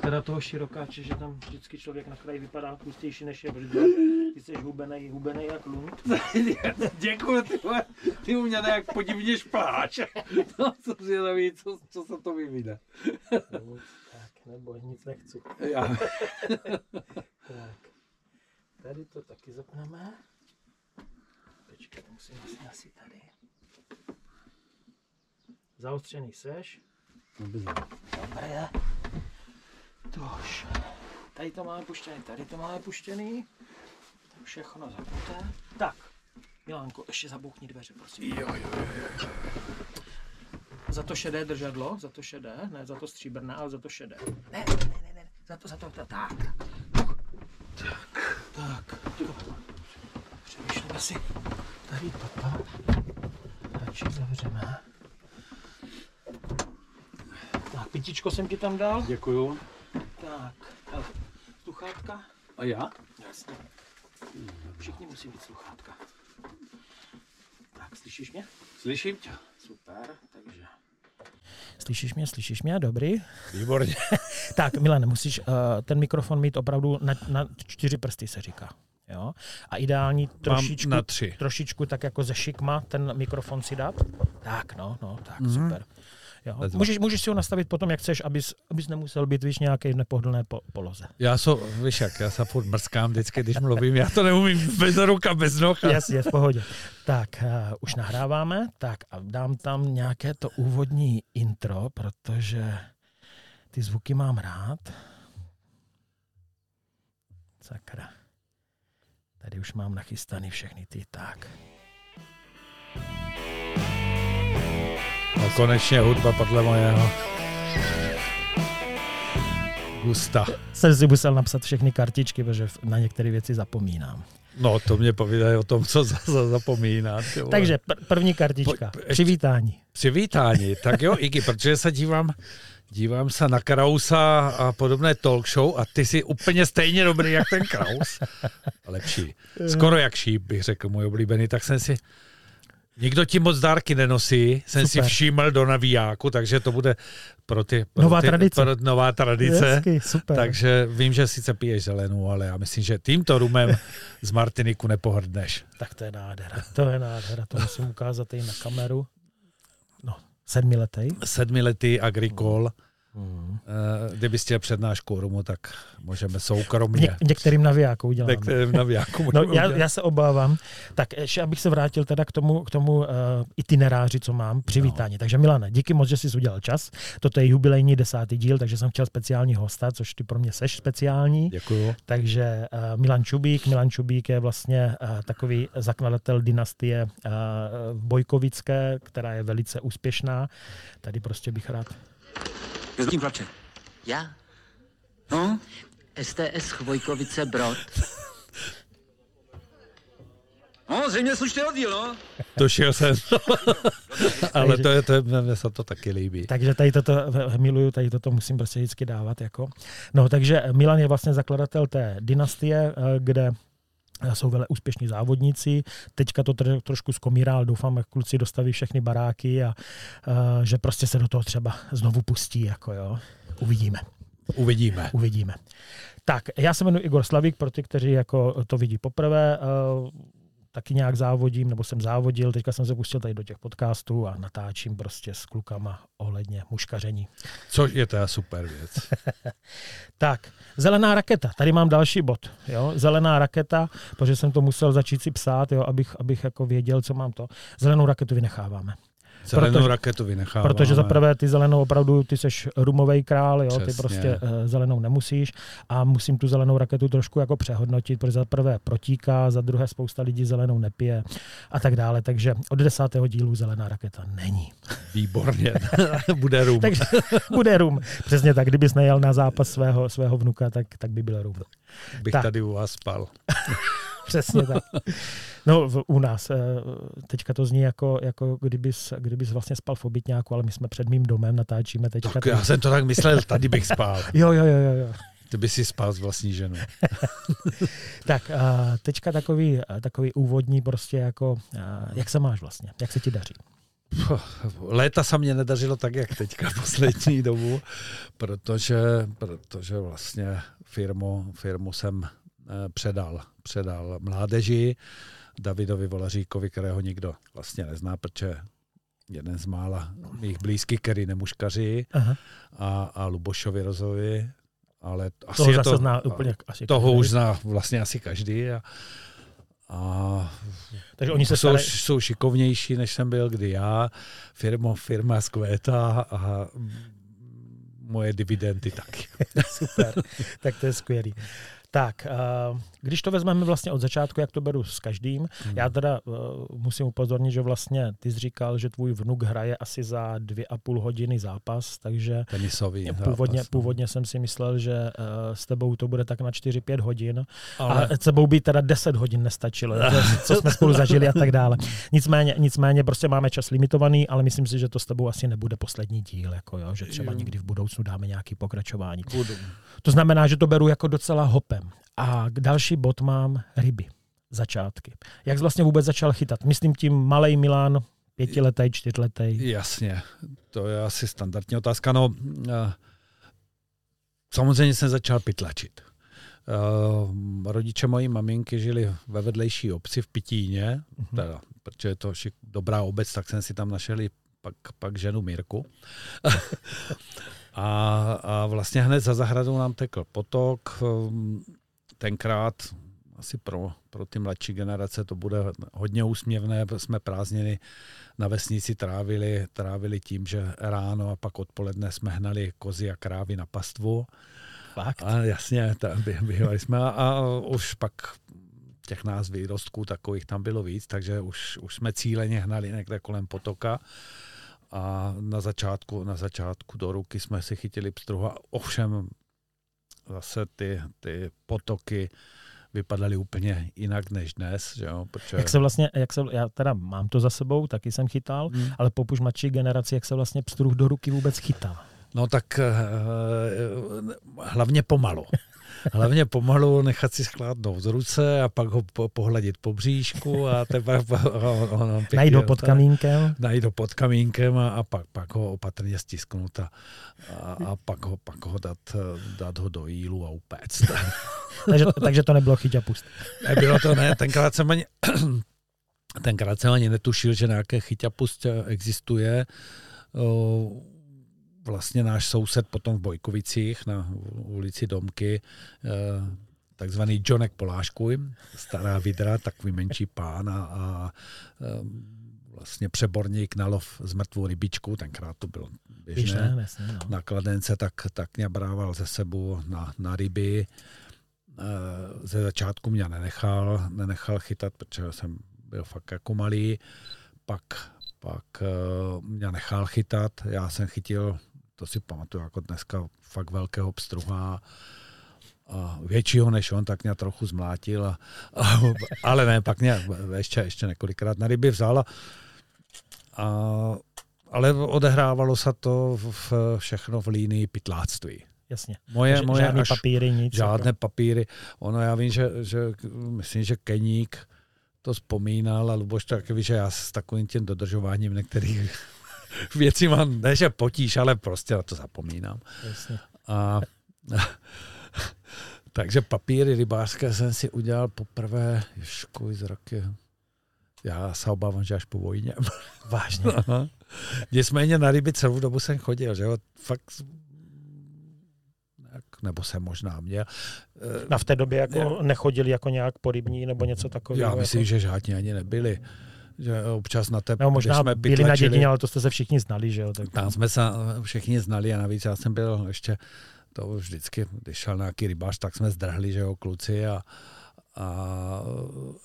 Teda toho širokáče, že tam vždycky člověk na kraji vypadá tlustější než je, protože ty jsi hubenej, hubenej jak lund. Děkuji, ty, ty u mě jak podivně špláč. No, co zvědavý, co, co se to vyvíde. No, tak, nebo nic nechci. Já. Tak, tady to taky zapneme. Počkej, to musím asi tady. Zaostřený seš. Dobré. Tož. Tady to máme puštěný, tady to máme puštěný. To všechno zapnuté. Tak, Milánko, ještě zabouchni dveře, prosím. Jo, jo, jo. Za to šedé držadlo, za to šedé, ne za to stříbrné, ale za to šedé. Ne, ne, ne, ne, za to, za to, tak. Tak, tak. Přemýšlíme si. Tady toto. Radši zavřeme. Tak, pitičko jsem ti tam dal. Děkuju. Tak, hele, sluchátka. A já? Jasně. Všichni musí mít sluchátka. Tak, slyšíš mě? Slyším tě. Super, takže... Slyšíš mě, slyšíš mě, dobrý. Výborně. Tak, Milan, musíš uh, ten mikrofon mít opravdu na, na čtyři prsty, se říká. Jo? A ideální trošičku, na tři. trošičku tak jako ze šikma ten mikrofon si dát. Tak, no, no, tak, Mhm. mm-hmm. super. Jo. Můžeš, můžeš si ho nastavit potom, jak chceš, abys, abys nemusel být víš, nějaké nepohodlné po, poloze. Já so, víš jak, já se furt mrskám vždycky, když mluvím, já to neumím bez ruka, bez noh. Jasně, v pohodě. Tak, uh, už nahráváme, tak a dám tam nějaké to úvodní intro, protože ty zvuky mám rád. Sakra. Tady už mám nachystaný všechny ty, tak. No konečně hudba podle mojeho gusta. Jsem si musel napsat všechny kartičky, protože na některé věci zapomínám. No to mě povídají o tom, co za, za vole. Takže pr- první kartička. Ještě- Přivítání. Přivítání, tak jo, Iggy, protože se dívám, dívám se na Krausa a podobné talk show a ty jsi úplně stejně dobrý jak ten Kraus. Lepší. Skoro jak šíp, bych řekl, můj oblíbený, tak jsem si... Nikdo ti moc dárky nenosí, jsem Super. si všímal do navíjáku, takže to bude pro ty... Pro Nová ty, tradice. Pro, nová tradice. Hezky, super. Takže vím, že sice piješ zelenou, ale já myslím, že tímto rumem z Martiniku nepohrdneš. Tak to je nádhera. To je nádhera, to musím ukázat i na kameru. No, sedmiletý. Sedmiletý agrikol. Mm. Eh, Kdybys chtěl přednášku o rumu, tak můžeme soukromně. Ně- některým navijáků uděláme. Některým navijáku No, já, já se obávám. Tak ještě, abych se vrátil teda k tomu, k tomu uh, itineráři, co mám, přivítání. No. Takže Milane, díky moc, že jsi udělal čas. Toto je jubilejní desátý díl, takže jsem chtěl speciální hosta, což ty pro mě seš speciální. Děkuju. Takže uh, Milan Čubík. Milan Čubík je vlastně uh, takový zakladatel dynastie uh, Bojkovické, která je velice úspěšná. Tady prostě bych rád Kdo s tím plače? Já? No? STS Chvojkovice Brod. No, zřejmě slušný oddíl, no. Tušil jsem. Ale to je, to je, mně se to taky líbí. Takže tady toto eh, miluju, tady toto musím prostě vždycky dávat. Jako. No, takže Milan je vlastně zakladatel té dynastie, eh, kde jsou velmi úspěšní závodníci. Teďka to tro, trošku skomírá, ale doufám, jak kluci dostaví všechny baráky a uh, že prostě se do toho třeba znovu pustí. Jako jo. Uvidíme, Uvidíme. uvidíme. Tak, já se jmenuji Igor Slavík, pro ty, kteří jako to vidí poprvé. Uh, taky nějak závodím, nebo jsem závodil, teďka jsem se pustil tady do těch podcastů a natáčím prostě s klukama ohledně muškaření. Což je teda super věc. Tak, zelená raketa, tady mám další bod, jo, zelená raketa, protože jsem to musel začít si psát, jo, abych, abych jako věděl, co mám to. Zelenou raketu vynecháváme. Zelenou Protože- raketu vynecháváme. Protože za prvé ty zelenou opravdu, ty seš rumovej král, jo, ty prostě uh, zelenou nemusíš a musím tu zelenou raketu trošku jako přehodnotit, protože za prvé protíká, za druhé spousta lidí zelenou nepije a tak dále, takže od desátého dílu zelená raketa není. Výborně. Bude rum. Takže bude rum. Přesně tak, kdybys nejel na zápas svého, svého vnuka, tak, tak by byl rum. Bych tak. tady u vás spal. Přesně tak. No v, u nás. eh, Teďka to zní jako, jako kdybys, kdybys vlastně spal v obytňáku, ale my jsme před mým domem, natáčíme teďka. Tak já jsem to tak myslel, tady bych spal. Jo, jo, jo, jo, jo. Ty by si spal s vlastní ženou. Tak teďka takový, takový úvodní prostě jako, jak se máš vlastně, jak se ti daří? léta se mě nedařilo tak, jak teďka poslední dobu, protože, protože vlastně firmu, firmu jsem předal, předal mládeži, Davidovi Volaříkovi, kterého nikdo vlastně nezná, protože jeden z mála mých blízkých, který nemuškaří, Aha. a, a Lubošovi Rozovi, ale asi Toho je to, zná úplně asi toho každý. už zná vlastně asi každý a, a Takže oni se jsou, starají, jsou šikovnější, než jsem byl kdy já. Firma, firma zkvétá a moje dividendy taky. super, tak to je skvělý. Tak, uh, když to vezmeme vlastně od začátku, jak to beru s každým, hmm. já teda uh, musím upozornit, že vlastně ty jsi říkal, že tvůj vnuk hraje asi za dvě a půl hodiny zápas, takže Tenisový původně, zápas, no. původně jsem si myslel, že uh, s tebou to bude tak na 4-5 hodin, Ale- ale s tebou by teda 10 hodin nestačilo, co jsme spolu zažili a tak dále. Nicméně, nicméně prostě máme čas limitovaný, ale myslím si, že to s tebou asi nebude poslední díl, jako jo, že třeba někdy v budoucnu dáme nějaký pokračování. Budu. To znamená, že to beru jako docela hopem. A další bod mám ryby. Začátky. Jak jsi vlastně vůbec začal chytat? Myslím tím malej Milan, pětiletý, čtyřletý. Jasně, to je asi standardní otázka. No, eh, samozřejmě jsem začal pytlačit. Eh, Rodiče mojí maminky žili ve vedlejší obci v Pitíně, Mhm. teda, protože je to šik, dobrá obec, tak jsem si tam našel i pak, pak ženu Mirku. a, a vlastně hned za zahradou nám tekl potok. Ehm, Tenkrát asi pro, pro ty mladší generace to bude hodně úsměvné. Jsme prázdniny na vesnici trávili, trávili tím, že ráno a pak odpoledne jsme hnali kozy a krávy na pastvu. Fakt? A jasně, běhali jsme a, a už pak těch nás výrostků takových tam bylo víc, takže už, už jsme cíleně hnali někde kolem potoka a na začátku, na začátku do ruky jsme si chytili pstruha. Ovšem zase ty, ty potoky vypadaly úplně jinak než dnes, že jo, protože... Jak se vlastně, jak se, já teda mám to za sebou, taky jsem chytal, Hmm. ale popuž mladší generaci, jak se vlastně pstruh do ruky vůbec chytá. No tak eh, hlavně pomalu. Hlavně pomalu nechat si skládnout z ruce a pak ho po, pohladit po bříšku a teprve on, on pěkně Najít ho pod kamínkem. najít ho pod kamínkem a, a pak, pak ho opatrně stisknout a, a, a pak, ho, pak ho dát, dát ho do jílu a upéct. Takže, takže to nebylo chyť a pust. Nebylo to, ne, tenkrát jsem ani, tenkrát jsem ani netušil, že nějaké chyťapust existuje. O, Vlastně náš soused potom v Bojkovicích na ulici Domky, eh, takzvaný Johnek Poláškuj, stará vidra, takový menší pán a, a eh, vlastně přeborník na lov z mrtvou rybičku, tenkrát to bylo běžné jasně, no. na kladence, tak, tak mě brával ze sebou na, na ryby. Eh, Ze začátku mě nenechal, nenechal chytat, protože jsem byl fakt jako malý. Pak, pak mě nechal chytat. Já jsem chytil, to si pamatuju jako dneska, fakt velkého pstruha a většího než on, tak mě trochu zmlátil. A, a, ale ne, pak mě ještě, ještě několikrát na ryby vzal. A, a, ale odehrávalo se to v, všechno v línii pytláctví. Jasně. Moje, Ž- moje žádný až, papíry, nic. žádné Jako. papíry. Ono, já vím, že, že myslím, že Keník to vzpomínal a Luboš taky ví, že já s takovým tím dodržováním některých věcí mám, ne že potíž, ale prostě na to zapomínám. Jasně. A, takže papíry rybářské jsem si udělal poprvé, ježkuj z roky. Já se obávám, že až po vojně. Vážně. Aha. Nicméně na ryby celou dobu jsem chodil, že jo, fakt nebo jsem možná měl. Eh, A v té době jako nechodili jako nějak po rybní nebo něco takového? Já myslím, jako... že žádní ani nebyli. Že občas na té, Nebo možná jsme byli na dědině, ale to jste se všichni znali, že jo? Tak... Tam jsme se všichni znali a navíc já jsem byl ještě, to už vždycky, když šel nějaký rybář, tak jsme zdrhli, že jo, kluci a, a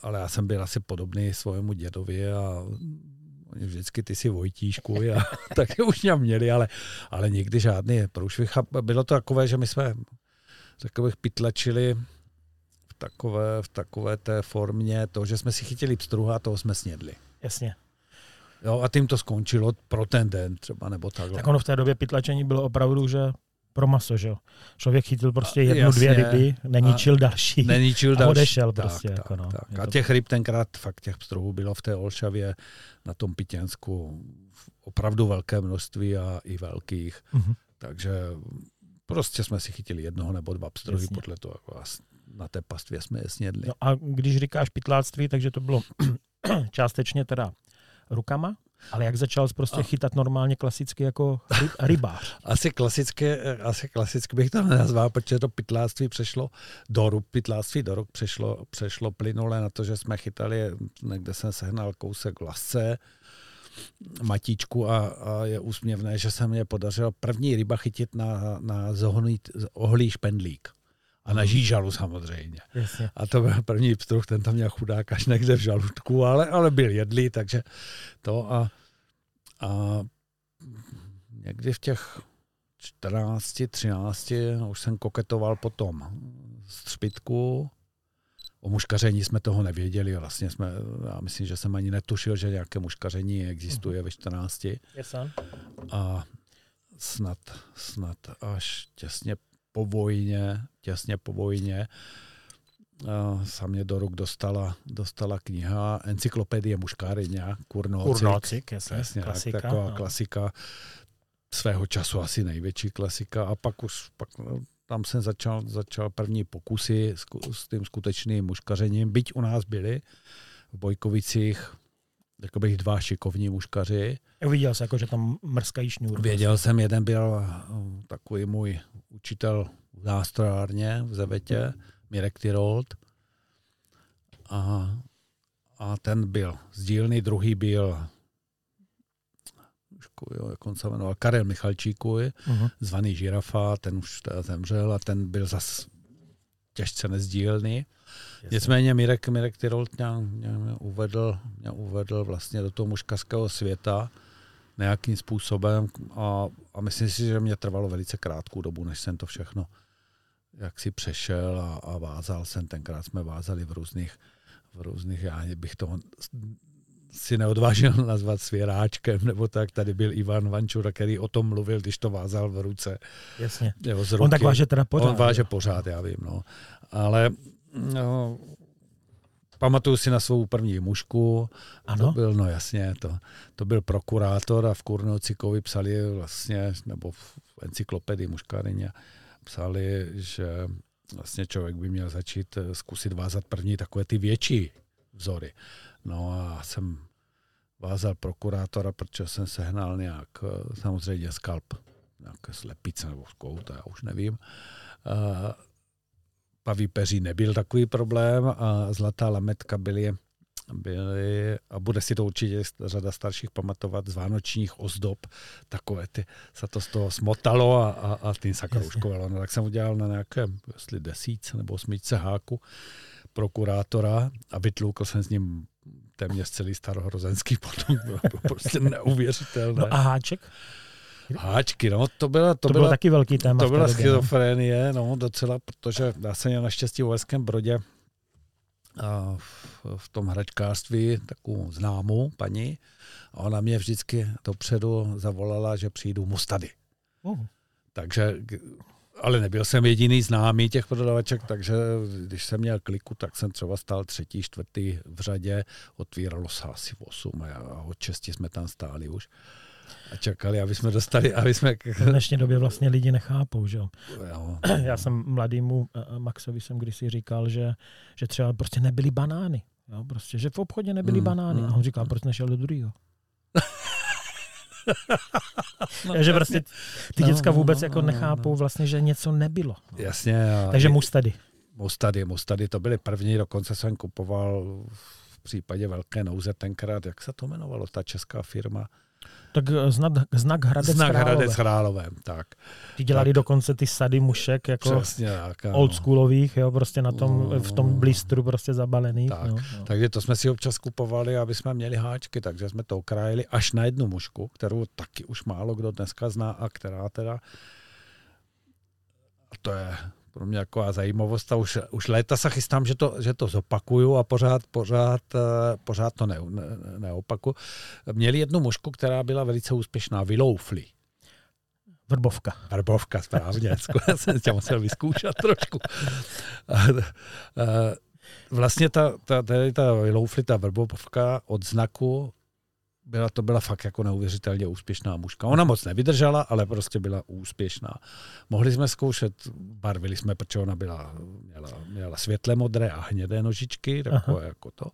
ale já jsem byl asi podobný svému dědovi a oni vždycky ty si Vojtíšku a taky už mě měli, ale, ale nikdy žádný průšvih. A bylo to takové, že my jsme takových pytlačili takové, v takové té formě, to, že jsme si chytili pstruha a toho jsme snědli. Jasně. Jo, a tím to skončilo pro ten den třeba, nebo takhle. Tak ono v té době pytlačení bylo opravdu, že pro maso, že jo. Člověk chytil prostě A, jednu, jasně. dvě ryby, neničil další. Neničil A další. odešel tak, prostě, tak, jako no. tak. A těch ryb tenkrát, fakt těch pstruhů bylo v té Olšavě na tom Pitěnsku opravdu velké množství a i velkých. Mhm. Takže prostě jsme si chytili jednoho nebo dva pstruhy Jasně. podle toho, jako na té pastvě jsme je snědli. No a když říkáš pytláctví, takže to bylo částečně teda rukama, ale jak začal jsi prostě A- chytat normálně klasicky jako ryb, rybář. Asi klasické, asi klasicky bych to nenazval, protože to pytláctví přešlo do ruk, pytláctví do ruk přešlo, přešlo plynule na to, že jsme chytali, někde jsem sehnal kousek lasce, matičku a, a je úsměvné, že se mě podařilo první ryba chytit na, na zohlý, ohlý špendlík. A na žížalu samozřejmě. Jasně. A to byl první pstruh, ten tam měl chudák až někde v žaludku, ale, ale byl jedlý, takže to a, a někdy v těch 14, 13 už jsem koketoval potom střpitku. O muškaření jsme toho nevěděli, vlastně jsme, já myslím, že jsem ani netušil, že nějaké muškaření existuje ve 14 Jesan. a snad, snad až těsně po vojně, těsně po vojně, a se mě do ruk dostala, dostala kniha Encyklopedie muškáryňa Kurnocik. Kurnocik, jasně, Jasně, klasika, klasika, taková no. klasika svého času asi největší klasika a pak už pak, no, tam jsem začal, začal první pokusy s, s tím skutečným muškařením, byť u nás byli v Bojkovicích jako bych dva šikovní muškaři. Viděl jsi, jako, že tam mrskají šňůru. Věděl jsem, jeden byl uh, takový můj učitel v nástrojárně v Zevetě, Mirek Tyrold. A, a ten byl z dílny, druhý byl už jo, jak on se jmenoval, Karel Michalčíku, Uh-huh. zvaný Žirafa, ten už teda zemřel a ten byl zas těžce nezdílný. Nicméně Mirek, Mirek Tyrolt mě, mě, uvedl, mě uvedl vlastně do toho muškařského světa nějakým způsobem a, a myslím si, že mě trvalo velice krátkou dobu, než jsem to všechno jak si přešel a, a vázal jsem. Tenkrát jsme vázali v různých, v různých, já bych toho si neodvážil nazvat svěráčkem, nebo tak. Tady byl Ivan Vančura, který o tom mluvil, když to vázal v ruce. Jasně. Jo, z ruky. On tak váže teda pořád. On váže pořád, já vím, no. Ale no, pamatuju si na svou první mužku. Ano? To byl, no jasně, to, to byl prokurátor a v Kurnocikovi psali vlastně, nebo v encyklopedii muškáryně psali, že vlastně člověk by měl začít eh, zkusit vázat první takové ty větší vzory. No a jsem vázal prokurátora, protože jsem sehnal nějak, eh, samozřejmě skalp, nějaké slepice nebo skout, já už nevím. A paví peří nebyl takový problém a zlatá lametka byly, byly a bude si to určitě řada starších pamatovat, z vánočních ozdob, takové ty, se to z toho smotalo a, a, a tím se kroužkovalo. No, tak jsem udělal na nějakém, jestli desíce nebo osmičce háku prokurátora a vytloukl jsem s ním téměř celý starohrozenský potom. Bylo to prostě neuvěřitelné. No a háček? Háčky, no, to byla, to, To, byla, bylo taky velký téma. to byla no. schizofrenie, no, docela, protože já jsem měl naštěstí v Uherském Brodě a v, v tom hračkářství takovou známou paní a ona mě vždycky dopředu zavolala, že přijdu mustady. Uh, Takže, ale nebyl jsem jediný známý těch prodavaček, takže když jsem měl kliku, tak jsem třeba stál třetí, čtvrtý v řadě, otvíralo se asi v 8 a, od 6 jsme tam stáli už a čekali, aby jsme dostali, aby jsme... v dnešní době vlastně lidi nechápou, že jo. Jo, Já jsem mladýmu eh, Maxovi jsem kdysi říkal, že, že třeba prostě nebyly banány. Jo, prostě, že v obchodě nebyly Mm, banány. mm. A on říkal, proč nešel do druhého? že prostě ty No, děcka no, vůbec no, jako no, no, nechápou vlastně, že něco nebylo. Jasně. A Takže mustady. Mustady, Mustady, to byly první, dokonce jsem kupoval v případě velké nouze tenkrát, jak se to jmenovalo, ta česká firma? Tak eh, znak, znak Hradec Znak Králové. Hradec Králové, tak. Ty dělali tak. dokonce ty sady mušek jako Přesně tak. ano. oldschoolových, jo, prostě na tom, No. v tom blistru prostě zabalených. Tak. No, no. Takže to jsme si občas kupovali, aby jsme měli háčky, takže jsme to okrájeli až na jednu mušku, kterou taky už málo kdo dneska zná a která teda a to je pro mě jako zajímavost a už, už léta se chystám, že to, že to zopakuju a pořád, pořád, eh, pořád to ne, ne, neopaku. Měli jednu mušku, která byla velice úspěšná, vyloufli. Vrbovka. Vrbovka, správně. Já jsem tě musel vyzkoušet trošku. A, a, vlastně ta, ta, tady ta vylouflita vrbovka od znaku byla, to byla fakt jako neuvěřitelně úspěšná mužka. Ona moc nevydržela, ale prostě byla úspěšná. Mohli jsme zkoušet, barvili jsme, protože ona byla, měla, měla světle modré a hnědé nožičky, takové jako to,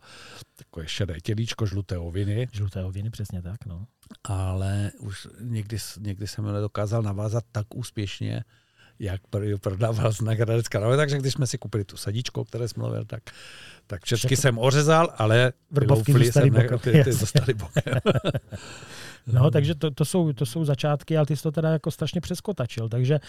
takové šedé tělíčko, žluté oviny. Žluté oviny, přesně tak, no. Ale už někdy, někdy jsem ho nedokázal navázat tak úspěšně, jak prodával znak Hradec Králové, takže když jsme si koupili tu sadičku, o které jsme mluvil, tak, tak česky Všechno. jsem ořezal, ale Vrbovky zůstaly bokem, ty, ty zůstaly bokem. No, takže to, to, jsou, to jsou začátky, ale ty jsi to teda jako strašně přeskotačil, takže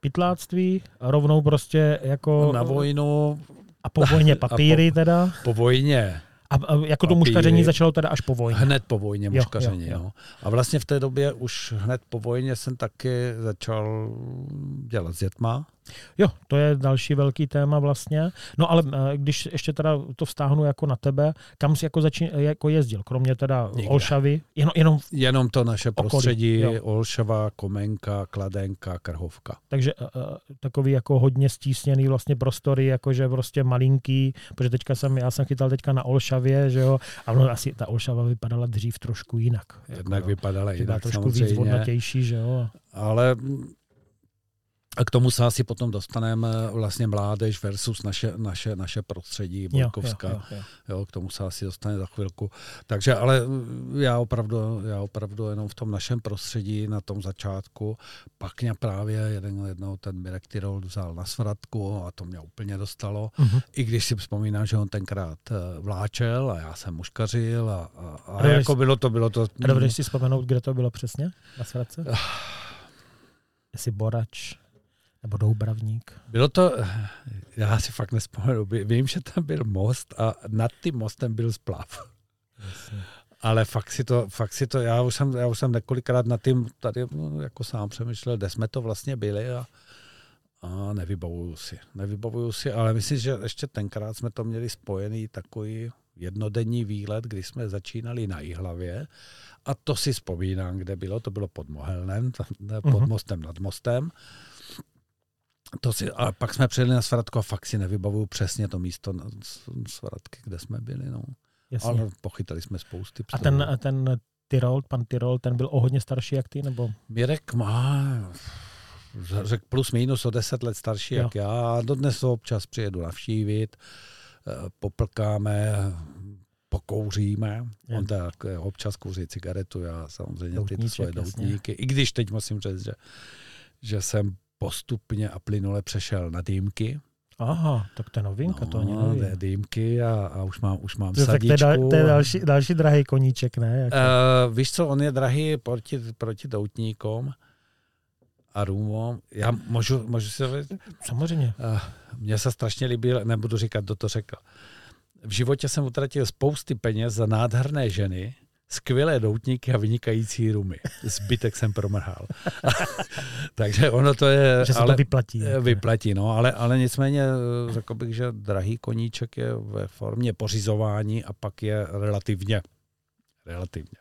pytláctví rovnou prostě jako Na vojnu, a po vojně papíry po- teda. po vojně, a, a jako to muškaření začalo teda až po vojně. hned po vojně Jo, muškaření. jo, jo. No. A vlastně v té době už hned po vojně jsem taky začal dělat s dětma. Jo, to je další velký téma vlastně. No ale eh, když ještě teda to vztáhnu jako na tebe, kam jsi jako, začín, jako jezdil, kromě teda Nikde. Olšavy, jenom, jenom Jenom to naše Okolí, prostředí, jo. Olšava, Komenka, Kladenka, Krhovka. takže uh, takový jako hodně stísněný vlastně prostory, jakože prostě malinký, protože teďka jsem, já jsem chytal teďka na Olšavě, že jo, a ono asi ta Olšava vypadala dřív trošku jinak. Jednak jo. vypadala jinak trošku víc samozřejmě. vodnatější, že jo. Ale a k tomu se asi potom dostaneme vlastně mládež versus naše, naše, naše prostředí Jo, Bojkovská. jo, jo, jo. Jo, k tomu se asi dostane za chvilku. Takže ale mm, já opravdu, já opravdu jenom v tom našem prostředí na tom začátku, pak mě právě jeden, jednou ten Mirek Tyrol vzal na svratku a to mě úplně dostalo. Mhm. I když si vzpomínám, že on tenkrát eh, vláčel a já jsem muškařil a, a, a dovedeš jako bylo to, bylo to... A dovedeš si vzpomenout, kde to bylo přesně na svratce? Ah. Jestli Borač nebo Doubravník. Bylo to, já si fakt nespomenu, Ví- vím, že tam byl most a nad tím mostem byl splav. Ale fakt si to, fakt si to, já už jsem, já už jsem několikrát nad tím tady no, jako sám přemýšlel, kde jsme to vlastně byli a, a nevybavuju si. Nevybavuju si, ale myslím, že ještě tenkrát jsme to měli spojený takový jednodenní výlet, kdy jsme začínali na Jihlavě a to si vzpomínám, kde bylo, to bylo pod Mohelnem, pod Mhm. mostem nad mostem. To si, a pak jsme přijeli na Svratku a fakt si nevybavuju přesně to místo na Svratky, kde jsme byli. No. Jasně. Ale pochytali jsme spousty. A psů. ten, ten Tyrol, pan Tyrol, ten byl o hodně starší jak ty, nebo? Mirek má řekl plus minus o deset let starší Jo. jak já. A dodnes ho občas přijedu navštívit, eh, poplkáme, pokouříme. Je. On tak eh, občas kouří cigaretu, já samozřejmě ty Doutníček, svoje jasně. doutníky. I když teď musím říct, že, že jsem postupně a plynule přešel na dýmky. Aha, tak to je novinka, to ani No, nevím. ne, dýmky a, a už mám, už mám To, tak to je, sadičku. dal, to je další, další drahý koníček, ne? Jako, Uh, víš co, on je drahý proti, proti doutníkům a růmům. Já můžu, můžu si samozřejmě. Uh, mně se strašně líbil, nebudu říkat, kdo to řekl. V životě jsem utratil spousty peněz za nádherné ženy, skvělé doutníky a vynikající rumy. Zbytek jsem promrhal. Takže ono to je... Že se ale, to vyplatí. Eh, Vyplatí, no, ale, ale nicméně eh, řekl bych, že drahý koníček je ve formě pořizování a pak je relativně, relativně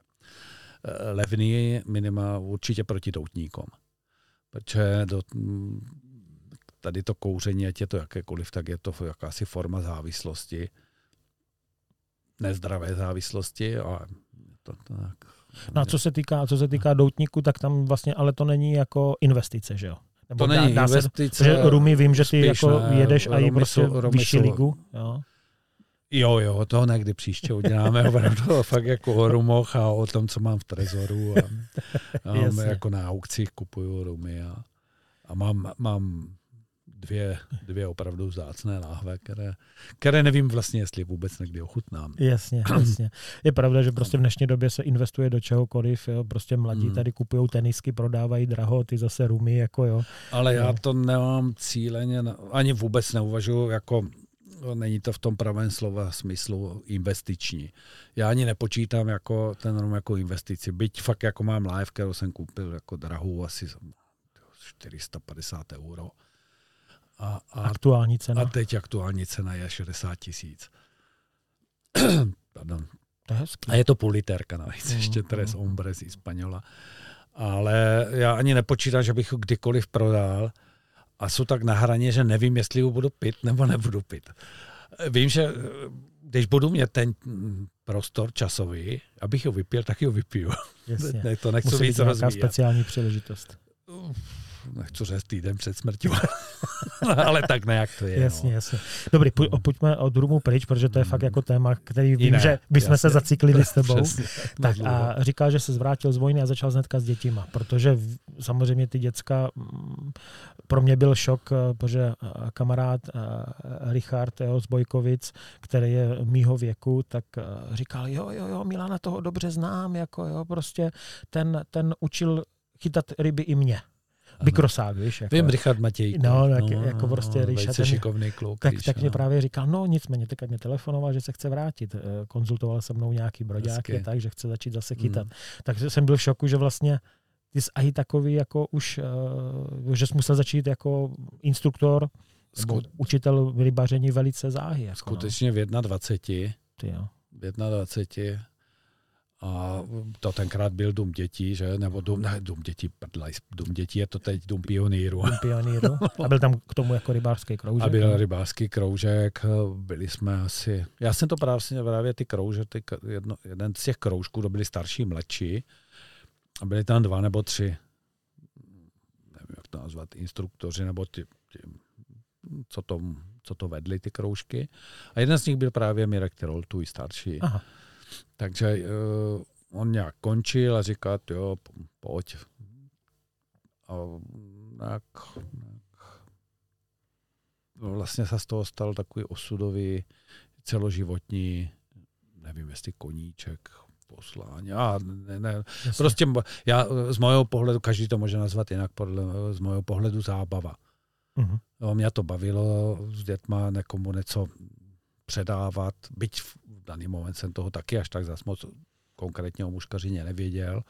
eh, levný minima určitě proti doutníkům. Protože do, mm, tady to kouření, ať je to jakékoliv, tak je to jakási forma závislosti. Nezdravé závislosti, ale to, to tak. No a co se týká, co se týká doutníku, tak tam vlastně, ale to není jako investice, že jo? Nebo To není se, investice. že rumy vím, že ty spíš jako ne, jedeš a i rumy prostě vyšší ligu. Jo. Jo, jo, to někdy příště uděláme opravdu fakt jako o rumoch a o tom, co mám v trezoru. A, a jako na aukcích kupuju rumy a, a mám, mám dvě, dvě opravdu vzácné láhve, které, které nevím vlastně, jestli vůbec někdy ochutnám. Jasně, jasně. Je pravda, že prostě v dnešní době se investuje do čehokoliv, jo. prostě mladí Hmm. tady kupují tenisky, prodávají draho, ty zase rumy, jako jo. Ale já to nemám cíleně, ani vůbec neuvažuji jako není to v tom pravém slova smyslu investiční. Já ani nepočítám jako ten rum jako investici. Byť fakt jako mám live, kterou jsem koupil jako drahou asi za 450 euro. A, a, Aktuální cena. a teď aktuální cena je 60 tisíc. Pardon. To je hezký. A je to půl literka navíc, Mm, ještě Tres mm. Hombres z Španěla. ale já ani nepočítám, že bych ho kdykoliv prodal a jsou tak na hraně, že nevím, jestli ho budu pit nebo nebudu pit. Vím, že když budu mít ten prostor časový, abych ho vypil, tak ho vypiju. Jasně. Ne, to nechci Musí být víc nějaká rozvíjet. speciální příležitost. Nechci říct týden před smrtí. ale tak nějak to je. Jasně, no. jasně. Dobrý, poj- pojďme od rumu pryč, protože to je fakt jako téma, který vím, Jiné, že bychom se jasně. zaciklili s tebou. Přesně, Tak a říkal, že se zvrátil z vojny a začal hnedka s dětima, protože samozřejmě ty děcka, mm, pro mě byl šok, eh, protože eh, kamarád eh, Richard jo, z Bojkovic, který je mýho věku, tak říkal, jo, jo, jo, Milana toho dobře znám, jako jo, prostě ten, ten učil chytat ryby i mě. Bikrosák, víš. Jako. Vím, Richard Matěj. No, tak jako prostě Richard, Velice ten- šikovný kluk. Tak, víš, tak mě no. právě říkal, no nicméně, teďka mě telefonoval, že se chce vrátit. Eh, Konzultoval se mnou nějaký broďáky, Hezky. tak, že chce začít Mm. zase chytat. Takže jsem byl v šoku, že vlastně ty jsi i takový jako už, uh, že jsi musel začít jako instruktor, Skut- učitel rybaření velice záhy. Jako, Skutečně v 21, No, ty jo. v 21 a to tenkrát byl dům dětí, že? Nebo dům, ne, dům dětí, prdlaj, dům dětí je to teď dům pionýru. Dům pionýru. A byl tam k tomu jako rybářský kroužek. A byl rybářský kroužek, byli jsme asi, já jsem to právě, právě ty krouže, ty, jedno, jeden z těch kroužků, to byli starší, mladší, a byli tam dva nebo tři, nevím, jak to nazvat, instruktoři, nebo ty, ty co, to, co to vedli, ty kroužky. A jeden z nich byl právě Mirek Tyrol, tvůj starší. Aha. Takže uh, on nějak končil a říká, jo, po- pojď. A tak, tak no, vlastně se z toho stal takový osudový, celoživotní, nevím, jestli koníček, poslání. A ne, ne, Jasně. prostě já z mého pohledu, každý to může nazvat jinak, podle, z mého pohledu zábava. Mhm. Jo, mě to bavilo s dětma někomu něco předávat, byť v daný moment jsem toho taky až tak zas moc konkrétně o muškařině nevěděl.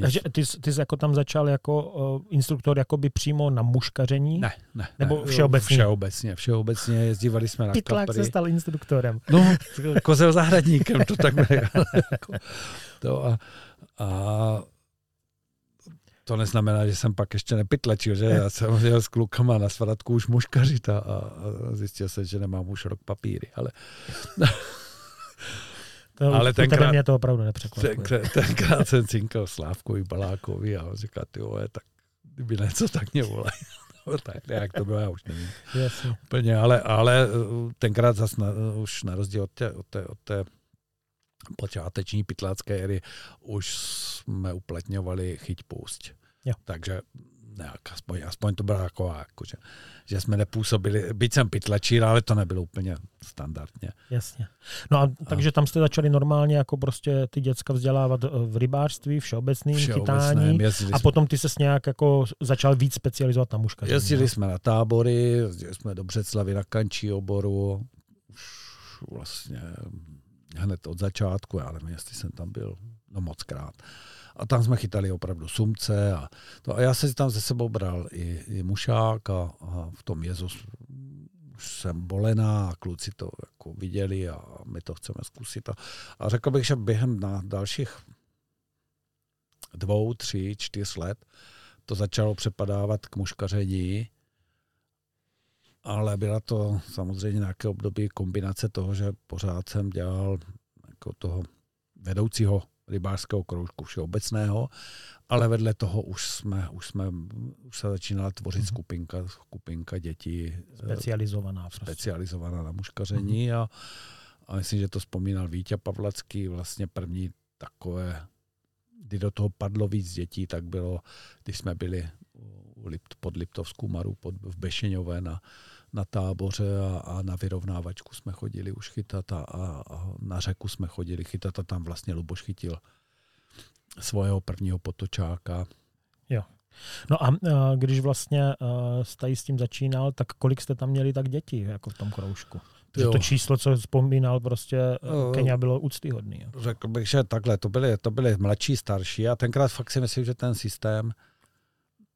Takže ty, jsi- ty jsi jako tam začal jako uh, instruktor jakoby přímo na muškaření? Ne, ne. Nebo ne, všeobecně? Všeobecně, všeobecně jezdívali jsme na Pytlák kapry. se stal instruktorem. No, kozel zahradníkem, to tak to a, a to neznamená, že jsem pak ještě nepytlečil, že já jsem jel s klukama na svratku už muškařit a, a a zjistil jsem, že nemám už rok papíry, ale To, Ale Ale tenkrát, mě to opravdu nepřekvapuje. tenkrát, tenkrát jsem cinkal Slávkovi Balákovi a on říká, ty vole, tak kdyby něco, tak mě volej. No, tak nějak to bylo, já už nevím. Jasně. Úplně, ale, ale uh, tenkrát zas na, už na rozdíl od té, od té, od té počáteční pytlácké éry už jsme uplatňovali chyť. Jo. Takže nějak, aspoň, aspoň to byla taková, jako, že, že jsme nepůsobili, byť jsem pytlačír, ale to nebylo úplně standardně. Jasně. No a takže tam jste začali normálně jako prostě ty děcka vzdělávat eh, v rybářství, všeobecným, Všeobecném, chytání a potom ty se nějak jako začal víc specializovat na muškaření. Jezdili no? jsme na tábory, jezdili jsme do Břeclavy na kančí oboru, už vlastně hned od začátku, já nevím, jestli jsem tam byl, no moc krát. A tam jsme chytali opravdu sumce a, to, a já jsem tam ze sebou bral i, i mušák a, a v tom jezu s- už jsem bolená a kluci to jako viděli a my to chceme zkusit. A, a řekl bych, že během na dalších dvou, tři, čtyř let to začalo přepadávat k muškaření, ale byla to samozřejmě nějaké období kombinace toho, že pořád jsem dělal jako toho vedoucího rybářského kroužku všeobecného, ale vedle toho už jsme, už jsme, už se začínala tvořit Mhm. skupinka, skupinka dětí eh, Specializovaná. Prostě. specializovaná na muškaření a, a myslím, že to vzpomínal Vítě Pavlacký, vlastně první takové, kdy do toho padlo víc dětí, tak bylo, když jsme byli u Lipt, pod Liptovskou Maru pod, v Bešeňové na, na táboře a, a na vyrovnávačku jsme chodili už chytat a, a, a na řeku jsme chodili chytat a tam vlastně Luboš chytil svého prvního potočáka. No a uh, když vlastně jste s tím začínal, tak kolik jste tam měli tak dětí jako v tom kroužku? Protože Jo. to číslo, co vzpomínal, prostě Jo. uh, Kenia bylo úctyhodný. jo. Řekl bych, že takhle, to byly, to byly mladší, starší a tenkrát fakt si myslím, že ten systém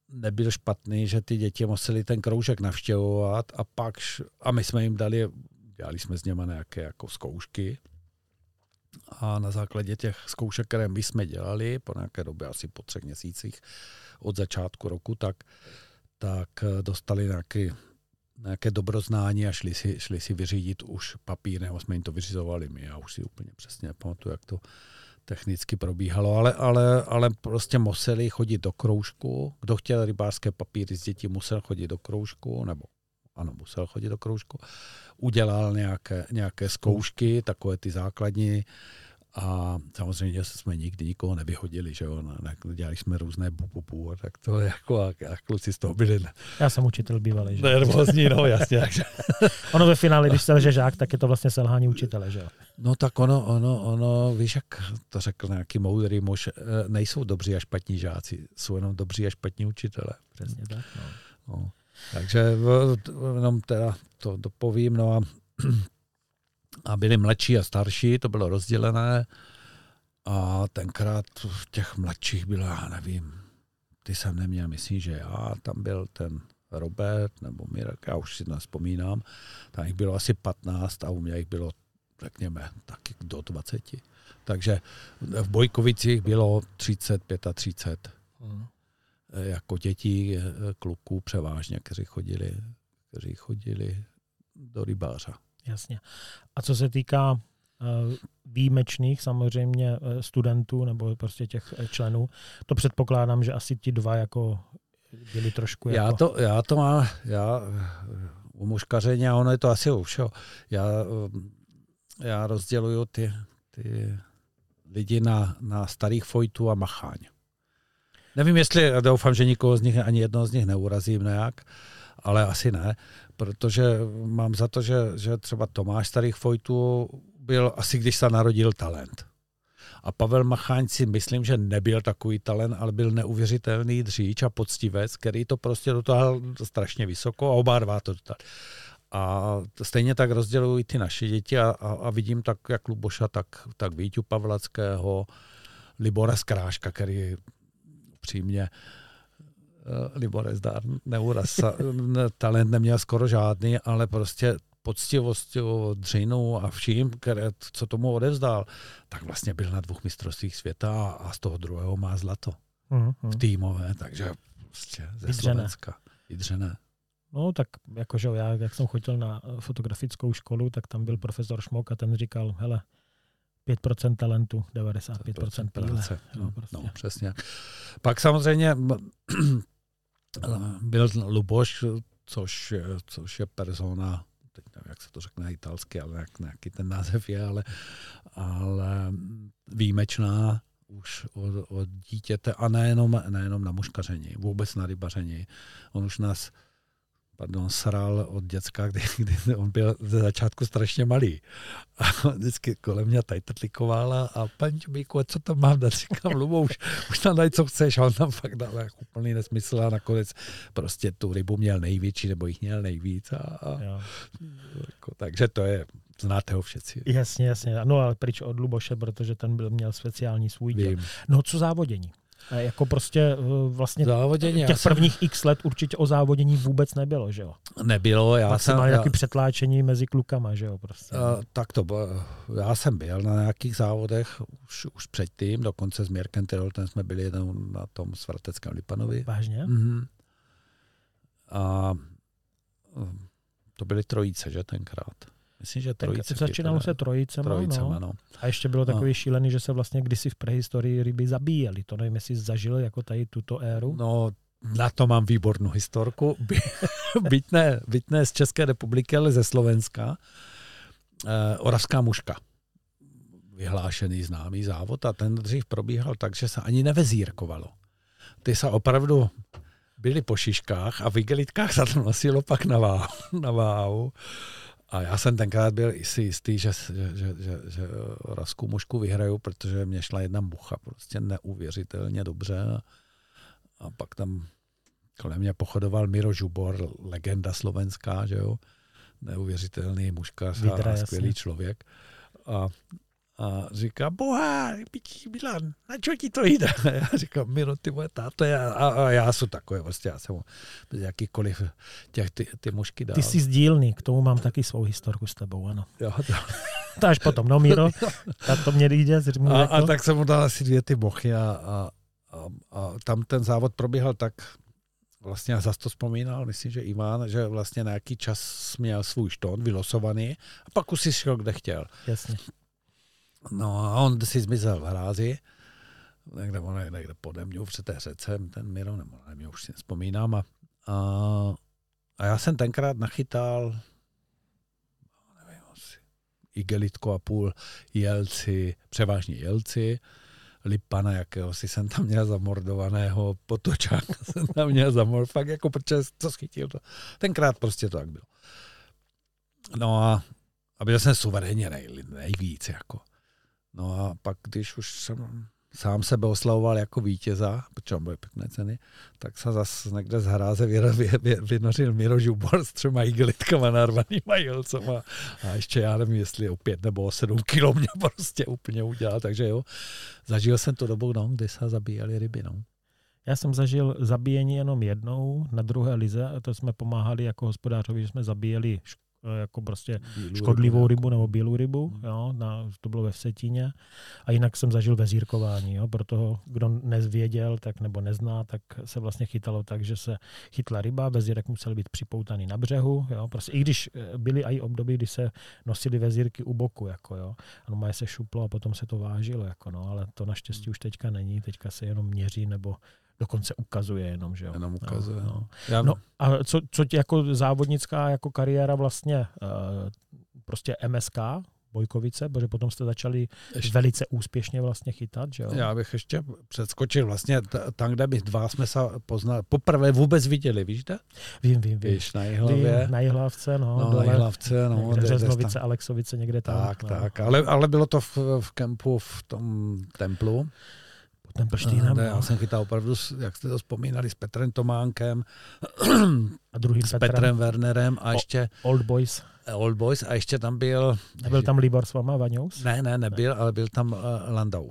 nebyl špatný, že ty děti museli ten kroužek navštěvovat a pak, a my jsme jim dali, dělali jsme s něma nějaké jako zkoušky A na základě těch zkoušek, které my jsme dělali po nějaké době, asi po třech měsících od začátku roku, tak, tak eh, dostali nějaký, nějaké dobroznání a šli si, šli si vyřídit už papír, nebo jsme jim to vyřizovali my. Já už si úplně přesně nepamatuju, jak to technicky probíhalo, ale, ale, ale prostě museli chodit do kroužku. Kdo chtěl rybářské papíry z dětí, musel chodit do kroužku, nebo ano, musel chodit do kroužku. Udělal nějaké, nějaké zkoušky, takové ty základní, a samozřejmě jsme nikdy nikoho nevyhodili, že jo, dělali jsme různé bu, tak to jako a, a kluci z toho byli. Já jsem učitel bývalý, že? Nervózní, no jasně. Takže. ono ve finále, když selže žák, tak je to vlastně selhání učitele, že jo? No tak ono, ono, ono, víš, jak to řekl nějaký moudrý muž, eh, nejsou dobří a špatní žáci, jsou jenom dobří a špatní učitele. Přesně tak, no. no. Takže jenom teda to dopovím, no a a byli mladší a starší, to bylo rozdělené a tenkrát v těch mladších bylo, já nevím, ty jsem neměl, myslím, že já, tam byl ten Robert nebo Mirek, já už si nespomínám, tam jich bylo asi 15 a u mě jich bylo, řekněme, taky do 20. Takže v Bojkovicích bylo 30, 35 mm. jako dětí, kluků převážně, kteří chodili, kteří chodili do rybáře. Jasně. A co se týká eh, výjimečných samozřejmě eh, studentů nebo prostě těch eh, členů, to předpokládám, že asi ti dva jako byli trošku já jako... To, já to mám, já u muškaření, a ono je to asi už, jo. Já, já rozděluju ty, ty lidi na, na starých fojtů a macháň. Nevím, jestli, doufám, že nikoho z nich, ani jednoho z nich neurazím nějak, ale asi ne protože mám za to, že, že třeba Tomáš Starých Fojtů byl asi, když se narodil talent. A Pavel Macháň si myslím, že nebyl takový talent, ale byl neuvěřitelný dříč a poctivec, který to prostě dotáhl strašně vysoko a oba dva to dotáhl. A stejně tak rozdělují ty naše děti a, a, a vidím tak jak Luboša, tak, tak Víťu Pavlackého, Libora Skráška, který přímě Libor Zdár, neuraz, talent neměl skoro žádný, ale prostě poctivost, dřinu a vším, které, co tomu odevzdal, tak vlastně byl na dvou mistrovstvích světa a z toho druhého má zlato. Uh-huh. V týmové, takže prostě ze Vydřené. Slovenska. Vydřené. No tak jakože já, jak jsem chodil na fotografickou školu, tak tam byl profesor Šmok a ten říkal, hele, 5% talentu, 95% píle. No, no, prostě. no, přesně. Pak samozřejmě byl Luboš, což, což je persona, teď nevím, jak se to řekne italsky, ale jak, nějaký ten název je, ale, ale výjimečná už od, od dítěte a nejenom, nejenom na muškaření, vůbec na rybaření. On už nás pardon, sral od děcka, kdy, kdy on byl ze začátku strašně malý. A vždycky kolem mě tady trtlikovala a paní Čubíku, co tam mám dát? Říkám, Lubo, už, už tam daj, co chceš. A on tam fakt dal jako úplný nesmysl a nakonec prostě tu rybu měl největší, nebo jich měl nejvíc. A, a jako, takže to je, znáte ho všetci. Jasně, jasně. No ale pryč od Luboše, protože ten byl, měl speciální svůj díl. No co závodění? Jako prostě eh, vlastně závodění, těch jsem... prvních x let určitě o závodění vůbec nebylo, že jo? Nebylo, já Pak jsem... Maximálně nějaký přetláčení mezi klukama, že jo? Prostě. Uh, tak to bylo, já jsem byl na nějakých závodech už, už předtím, dokonce s Mirkem Tyroltem jsme byli jenom na tom Svarteckém Lipanovi. Vážně? Mm-hmm. A eh, to byly trojice, že tenkrát. Myslím, že trojice. Začínalo se trojicema, trojicema no. no. A ještě bylo takový no. šílený, že se vlastně kdysi v prehistorii ryby zabíjeli. To nevím, jestli zažil jako tady tuto éru. No, na to mám výbornou historku. byť, ne, byť ne z České republiky, ale ze Slovenska. E, Oravská muška. Vyhlášený známý závod a ten dřív probíhal tak, že se ani nevezírkovalo. Ty se opravdu byli po šiškách a v igelitkách se to nosilo pak na váhu. Na váhu. A já jsem tenkrát byl si jistý, že, že, že, že, že Rasku mušku vyhraju, protože mě šla jedna mucha prostě neuvěřitelně dobře. A, pak tam kolem mě pochodoval Miro Žubor, legenda slovenská, že jo, neuvěřitelný mužka a skvělý jasně. člověk. A, A říká, boha, pití Milan, na čo ti to jde? A já říkám, Miro, ty moje táto, já, a, a, já jsem takový, prostě já jsem bez jakýkoliv těch ty, ty mužky dal. Ty jsi sdílný, k tomu mám taky svou historku s tebou, ano. Jo, to. To až potom, no Míro, tak to mě jde, A, a, tak jsem mu dal asi dvě ty bochy a, a, a, a tam ten závod probíhal tak, vlastně já zase to vzpomínal, myslím, že Ivan, že vlastně na nějaký čas měl svůj štón vylosovaný a pak už si šel, kde chtěl. Jasně. No a on si zmizel v hrázi, někde, on je někde pode mňou před té řece, ten Miro, nebo nevím, už si vzpomínám. A, a, a já jsem tenkrát nachytal nevím, asi igelitko a půl jelci, převážně jelci, Lipana jakéhosi jsem tam měl zamordovaného, potočáka jsem tam měl zamordovaného, fakt jako protože to schytil to. Tenkrát prostě to tak bylo. No a, a byl jsem suverénně nej, nejvíc jako. No a pak, když už jsem sám sebe oslavoval jako vítěza, protože byly pěkné ceny, tak se zase někde z hráze vy- vy- vy- vynořil Miro Žubor s třema igelitkama narvanýma jelcema a ještě já nevím, jestli o pět nebo o sedm kilo mě prostě úplně udělal, takže jo, zažil jsem tu dobu, no, kdy se zabíjeli ryby, no. Já jsem zažil zabíjení jenom jednou na druhé lize, a to jsme pomáhali jako hospodářovi, že jsme zabíjeli jako prostě škodlivou rybu nebo bílou rybu, jo, na, to bylo ve Vsetíně. A jinak jsem zažil vezírkování, jo, pro toho, kdo nezvěděl tak nebo nezná, tak se vlastně chytalo tak, že se chytla ryba, vezírek musel být připoutaný na břehu, jo, prostě i když eh, byly i období, kdy se nosily vezírky u boku, jako jo, a normálně se šuplo a potom se to vážilo, jako no, ale to naštěstí už teďka není, teďka se jenom měří nebo dokonce ukazuje jenom, že jo. Jenom ukazuje. No, no. Já, No a co, co ti jako závodnická jako kariéra vlastně uh, prostě MSK, Bojkovice, protože potom jste začali ještě, velice úspěšně vlastně chytat, že jo? já bych ještě předskočil vlastně t- tam, kde my dva jsme se poznali, poprvé vůbec viděli, víš kde? Vím, vím, vím. Víš, na Jihlavě. Vím, na Jihlavce, no, No, dole, na Hlavce, no. Řeznovice, Alexovice, někde tam. Tak, no, tak, ale, ale bylo to v, v kempu v tom templu. Ten prštínem, Kde no. já jsem chytal opravdu, jak jste to vzpomínali, s Petrem Tománkem, A druhým s Petrem, Petrem Wernerem a ještě Old Boys. Old Boys a ještě tam byl... Nebyl tam Libor s váma, Vaňous? Ne, ne, nebyl, ale byl tam uh, Landau.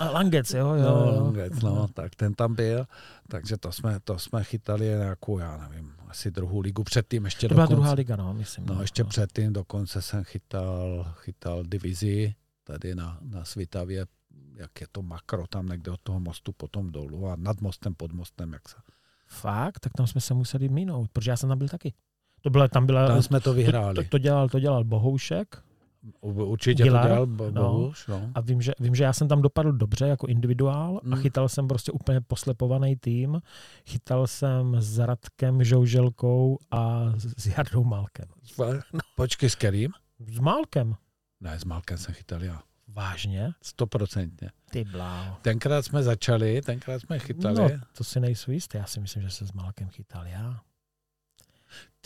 A Langec, jo, jo. No. Langec, no, tak ten tam byl, takže to jsme, to jsme chytali nějakou, já nevím, asi druhou ligu předtím ještě To byla dokonce. druhá liga, no, myslím. No, ještě předtím dokonce jsem chytal, chytal divizi tady na, na Svitavě, jak je to makro tam někde od toho mostu potom dolů a nad mostem, pod mostem, jak se. Fakt? Tak tam jsme se museli minout, protože já jsem tam byl taky. To byla, tam byla, Tam jsme to to, vyhráli. to, to, dělal, to dělal Bohoušek Určitě Gilar, to dělal no. Bohuš, no. a vím že, vím, že já jsem tam dopadl dobře jako individuál a Mm. chytal jsem prostě úplně poslepovaný tým. Chytal jsem s Radkem Žouželkou a s Jardou Málkem. Počkej, s kterým? S Málkem? Ne, s Malkem jsem chytal já. Vážně? Stoprocentně. Ty bláho. Tenkrát jsme začali, tenkrát jsme chytali. No, to si nejsou jistý. Já si myslím, že se s Málkem chytal já.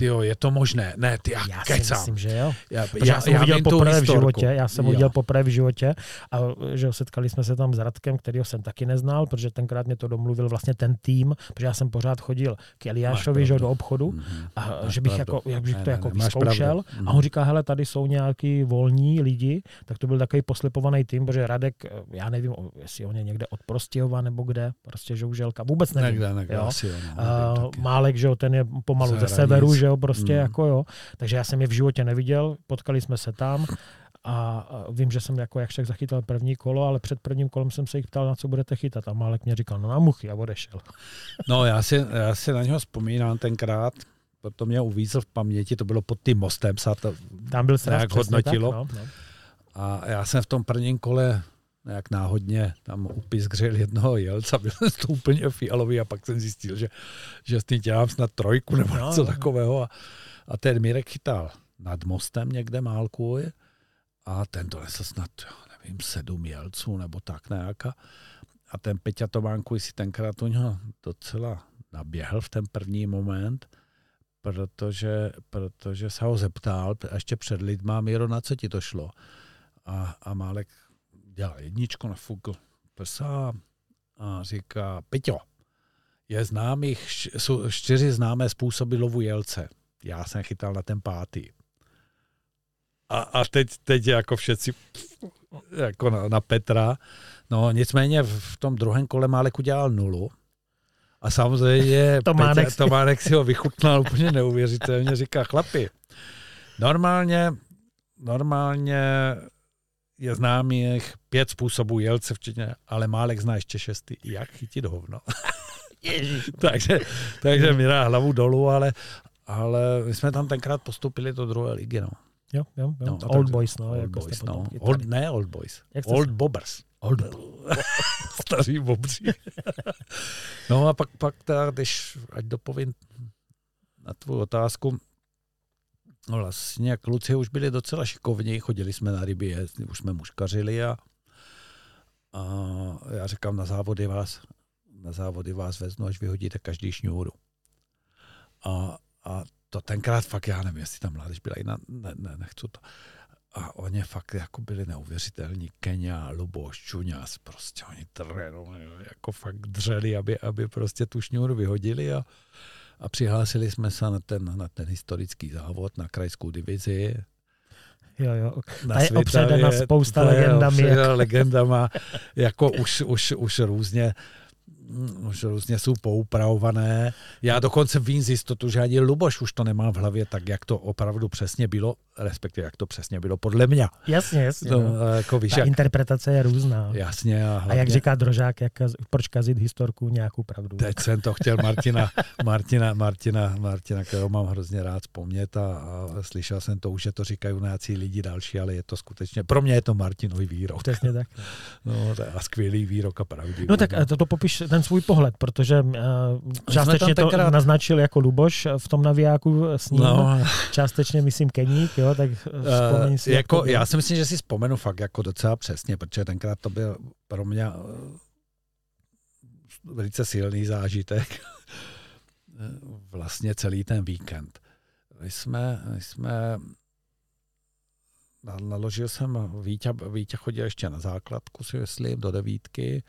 Ty jo, je to možné. Ne, ty já, Já si kecám. myslím, že jo. Já, Protože já, já jsem ho viděl poprvé v životě, já jsem Jo. viděl poprvé v životě a že jo, setkali jsme se tam s Radkem, kterýho jsem taky neznal, protože tenkrát mě to domluvil vlastně ten tým, protože já jsem pořád chodil k Eliášovi že do obchodu Mhm. a Máš že bych, pravdu. jako, jak bych Ne, to ne, jako ne, vyzkoušel pravdu. Mhm. a on říká, hele, tady jsou nějaký volní lidi, tak to byl takový poslepovaný tým, protože Radek, já nevím, jestli on je někde od Prostějova nebo kde, prostě žouželka, vůbec nevím. Nekde, jo. asi jo, no, nevím. Málek, že jo, ten je pomalu ze severu, že jo, prostě Mm. jako jo. Takže já jsem je v životě neviděl, potkali jsme se tam a vím, že jsem jako jak však zachytal první kolo, ale před prvním kolem jsem se jich ptal, na co budete chytat a Málek mě říkal, no na muchy a odešel. No, já si, já si na něho vzpomínám tenkrát, to mě uvízl v paměti, to bylo pod tím mostem, se to, Tam byl přesně hodnotilo? Tak, no, no. a já jsem v tom prvním kole nějak náhodně tam upiskřil jednoho jelca, byl jsem to úplně fialový a pak jsem zjistil, že, že s tím dělám snad trojku nebo No, něco no, no. takového a, a ten Mirek chytal nad mostem někde málku a ten donesl snad, já nevím, sedm jelců nebo tak nějaká. A ten Peťa Tománku si tenkrát u něho docela naběhl v ten první moment, protože, protože se ho zeptal a ještě před lidma, Miro, na co ti to šlo? A, a Málek dělal jedničku, nafukl prsa a říká, Peťo, je známých, jsou čtyři známé způsoby lovu jelce. Já jsem chytal na ten pátý. A, a teď, teď jako všetci jako na, na Petra. No nicméně v tom druhém kole Málek udělal nulu. A samozřejmě Tománek Peťa, si- Tománek si ho vychutnal úplně neuvěřitelně. Říká, chlapi, normálně, normálně je známých pět způsobů jelce včetně, ale Málek zná ještě šestý. Jak chytit hovno? takže, takže mi dá hlavu dolů, ale, ale my jsme tam tenkrát postupili do druhé ligy. No. Jo, jo, jo. No, old tak- boys, no. Old jako boys, no. Old, ne old boys. Jak Old se- bobbers. Old Staří bobří. no a pak, pak teda, když, ať dopovím na tvou otázku, no vlastně kluci už byli docela šikovní, chodili jsme na ryby, už jsme muškařili a, a já říkám, na závody vás, na závody vás vezmu, až vyhodíte každý šňůru. A, a to tenkrát fakt, já nevím, jestli tam mládež byla jiná, ne, ne, nechci to. A oni fakt jako byli neuvěřitelní. Kenia, Luboš, Čuňas, prostě oni trénovali, jako fakt dřeli, aby, aby prostě tu šňůru vyhodili a, a přihlásili jsme se na ten, na ten historický závod, na krajskou divizi. Jo, jo. Na Ta je opředena spousta legendami, opředena legendama, jako už, už, už různě už různě jsou poupravované. Já dokonce vím z jistotu, že ani Luboš už to nemá v hlavě tak, jak to opravdu přesně bylo, respektive jak to přesně bylo podle mě. Jasně, jasně. No, No, jako víš, Ta jak, interpretace je různá. jasně. A, A hlavně, jak říká Drožák, jak, proč kazit historku nějakou pravdu. Teď jsem to chtěl Martina, Martina, Martina, Martina, kterou mám hrozně rád vzpomnět a, a slyšel jsem to už, že to říkají nějací lidi další, ale je to skutečně, pro mě je to Martinový výrok. Přesně tak. No, a skvělý výrok a pravdivý. No tak to, to popiš ten svůj pohled, protože uh, částečně to tenkrát- naznačil jako Luboš v tom navijáku s ním, No, částečně myslím Keník, jo, tak eh, vzpomeň si. Uh, jako, jak to já si myslím, že si vzpomenu fakt jako docela přesně, protože tenkrát to byl pro mě eh, velice silný zážitek. vlastně celý ten víkend. My jsme, my jsme na- naložil jsem, Vítě, Vítě chodil ještě na základku, si myslím, do devítky.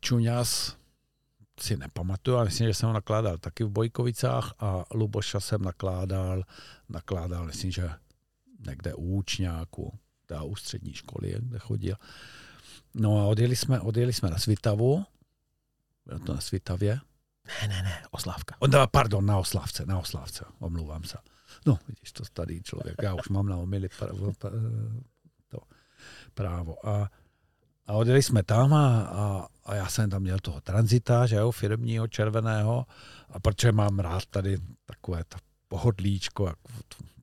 Čuňas si nepamatuju, ale myslím, že jsem ho nakládal taky v Bojkovicách a Luboša jsem nakládal, nakládal, myslím, že někde u Účňáku, teda u střední školy, kde chodil. No a odjeli jsme, odjeli jsme na Svitavu, bylo to na Svitavě, Ne, ne, ne, Oslávka. On dá, pardon, na Oslavce, na Oslavce, omlouvám se. No, vidíš, to starý člověk, já už mám na omily právo, to právo. A, a odjeli jsme tam a, a, a, já jsem tam měl toho tranzita, že jo, firmního, červeného, a protože mám rád tady takové ta pohodlíčko, jak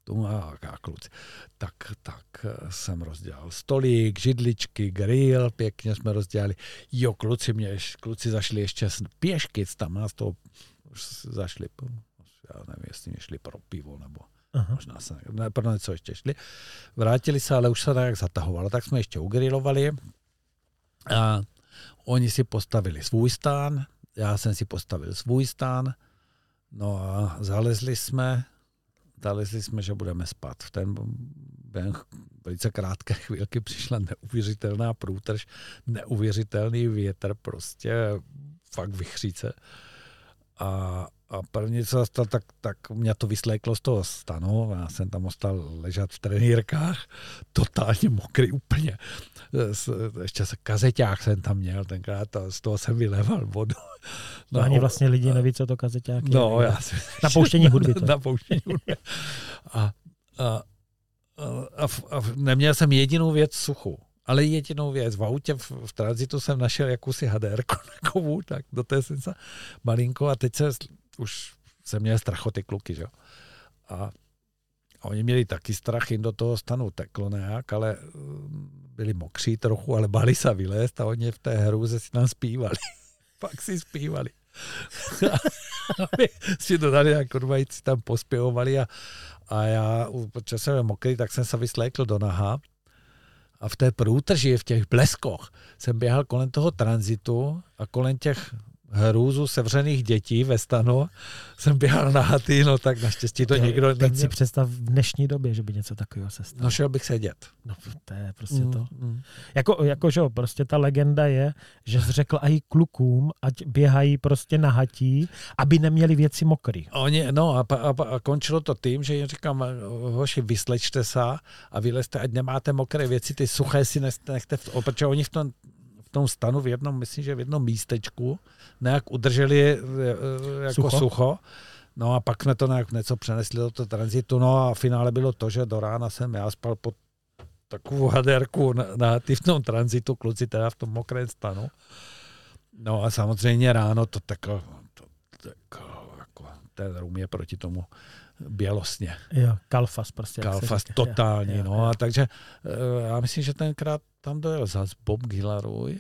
tu a, a kluci, tak, tak jsem rozdělal stolík, židličky, grill, pěkně jsme rozdělali. Jo, kluci mě, kluci zašli ještě pěšky, tam nás to už zašli, já nevím, jestli mě šli pro pivo, nebo Aha. možná se, ne, pro něco ještě šli. Vrátili se, ale už se tak zatahovalo, tak jsme ještě ugrilovali. A oni si postavili svůj stán, já jsem si postavil svůj stán, no a zalezli jsme, zalezli jsme, že budeme spát. V ten během velice krátké chvílky přišla neuvěřitelná průtrž, neuvěřitelný větr, prostě fakt vychříce. A, a první, co stalo, tak, tak mě to vysléklo z toho stanu. Já jsem tam ostal ležet v trenýrkách, totálně mokrý úplně. Ještě se kazeťák jsem tam měl tenkrát a z toho jsem vyleval vodu. No, ani vlastně lidi neví, co to kazeťák je. No, já si... Na pouštění hudby to. Na pouštění hudby. A, a, a, a, neměl jsem jedinou věc suchou. Ale jedinou věc. V autě v, v tranzitu jsem našel jakousi hadérku takovou, tak do té jsem se malinko a teď se už jsem měl strach o ty kluky, že? A, a oni měli taky strach, jim do toho stanu teklo nějak, ale mm, byli mokří trochu, ale báli se vylézt a oni v té hrůze si tam zpívali. Pak si zpívali. aby si to tady jako kurvajíci tam pospěvovali a, a já, protože jsem mokrý, tak jsem se vyslékl do naha a v té průtrži, v těch bleskoch, jsem běhal kolem toho tranzitu a kolem těch hrůzu sevřených dětí ve stanu, jsem běhal na haty, no tak naštěstí to někdo Teď si neměl. představ v dnešní době, že by něco takového se stalo. No šel bych sedět. No, to je prostě to. Mm. Jako, jako že jo, prostě ta legenda je, že řekl i klukům, ať běhají prostě na hatí, aby neměli věci mokrý. Oni, no a, a, a končilo to tím, že jim říkám, hoši, vyslečte se a vylezte, ať nemáte mokré věci, ty suché si nechte, protože oni v tom, tom stanu v jednom, myslím, že v jednom místečku nějak udrželi jako Sucho. sucho. No a pak jsme to nějak něco přenesli do toho tranzitu, no a v finále bylo to, že do rána jsem já spal pod takovou haderku na, na ty v tom tranzitu, kluci teda v tom mokrém stanu. No a samozřejmě ráno to tak, to, tak jako, ten rum je proti tomu bělostně. Jo, kalfas prostě. Kalfas totální, Jo, no jo. a takže eh, já myslím, že tenkrát tam dojel zas Bob Gilaruj.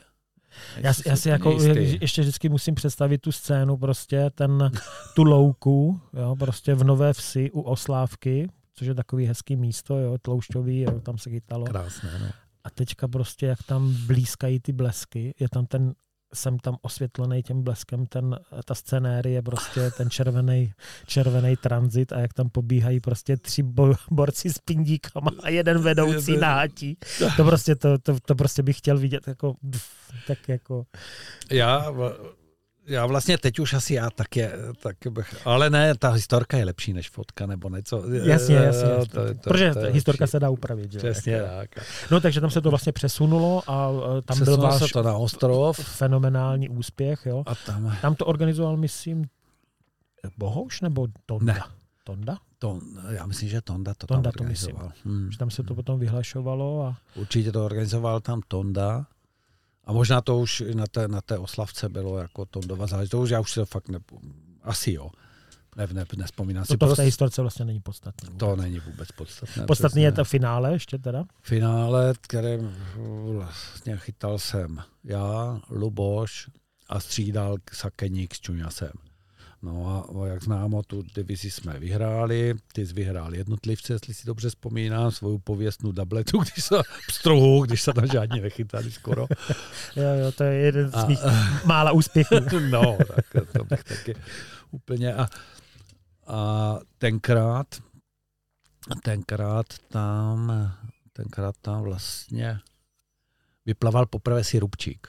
Já, si- já si jako Nejistý. je- ještě vždycky musím představit tu scénu, prostě ten, tu louku, jo, prostě v Nové Vsi u Oslávky, což je takový hezký místo, jo, tloušťový, jo, tam se chytalo. Krásné, no. A teďka prostě, jak tam blízkají ty blesky, je tam ten jsem tam osvětlený tím bleskem, ten, ta scenérie, prostě ten červený, červený tranzit a jak tam pobíhají prostě tři bo, borci s pindíkama a jeden vedoucí na hatí. To prostě, to, to, to prostě bych chtěl vidět jako, tak jako, Já, já vlastně teď už asi já tak je, tak bych, ale ne, ta historka je lepší než fotka nebo něco. jasně, jasně, Eh, jasně. to- to- protože to historka lepší. se dá upravit. Že? Přesně jako. tak. No takže tam se to vlastně přesunulo a eh, tam byl Přesunulo váš se to na ostrov fenomenální úspěch, jo. a tam Tam to organizoval, myslím, Bohouš nebo Tonda? Ne. Tonda? to, já myslím, že Tonda to Tonda tam to myslím. organizoval. Hmm. Že tam se to potom vyhlašovalo a Určitě to organizoval tam Tonda. A možná to už na té, na té oslavce bylo jako Tondova záležitost. To už já už to fakt ne, asi jo. Ne, ne, nespomínám si. to, to v té Prostě historce vlastně není podstatné. vůbec. to není vůbec podstatné. Podstatný je přesně. to finále ještě teda. finále, které vlastně chytal jsem já, Luboš a střídal Sakeník s Čuňasem. No a jak známo, tu divizi jsme vyhráli, ty jsi vyhrál jednotlivce, jestli si dobře vzpomínám, svou pověstnou dubletu, když se struhu, když se tam žádně nechytali skoro. Jo, jo, to je jeden z A- mých mála úspěchů. No, tak to bych taky úplně. A, a tenkrát, tenkrát tam, tenkrát tam vlastně vyplaval poprvé si Rubčík.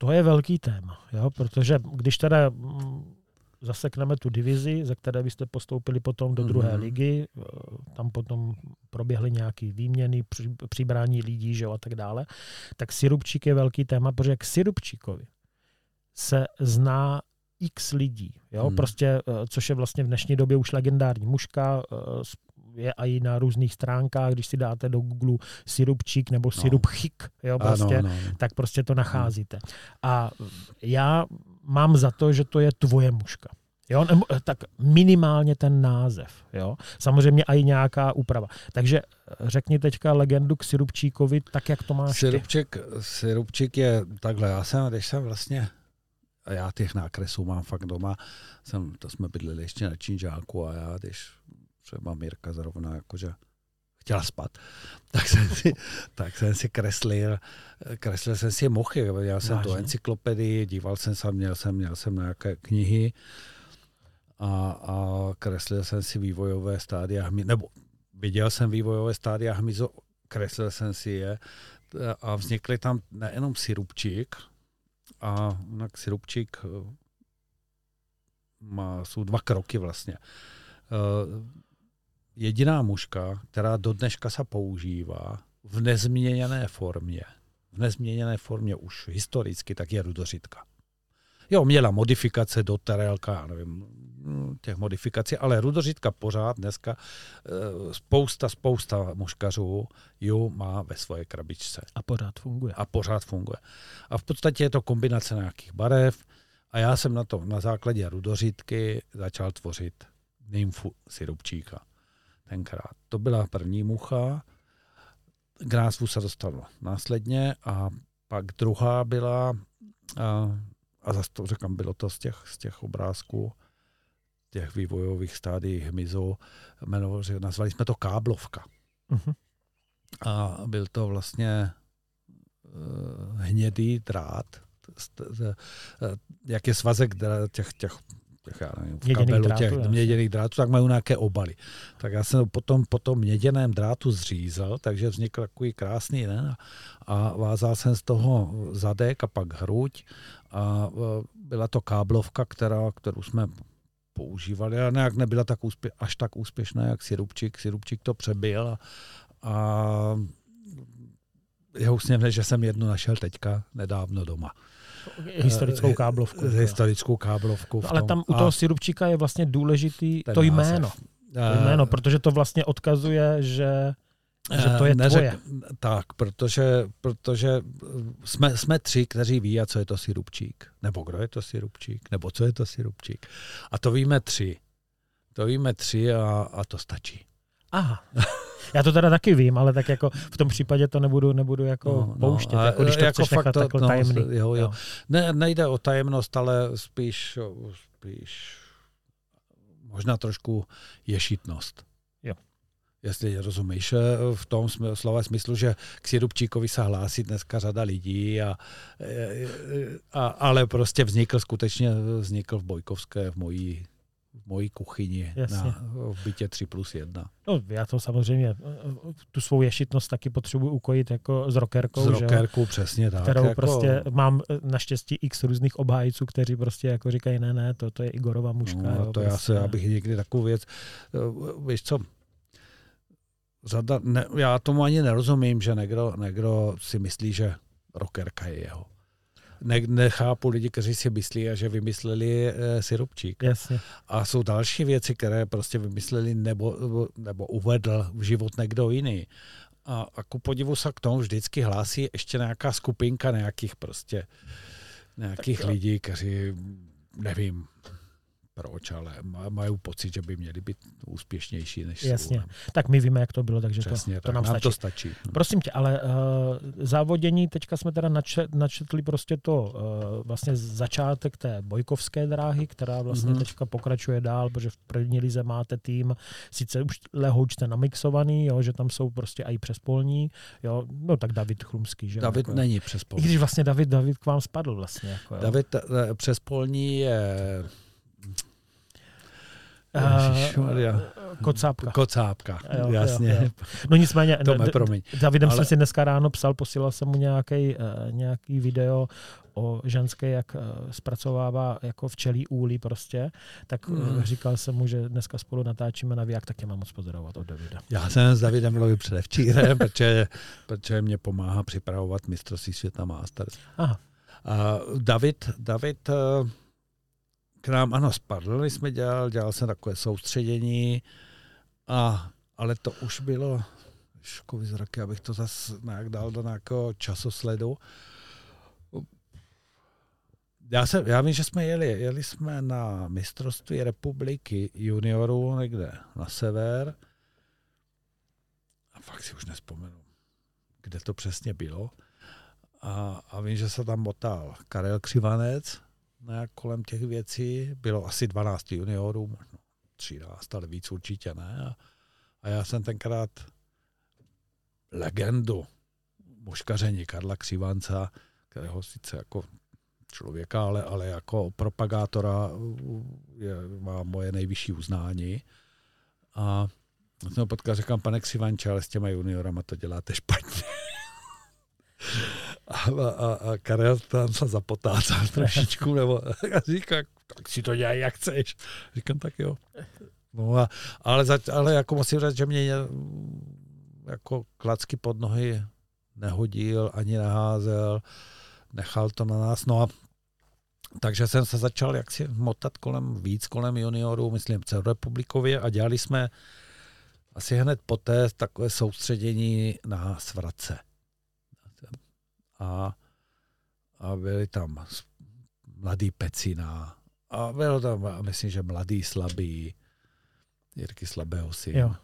To je velký téma, jo, protože když teda mm, zasekneme tu divizi, ze které byste postoupili potom do druhé Mhm. ligy, eh, tam potom proběhly nějaké výměny, při- přibrání lidí že jo, a tak dále, tak Sirupčík je velký téma, protože k Sirupčíkovi se zná x lidí, jo, Hmm. prostě, eh, což je vlastně v dnešní době už legendární mužka, eh, je i na různých stránkách, když si dáte do Google Sirupčík nebo Sirupchik, jo, prostě, Ano, ano, tak prostě to nacházíte. A já mám za to, že to je tvoje mužka. Jo, nebo, tak minimálně ten název. Jo? Samozřejmě i nějaká úprava. Takže řekni teďka legendu k Sirupčíkovi, tak jak to máš ty. Sirupčik, sirupčik je takhle, já jsem, když jsem vlastně, a já těch nákresů mám fakt doma, jsem, to jsme bydleli ještě na Činžáku a já, když třeba Mirka zrovna jakože chtěla spát, tak jsem si, tak jsem si kreslil, kreslil jsem si mochy, já jsem tu Vážně? encyklopedii, díval jsem se, měl jsem, měl jsem nějaké knihy a, a kreslil jsem si vývojové stádia hmyzu, nebo viděl jsem vývojové stádia hmyzu, kreslil jsem si je a vznikly tam nejenom sirupčík, a jinak sirupčík eh, má, jsou dva kroky vlastně. Jediná mužka, která do dneška se používá v nezměněné formě, v nezměněné formě už historicky, tak je rudořitka. Jo, měla modifikace do terelka, já nevím, těch modifikací, ale rudořitka pořád dneska eh, spousta, spousta muškařů ju má ve své krabičce A pořád funguje. a pořád funguje. A v podstatě je to kombinace nějakých barev a já jsem na to na základě rudořitky začal tvořit nymfu sirupčíka. Tenkrát. To byla první mucha, k názvu se dostalo následně a pak druhá byla, a, a zase to říkám, bylo to z těch, z těch obrázků, těch vývojových stádií hmyzu, jmenovali, nazvali jsme to káblovka. Mhm. A byl to vlastně eh, hnědý drát, t- jak je svazek těch, těch těch, já nevím, v Měděných kabelu drátů, těch měděných drátů, tak mají nějaké obaly. Tak já jsem potom po tom měděném drátu zřízel, takže vznikl takový krásný ne? a vázal jsem z toho zadek a pak hruď a e, byla to káblovka, která, kterou jsme používali a nějak nebyla tak úspě- až tak úspěšná, jak Sirupčík. Sirupčík to přebil a, a je úsměvné, že jsem jednu našel teďka nedávno doma. Historickou káblovku. Eh, Historickou káblovku. No, ale tam u A toho sirupčíka je vlastně důležitý to jméno. To Eh, jméno, protože to vlastně odkazuje, že, že to je Eh, neřek- tvoje. Tak, protože, protože eh, jsme, jsme tři, kteří ví, a co je to sirupčík. Nebo kdo je to sirupčík, nebo co je to sirupčík. A to víme tři. To víme tři a, a to stačí. Aha. Já to teda taky vím, ale tak jako v tom případě to nebudu, nebudu jako No, no, pouštět, a jako když to jako chceš nechat fakt to- takhle no, tajemný. jo, jo. Ne, nejde o tajemnost, ale spíš, spíš možná trošku ješitnost. Jo. Jestli rozumíš, v tom slova smyslu, že k Sirupčíkovi se hlásí dneska řada lidí, a, eh, a, ale prostě vznikl skutečně, vznikl v Bojkovské, v mojí, mojí kuchyni Jasně. na, v bytě 3 plus 1. No, já to samozřejmě, eh, tu svou ješitnost taky potřebuji ukojit jako s že jo, rockerkou přesně tak. kterou jako, prostě mám eh, naštěstí x různých obhájců, kteří prostě jako říkají, ne, ne, to, to je Igorova mužka. No, jo, to já prostě. se, já bych někdy takovou věc, eh, víš co, řada, ne, já tomu ani nerozumím, že někdo, někdo si myslí, že rockerka je jeho. Ne, nechápu lidi, kteří si myslí, že vymysleli e, sirupčík. Jasně. A jsou další věci, které prostě vymysleli nebo, nebo uvedl v život někdo jiný. A, a ku podivu se k tomu vždycky hlásí ještě nějaká skupinka nějakých prostě nějakých Tak lidí, kteří nevím proč, ale ma- mají pocit, že by měli být úspěšnější než Jasně. jsou. Tak my víme, jak to bylo, takže Přesně, to, tak, to nám stačí. to stačí. Prosím tě, ale uh, závodění, teďka jsme teda načet, načetli prostě to uh, vlastně začátek té bojkovské dráhy, která vlastně Mhm. mm-hmm. teďka pokračuje dál, protože v první lize máte tým, sice už lehouč jste namixovaný, jo, že tam jsou prostě i přespolní, jo, no tak David Chlumský, že David jako, není přes I když vlastně David, David k vám spadl vlastně, jako, jo. David eh, přes polní je Ježišmarja. Kocápka. Kocápka, Jo, jo, jasně. jo. No nicméně, To ne- mě d- promiň. Davidem Ale- jsem si dneska ráno psal, posílal jsem mu nějaký, uh, nějaký video o ženské, jak uh, zpracovává jako včelí úly prostě, tak Mm. říkal jsem mu, že dneska spolu natáčíme na jak, tak tě mám moc pozdravovat od Davida. Já jsem s Davidem mluvil předevčírem, protože, protože mě pomáhá připravovat mistrovství světa Masters. Aha, A David, David eh, k nám, ano, spadl, my jsme dělal, dělal jsem takové soustředění, a, ale to už bylo, škovy zraky, abych to zase nějak dal do nějakého časosledu. Já, se, já vím, že jsme jeli, jeli jsme na mistrovství republiky juniorů někde na sever a fakt si už nespomenu, kde to přesně bylo. A, a vím, že se tam motal Karel Křivanec nějak kolem těch věcí. Bylo asi 12 juniorů, možná 13, ale víc určitě ne. A, a já jsem tenkrát legendu muškaření Karla Křivanca, kterého sice jako člověka, ale, ale jako propagátora je, má moje nejvyšší uznání. A jsem ho potkal, říkám, pane Křivanče, ale s těma juniorama to děláte špatně. A, a, a Karel tam se zapotácal trošičku, nebo a říká, tak si to dělaj, jak chceš. Říkám, tak jo. No a, ale, za, ale jako musím říct, že mě jako klacky pod nohy nehodil, ani neházel, nechal to na nás. No a takže jsem se začal jaksi motat kolem, víc kolem juniorů, myslím celorepublikově a dělali jsme asi hned poté takové soustředění na svratce. A, a byli tam mladý Pecina a bylo tam, a myslím, že mladý slabý, Jirky Slabého syn. jo.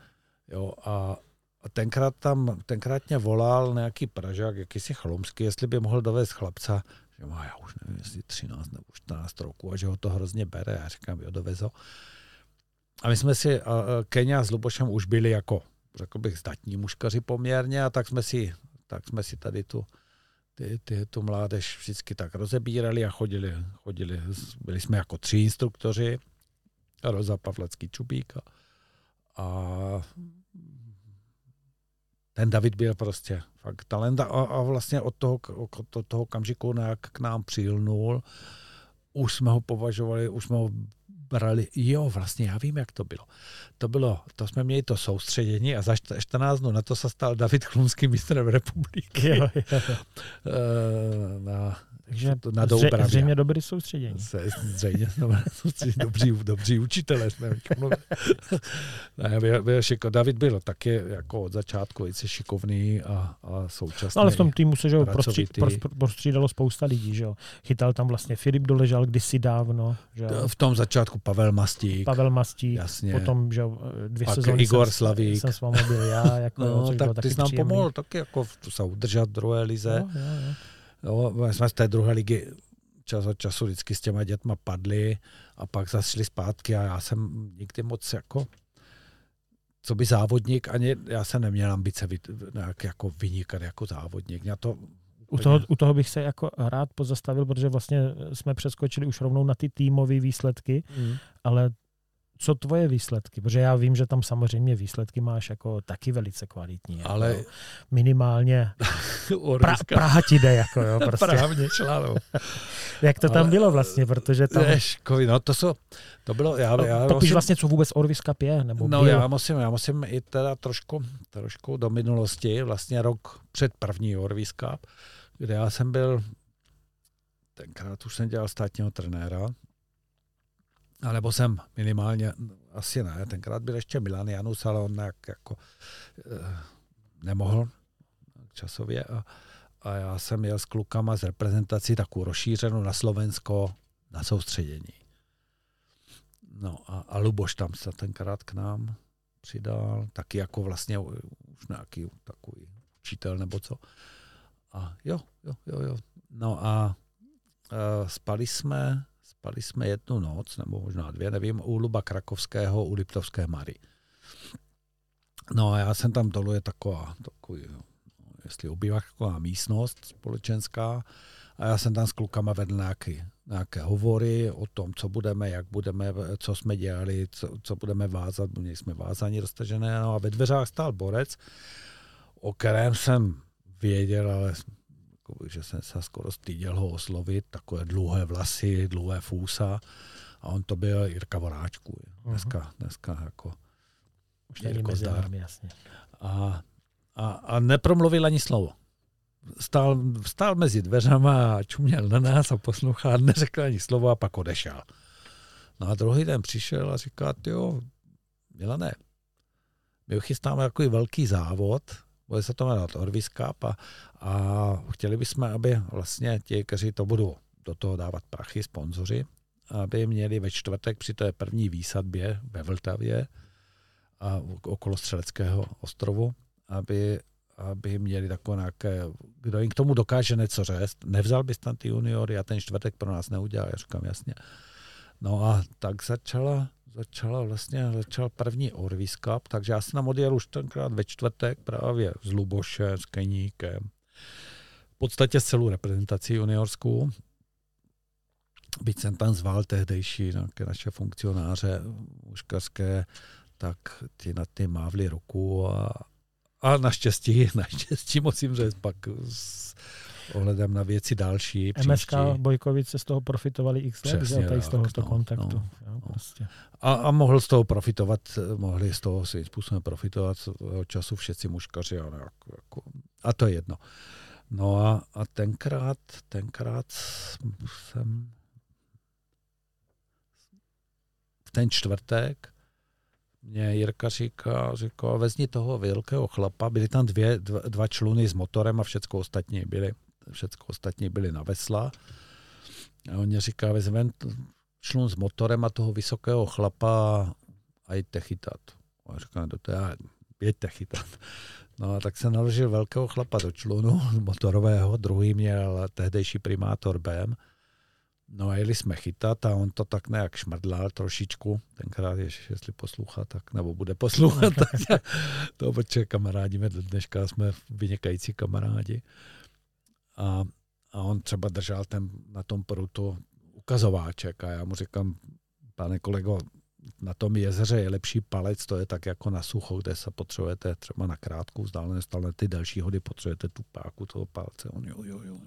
Jo, a, a tenkrát tam, tenkrát mě volal nějaký Pražák, jakýsi Chlumský, jestli by mohl dovést chlapca, že má, já už nevím, jestli 13 nebo 14 roku a že ho to hrozně bere. Já říkám, jo, dovez ho. A my jsme si, a Kenia s Lubošem už byli jako, řekl bych, zdatní muškaři poměrně a tak jsme si, tak jsme si tady tu, ty, ty, tu mládež vždycky tak rozebírali a chodili, chodili, byli jsme jako tři instruktoři, Roza Pavlecký Čubík a, a ten David byl prostě fakt talent a, a vlastně od toho, od toho kamžiku nějak k nám přilnul, už jsme ho považovali, už jsme ho brali, jo, vlastně já vím, jak to bylo. To bylo, to jsme měli to soustředění a za 14 dnů na to se stal David Chlumský mistrem republiky. Jo, jo. Eh, na, takže na zře, zřejmě dobrý soustředění. Se, zřejmě soustředění, dobří, dobří učitelé jsme ne, byl, šiko, David byl taky jako od začátku velice šikovný a, a současný. No, ale v tom týmu se že prostří, prostřídalo spousta lidí. Že jo. Chytal tam vlastně Filip Doležal kdysi dávno. Že V tom začátku Pavel Mastík. Pavel Mastík, jasně. potom že dvě Pak sezóny Igor jsem, Slavík. jsem s vámi byl já. Jako, no, tak ty jsi nám pomohl taky jako se udržet v druhé lize. No, jo, jo. Jo, my jsme z té druhé ligy čas od času vždycky s těma dětma padli a pak zase šli zpátky a já jsem nikdy moc jako co by závodník, ani já jsem neměl ambice vy, nějak jako vynikat jako závodník. Já to u toho, u toho bych se jako rád pozastavil, protože vlastně jsme přeskočili už rovnou na ty týmové výsledky, mm. ale co tvoje výsledky? Protože já vím, že tam samozřejmě výsledky máš jako taky velice kvalitní. Jako Ale minimálně pra, Praha ti jde, jako jo, prostě. Právě šla, no. Jak to tam Ale, bylo vlastně, protože tam... Ješkovi, no to, jsou, to bylo, já, já Popiš musím, vlastně, co vůbec Orvis Cup je, nebo No byl. já musím, já musím i teda trošku, trošku do minulosti, vlastně rok před první Orvis Cup, kde já jsem byl, tenkrát už jsem dělal státního trenéra, a nebo jsem minimálně, asi ne, tenkrát byl ještě Milan Janus, ale on jak, jako eh, nemohl časově a, a já jsem jel s klukama z reprezentací takovou rozšířenou na Slovensko na soustředění. No a, a Luboš tam se tenkrát k nám přidal, taky jako vlastně už nějaký takový učitel nebo co. A jo, jo, jo, jo. No a uh, spali jsme spali jsme jednu noc, nebo možná dvě, nevím, u Luba Krakovského, u Liptovské Mary. No a já jsem tam dolu, je taková, takový, no, jestli taková místnost společenská, a já jsem tam s klukama vedl nějaké, nějaké hovory o tom, co budeme, jak budeme, co jsme dělali, co, co budeme vázat, měli jsme vázání roztažené, no a ve dveřách stál borec, o kterém jsem věděl, ale jako, že jsem se skoro styděl ho oslovit, takové dlouhé vlasy, dlouhé fůsa a on to byl Jirka Voráčku. Dneska, dneska jako Už Jirko mezi námi, jasně. A, a, a nepromluvil ani slovo. Stál, stál mezi dveřama a čuměl na nás a poslouchal, neřekl ani slovo a pak odešel. No a druhý den přišel a říká, jo, Milane, my chystáme takový velký závod, bude se to jmenovat Orvis Cup a, a chtěli bychom, aby vlastně ti, kteří to budou do toho dávat prachy, sponzoři, aby měli ve čtvrtek při té první výsadbě ve Vltavě a okolo Střeleckého ostrovu, aby, aby měli takové nějaké, kdo jim k tomu dokáže něco říct. Nevzal bys tam ty juniory a ten čtvrtek pro nás neudělal, já říkám jasně. No a tak začala začala vlastně, začal první Orvis Cup, takže já jsem tam odjel už tenkrát ve čtvrtek právě s Lubošem, s Keníkem. V podstatě celou reprezentací juniorskou. Byť jsem tam zval tehdejší nějaké naše funkcionáře muškarské, tak ti na ty mávli ruku a, a naštěstí, naštěstí musím říct, pak s, ohledem na věci další. MSK Bojkovice z toho profitovali x let, Přesně, tady z tohoto no, kontaktu. No, jo, no. Prostě. A, a mohl z toho profitovat, mohli z toho svým způsobem profitovat času všetci muškaři. A, jako, jako, a to je jedno. No a, a tenkrát, tenkrát jsem v ten čtvrtek mě Jirka říká, říká, vezmi toho velkého chlapa, byly tam dvě, dva, dva čluny s motorem a všechno ostatní byly, všechno ostatní byly na vesla. A on mě říká, vezmem člun s motorem a toho vysokého chlapa a jděte chytat. A já říkám, do toho jeďte chytat. No a tak se naložil velkého chlapa do člunu motorového, druhý měl tehdejší primátor BM. No a jeli jsme chytat a on to tak nějak šmrdlal trošičku, tenkrát, ještě, jestli poslouchá, tak nebo bude poslouchat, to, protože kamarádi, dneška jsme vynikající kamarádi. A, a on třeba držel ten, na tom prutu ukazováček a já mu říkám, pane kolego, na tom jezeře je lepší palec, to je tak jako na sucho, kde se potřebujete třeba na krátkou vzdálenost, ale ty další hody potřebujete tu páku toho palce. On jo, jo, jo.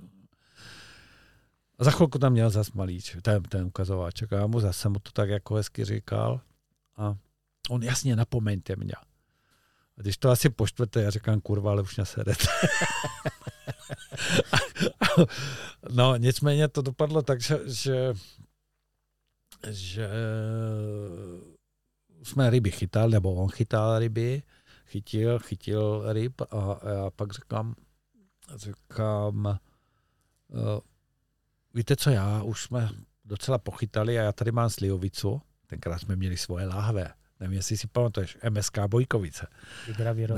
A za chvilku tam měl zase malíč, ten, ten ukazováček. A já mu zase mu to tak jako hezky říkal. A on jasně, napomeňte mě. A když to asi poštvete, já říkám, kurva, ale už nesedete. no, nicméně to dopadlo tak, že, že, že jsme ryby chytal, nebo on chytal ryby, chytil, chytil ryb a, a já pak říkám, říkám, uh, víte co, já už jsme docela pochytali a já tady mám slivovicu, tenkrát jsme měli svoje láhve, nevím, jestli si pamatuješ, MSK Bojkovice,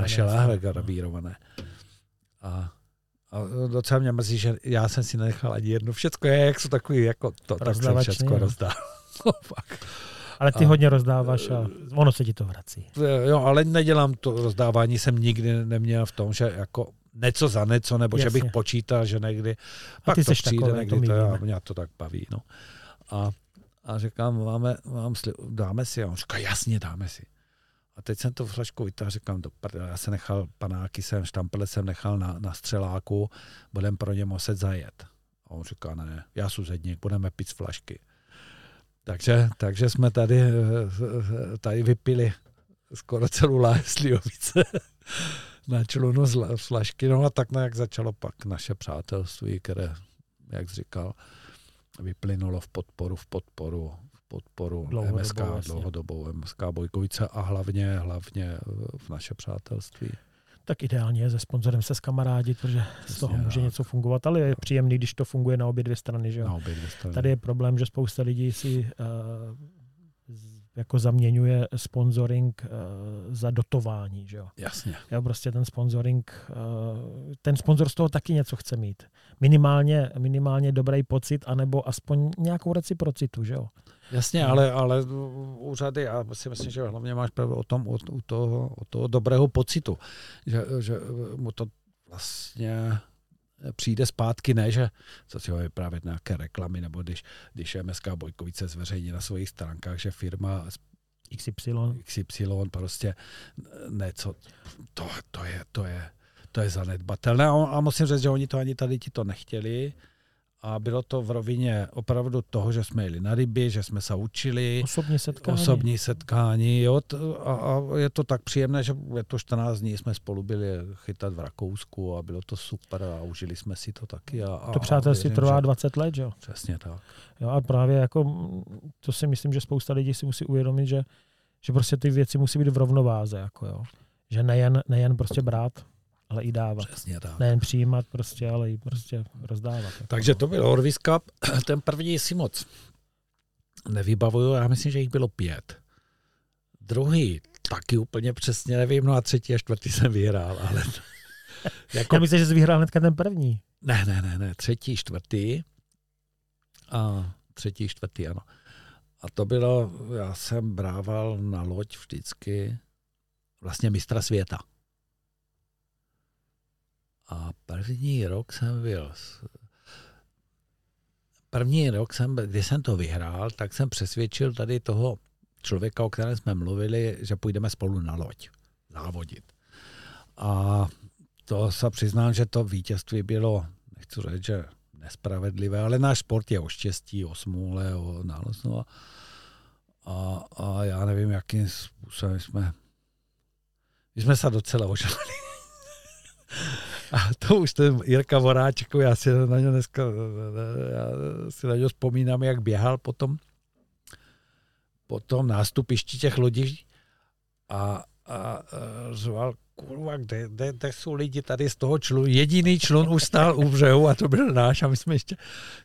naše láhve gravírované. A, a docela mě mrzí, že já jsem si nenechal ani jednu. Všecko je, jak jsou takový, jako to, tak jsem všecko rozdál. No, ale ty a, hodně rozdáváš a ono se ti to vrací. Jo, ale nedělám to rozdávání, jsem nikdy neměl v tom, že jako něco za něco, nebo Jasně. že bych počítal, že někdy, a pak ty to přijde, takové, někdy to, to mě to tak baví. No. A, a říkám, máme, mám, dáme si, a on říká, jasně, dáme si. A teď jsem to flašku vytáhl, říkám, do já jsem nechal panáky, jsem, štampele jsem nechal na, na střeláku, budem pro ně muset zajet. A on říká, ne, já jsem zedník, budeme pít z flašky. Takže, takže jsme tady, tady vypili skoro celou láhesliovice na člunu z flašky. No a tak jak začalo pak naše přátelství, které, jak říkal, vyplynulo v podporu, v podporu, podporu dlouhodobou, MSK, vlastně. dlouhodobou MSK Bojkovice a hlavně, hlavně v naše přátelství. Tak ideálně je se sponzorem se skamarádit, protože z toho může tak. něco fungovat, ale je příjemný, když to funguje na obě dvě strany. Že? Na obě dvě strany. Tady je problém, že spousta lidí si uh, jako zaměňuje sponsoring uh, za dotování, že jo. Jasně. Jo, prostě ten sponsoring, uh, ten sponzor z toho taky něco chce mít. Minimálně, minimálně dobrý pocit, anebo aspoň nějakou reciprocitu, že jo. Jasně, ale, ale úřady, já si myslím, že hlavně máš pravdu o tom, o, o, toho, o toho dobrého pocitu, že, že mu to vlastně přijde zpátky, ne, že co si ho vyprávět nějaké reklamy, nebo když, když MSK Bojkovice zveřejní na svých stránkách, že firma XY. XY prostě něco, to, to je, to je, to je zanedbatelné. A, a musím říct, že oni to ani tady ti to nechtěli, a bylo to v rovině opravdu toho, že jsme jeli na ryby, že jsme se učili. Osobní setkání. Osobní setkání, jo. A, a je to tak příjemné, že je to 14 dní jsme spolu byli chytat v Rakousku a bylo to super a užili jsme si to taky. A, to přátelství trvá že... 20 let, jo? Přesně tak. Jo, a právě jako, to si myslím, že spousta lidí si musí uvědomit, že, že prostě ty věci musí být v rovnováze, jako jo. Že nejen, nejen prostě brát, ale i dávat. Přesně tak. Nejen přijímat prostě, ale i prostě rozdávat. Takže to byl Orvis Cup. Ten první si moc nevybavuju, já myslím, že jich bylo pět. Druhý taky úplně přesně nevím, no a třetí a čtvrtý jsem vyhrál, ale... jako... Já myslím, že jsi vyhrál hnedka ten první. Ne, ne, ne, ne, třetí, čtvrtý. A třetí, čtvrtý, ano. A to bylo, já jsem brával na loď vždycky vlastně mistra světa. A první rok jsem byl první rok, jsem, kdy jsem to vyhrál, tak jsem přesvědčil tady toho člověka, o kterém jsme mluvili, že půjdeme spolu na loď závodit. A to se přiznám, že to vítězství bylo, nechci říct, že nespravedlivé, ale náš sport je o štěstí, o smůle, o a, a já nevím, jakým způsobem jsme, my jsme se docela ožali. A to už ten Jirka Voráček, já si na něj dneska, já si na něj vzpomínám, jak běhal potom, potom nástupišti těch lodí a, a, řval, kurva, kde, kde, kde, jsou lidi tady z toho člunu, jediný člun už stál u břehu a to byl náš a my jsme ještě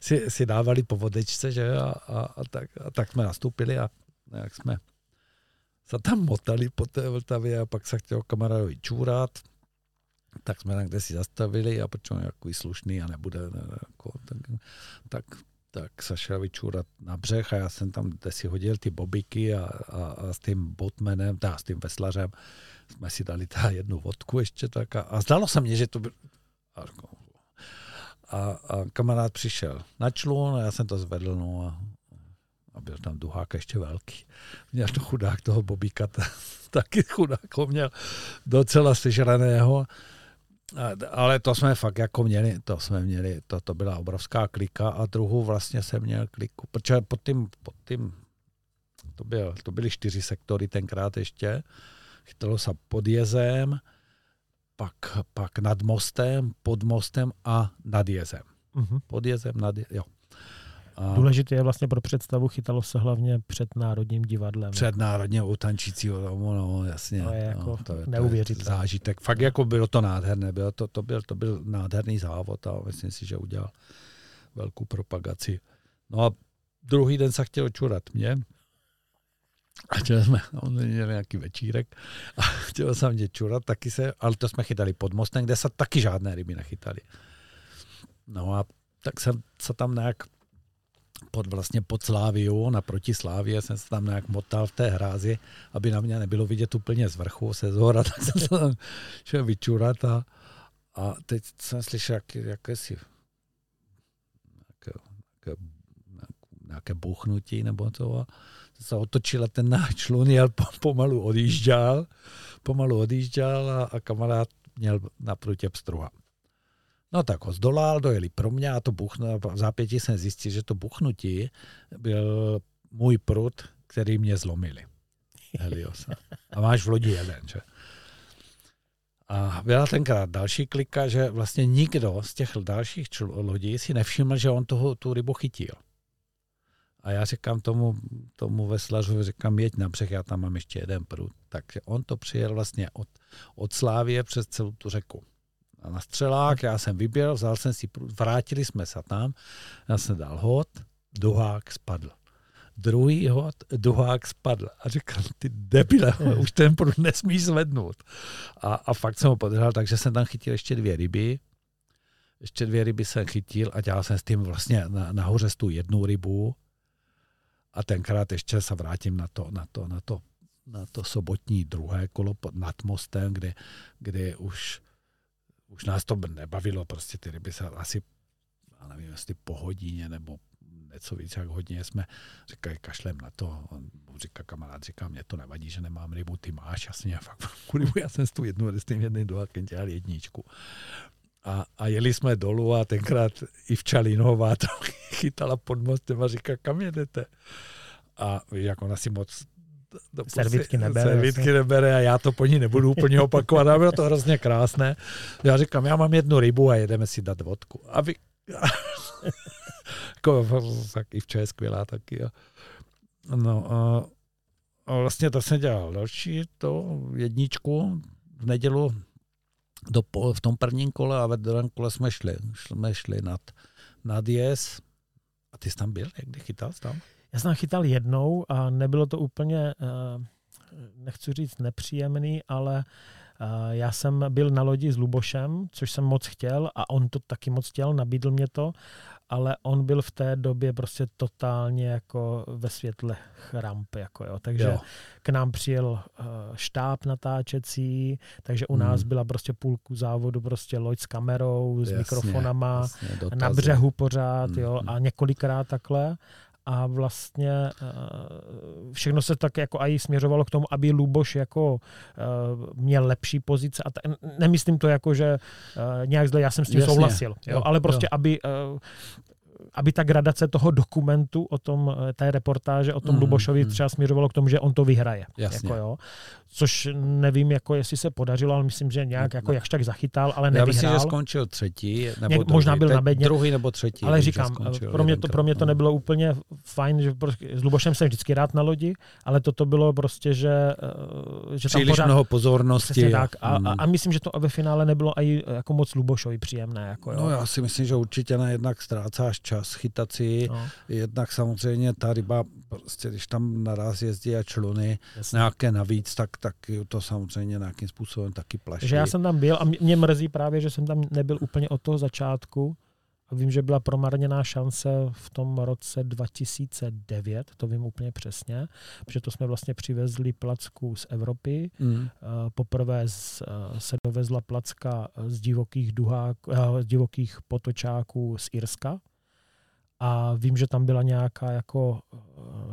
si, si dávali po vodečce, že a, a, a, tak, a tak jsme nastoupili a jak jsme se tam motali po té Vltavě a pak se chtěl kamarádovi čůrat, tak jsme tam kde si zastavili a protože on je takový slušný a nebude, ne, jako, tak, tak, tak se šel vyčůrat na břeh a já jsem tam, kde si hodil ty bobiky a, a, a s tím botmanem, teda s tím veslařem, jsme si dali ta jednu vodku ještě tak a, a zdalo se mně, že to byl, a, A, a kamarád přišel na člun a já jsem to zvedl, no a, a byl tam duhák ještě velký. Měl to chudák toho Bobíka, ta, taky chudák ho měl docela sežraného. Ale to jsme fakt jako měli, to jsme měli, to, to byla obrovská klika a druhou vlastně jsem měl kliku, protože pod tím, pod tím to, byl, to byly čtyři sektory tenkrát ještě, chytalo se pod jezem, pak, pak nad mostem, pod mostem a nad jezem. Mhm. Pod jezem, nad jezem, jo. A Důležité je vlastně pro představu, chytalo se hlavně před Národním divadlem. před národně u tančícího domu, no jasně. To je no, jako to je, to je neuvěřitelné. zážitek. Fakt jako bylo to nádherné, bylo to, to, byl, to byl nádherný závod a myslím si, že udělal velkou propagaci. No a druhý den se chtěl čurat mě. A chtěli jsme, on měl nějaký večírek a chtěl jsem mě čurat, taky se, ale to jsme chytali pod mostem, kde se taky žádné ryby nechytali. No a tak jsem se tam nějak pod vlastně pod Sláviu, naproti Slávě jsem se tam nějak motal v té hrázi, aby na mě nebylo vidět úplně z vrchu, se z hora, tak jsem se tam šel vyčurat a, a teď jsem slyšel jak, jakési nějaké, nějaké, nějaké bouchnutí nebo to a se otočil a ten náš člun jel po, pomalu odjížděl, pomalu odjížděl a, a kamarád měl naproti pstruha. No tak ho zdolal, dojeli pro mě a to buchnu, v zápětí jsem zjistil, že to buchnutí byl můj prut, který mě zlomili. Heliosa. A máš v lodi jeden, že? A byla tenkrát další klika, že vlastně nikdo z těch dalších čl- lodí si nevšiml, že on toho, tu rybu chytil. A já říkám tomu, tomu veslařovi, říkám, jeď na břeh, já tam mám ještě jeden prut. Takže on to přijel vlastně od, od Slávie přes celou tu řeku. A na střelák, já jsem vyběl, vzal jsem si vrátili jsme se tam, já jsem dal hod, duhák spadl. Druhý hod, duhák spadl. A říkám, ty debile, už ten prut nesmíš zvednout. A, a fakt jsem ho podržel, takže jsem tam chytil ještě dvě ryby. Ještě dvě ryby jsem chytil a dělal jsem s tím vlastně na, nahoře tu jednu rybu. A tenkrát ještě se vrátím na to, na to, na to, na to sobotní druhé kolo pod, nad mostem, kde, kde už, už nás to nebavilo, prostě ty ryby se asi, já nevím, jestli po hodině nebo něco víc jak hodně jsme říkali, kašlem na to. On říká, kamarád, říká, mě to nevadí, že nemám rybu, ty máš, jasně, fakt rybu, já jsem s tu jednu s tím jedným dohákem dělal jedničku. A, a jeli jsme dolů a tenkrát i v Čalínová to chytala pod mostem a říká, kam jedete? A víš, jak ona si moc do pusy- Servítky nebere, Servítky jasně. nebere a já to po ní nebudu úplně opakovat, ale bylo to hrozně krásné. Já říkám, já mám jednu rybu a jedeme si dát vodku. A vy... jako, tak i včera je skvělá taky. A, no a, a vlastně to jsem dělal další to jedničku v nedělu do, v tom prvním kole a ve druhém kole jsme šli. Jsme šli nad, nad jez. A ty jsi tam byl? Jak chytal jsi tam? Já jsem chytal jednou a nebylo to úplně, eh, nechci říct nepříjemný, ale eh, já jsem byl na lodi s Lubošem, což jsem moc chtěl a on to taky moc chtěl, nabídl mě to, ale on byl v té době prostě totálně jako ve světle chramp, jako jo. takže Jo. k nám přijel eh, štáb natáčecí, takže u nás Hmm. byla prostě půlku závodu prostě loď s kamerou, s Jasně, mikrofonama, jasně, na břehu pořád, Mm, jo, mm. a několikrát takhle. A vlastně eh, všechno se tak jako i směřovalo k tomu, aby Luboš jako eh, měl lepší pozice. A ta, nemyslím to jako, že eh, nějak zle, já jsem s tím Jasně, souhlasil, jo, jo, ale prostě, jo. aby aby ta gradace toho dokumentu o tom, eh, té reportáže o tom Mm, Lubošovi mm. třeba směřovalo k tomu, že on to vyhraje. Jasně. Jako jo. Což nevím, jako jestli se podařilo, ale myslím, že nějak jako jakž tak zachytal, ale Já nevyhrál. myslím, že skončil třetí, nebo Něk- možná druhý. byl Teď na bedně. Druhý nebo třetí. Ale říkám, skončil pro mě, to, pro mě to no. nebylo úplně fajn, že prostě s Lubošem jsem vždycky rád na lodi, ale toto bylo prostě, že, eh, že tam Příliš pořád... mnoho pozornosti. Tak. A, a, Mm. a, myslím, že to ve finále nebylo i jako moc Lubošovi příjemné. Jako, jo. No já si myslím, že určitě na jednak ztrácáš čas chytat si, No, jednak samozřejmě ta ryba, prostě když tam naraz jezdí a čluny jasně. nějaké navíc, tak, tak to samozřejmě nějakým způsobem taky plaší. Takže já jsem tam byl a mě, mrzí právě, že jsem tam nebyl úplně od toho začátku, A vím, že byla promarněná šance v tom roce 2009, to vím úplně přesně, protože to jsme vlastně přivezli placku z Evropy. Mm. Eh, Poprvé z, eh, se dovezla placka z divokých, duhák, eh, z divokých potočáků z Irska. A vím, že tam byla nějaká jako eh,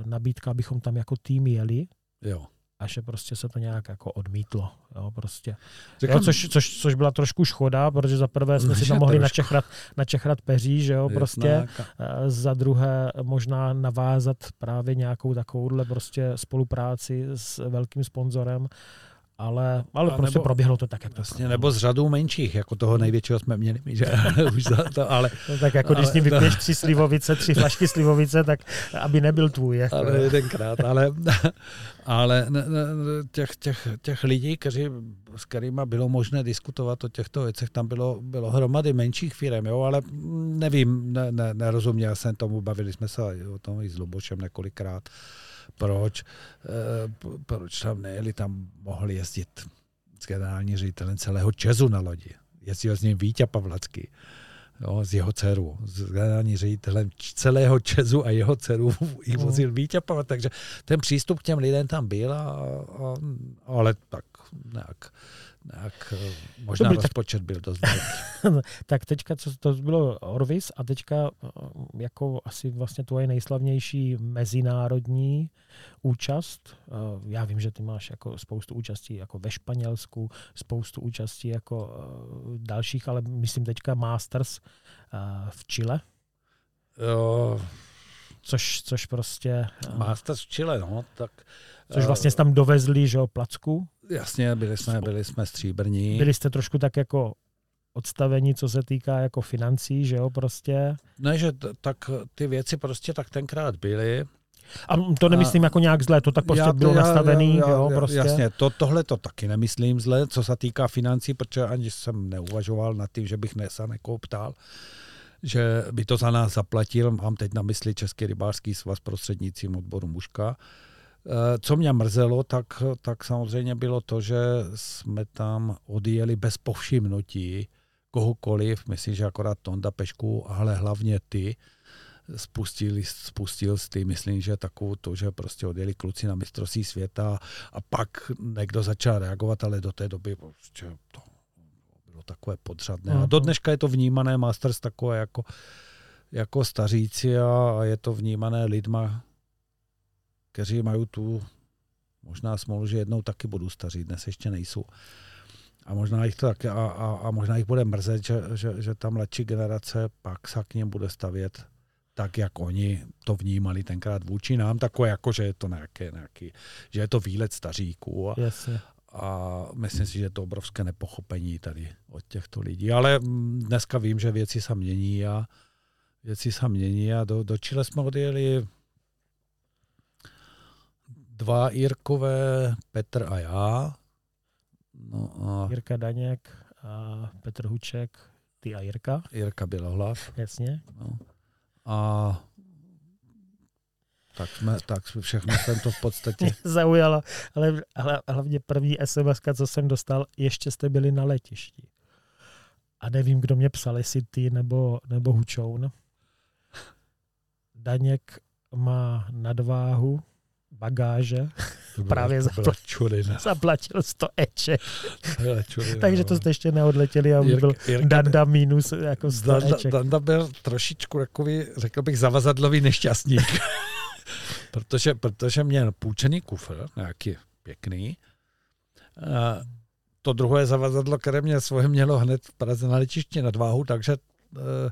nabídka, abychom tam jako tým jeli Jo. a že prostě se to nějak jako odmítlo. Jo, prostě. Říkám, Jo, což, což, což, byla trošku škoda, protože za prvé jsme si Že tam mohli trošku. načechrat, načechrat peří, že jo, prostě. Jednak- Eh, Za druhé možná navázat právě nějakou takovouhle prostě spolupráci s velkým sponzorem, ale, ale A prostě nebo- proběhlo to tak, jak to Vlastně, nebo s řadou menších, jako toho největšího jsme měli, my, že už za to, ale, No, tak jako když Ale- s ním vypiješ tři slivovice, tři flašky slivovice, tak aby nebyl tvůj. Jako. ale jedenkrát, ale, ale těch, těch, těch lidí, kteří, s kterými bylo možné diskutovat o těchto věcech, tam bylo, bylo hromady menších firm, jo, ale nevím, ne, ne, nerozuměl jsem tomu, bavili jsme se o tom i s Lubošem několikrát, proč, eh, proč tam nejeli, tam mohli jezdit s generální ředitelem celého Česu na lodi. Jezdil s ním Vítě Pavlacký, jo, s jeho dcerou, s generální ředitelem celého Česu a jeho dceru jí Mhm. vozil Vítě Pavlacký, takže ten přístup k těm lidem tam byl, a, a, ale tak nějak, nějak eh, možná Dobrý, tak- rozpočet byl dost velký. Tak teďka, co to bylo Orvis a teďka eh, jako asi vlastně tvoje nejslavnější mezinárodní účast. Eh, Já vím, že ty máš jako spoustu účastí jako ve Španělsku, spoustu účastí jako dalších, ale myslím teďka Masters v Chile, Jo, což, což prostě, Masters v Chile, no, tak což vlastně tam dovezli, že jo, placku. Jasně, byli jsme, byli jsme stříbrní. Byli jste trošku tak jako odstavení, co se týká jako financí, že jo, prostě. Ne, že t- tak ty věci prostě tak tenkrát byly. A to nemyslím jako nějak zlé, to tak prostě Já- bylo já- nastavený, já- jo, já- prostě. Jasně, to, tohle to taky nemyslím zle, co se týká financí, protože ani jsem neuvažoval nad tím, že bych ne, se někoho ptal, že by to za nás zaplatil. Mám teď na mysli Český rybářský svaz prostřednictvím odboru Muška. Eh, Co mě mrzelo, tak, tak samozřejmě bylo to, že jsme tam odjeli bez povšimnutí kohokoliv, myslím, že akorát Tonda Pešku, ale hlavně ty, spustil, spustil z ty, myslím, že takovou to, že prostě odjeli kluci na mistrovství světa a pak někdo začal reagovat, ale do té doby prostě to bylo takové podřadné. A do Mhm. dneška je to vnímané Masters takové jako, jako staříci a, a je to vnímané lidma, kteří mají tu možná smolu, že jednou taky budou staří, dnes ještě nejsou. A možná jich to taky, a, a, a možná jich bude mrzet, že, že, že ta mladší generace pak se k ním bude stavět tak, jak oni to vnímali tenkrát vůči nám, takové jako, že je to nějaké, nějaký, že je to výlet staříků a, Jasně. a myslím si, že je to obrovské nepochopení tady od těchto lidí. Ale mm, dneska vím, že věci se mění a věci se mění a do, do Chile jsme odjeli dva Jirkové, Petr a já. No a Jirka Daněk a Petr Huček, ty a Jirka, Jirka Bělohlav. jasně. No. A tak jsme, tak jsme všechno jsem to v podstatě zaujalo, ale, ale hlavně první SMS, co jsem dostal, ještě jste byli na letišti. A nevím, kdo mě psal, jestli ty nebo, nebo Hučoun. Daněk má nadváhu, bagáže, to Právě to byla čurina. zaplatil 100 eček, To byla čurina, takže to no. jste ještě neodletěli a on byl Jirka- Danda minus jako 100 Danda, eček. Danda byl trošičku takový, řekl bych, zavazadlový nešťastník. protože, protože měl půjčený kufr, nějaký pěkný. A to druhé zavazadlo, které mě svoje mělo hned v Praze na letišti nad váhu, takže, eh,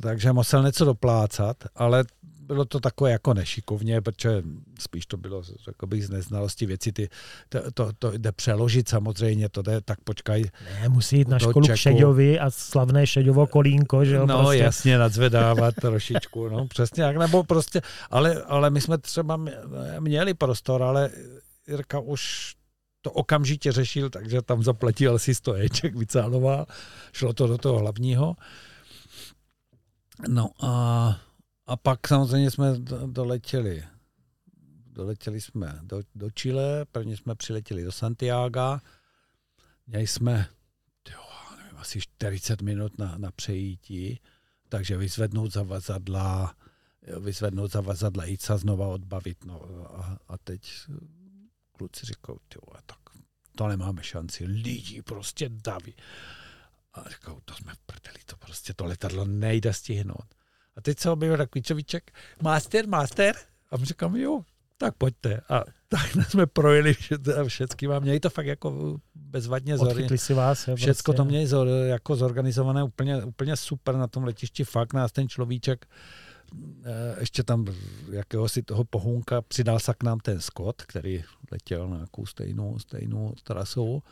takže musel něco doplácat, ale bylo to takové jako nešikovně, protože spíš to bylo, řekl bych, z neznalosti věci. Ty, to, to, to jde přeložit samozřejmě, to jde, tak počkaj, Ne, musí jít na školu Čeku. k Šeďovi a slavné Šeďovo kolínko, že jo? No prostě. jasně, nadzvedávat trošičku, no přesně jak, nebo prostě, ale, ale my jsme třeba mě- měli prostor, ale Jirka už to okamžitě řešil, takže tam zaplatil asi 100 eček, vycáloval, šlo to do toho hlavního. No a, a pak samozřejmě jsme do- doletěli, doletěli jsme do, do Chile, prvně jsme přiletěli do Santiago, měli jsme, jo, nevím, asi 40 minut na, na přejítí, takže vyzvednout zavazadla, vyzvednout zavazadla, jít se znova odbavit. No, a, a teď kluci říkají, tak to nemáme šanci, lidi prostě daví. A říkal, to jsme v prdeli, to prostě to letadlo nejde stihnout. A teď se objevil takový človíček, master, master. A my říkám, jo, tak pojďte. A tak jsme projeli všechny a měli to fakt jako bezvadně Odchytli si vás. Jo, Všecko prostě. to měli zor, jako zorganizované úplně, úplně super na tom letišti. Fakt nás ten človíček eh, ještě tam jakéhosi toho pohunka přidal se k nám ten Scott, který letěl na nějakou stejnou, stejnou trasu.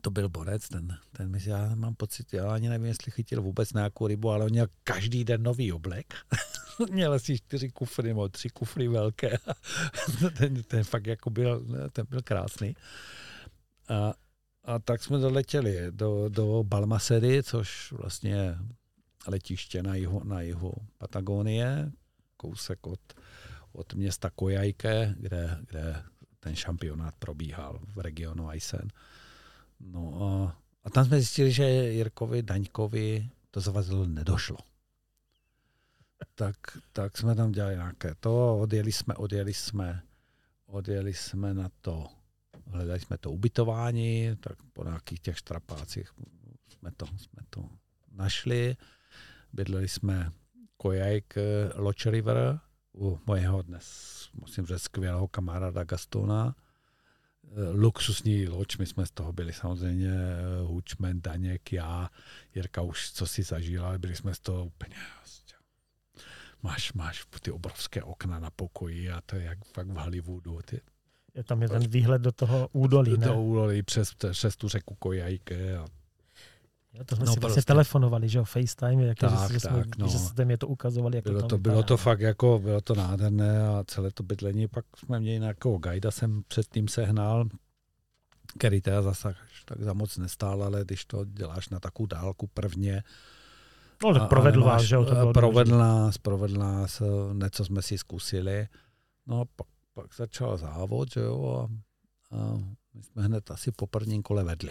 To byl borec, ten, ten myslím, já mám pocit, já ani nevím, jestli chytil vůbec nějakou rybu, ale on měl každý den nový oblek. měl asi čtyři kufry, nebo tři kufry velké. ten, ten fakt jako byl, ten byl krásný. A, a tak jsme doletěli do, do Balmasery, což vlastně letiště na jihu, na jihu Patagonie, kousek od, od města Kojajke, kde, kde ten šampionát probíhal v regionu Aysen. No a, a tam jsme zjistili, že Jirkovi Daňkovi to zavazilo nedošlo. Tak, tak jsme tam dělali nějaké to, odjeli jsme, odjeli jsme, odjeli jsme na to, hledali jsme to ubytování, tak po nějakých těch štrapácích jsme to, jsme to našli. Bydleli jsme Kojajk Loch River u mojeho dnes, musím říct, skvělého kamaráda Gastona. Luxusní loď, my jsme z toho byli samozřejmě Hučmen, Daněk, já, Jirka už co si zažil, ale byli jsme z toho úplně máš, máš ty obrovské okna na pokoji a to je jak fakt v Hollywoodu. Ty, Je tam je ten výhled do toho údolí, ne? do úlohy přes, přes tu řeku Kojajke a Jo, to jsme No, si vlastně prostě. telefonovali, že jo, FaceTime, jak Tak, že, že, jsme, tak, no. že jste mě to ukazovali, jak bylo to, to, tam bylo vypadá, to fakt jako, bylo to nádherné a celé to bydlení, pak jsme měli nějakého guida, jsem předtím sehnal, který teda zase tak za moc nestál, ale když to děláš na takovou dálku prvně, No, tak provedl vás, že jo, to bylo provedl důležité. nás, provedl nás, eh, něco jsme si zkusili. No a pak, pak začal závod, že jo, a, a my jsme hned asi po prvním kole vedli.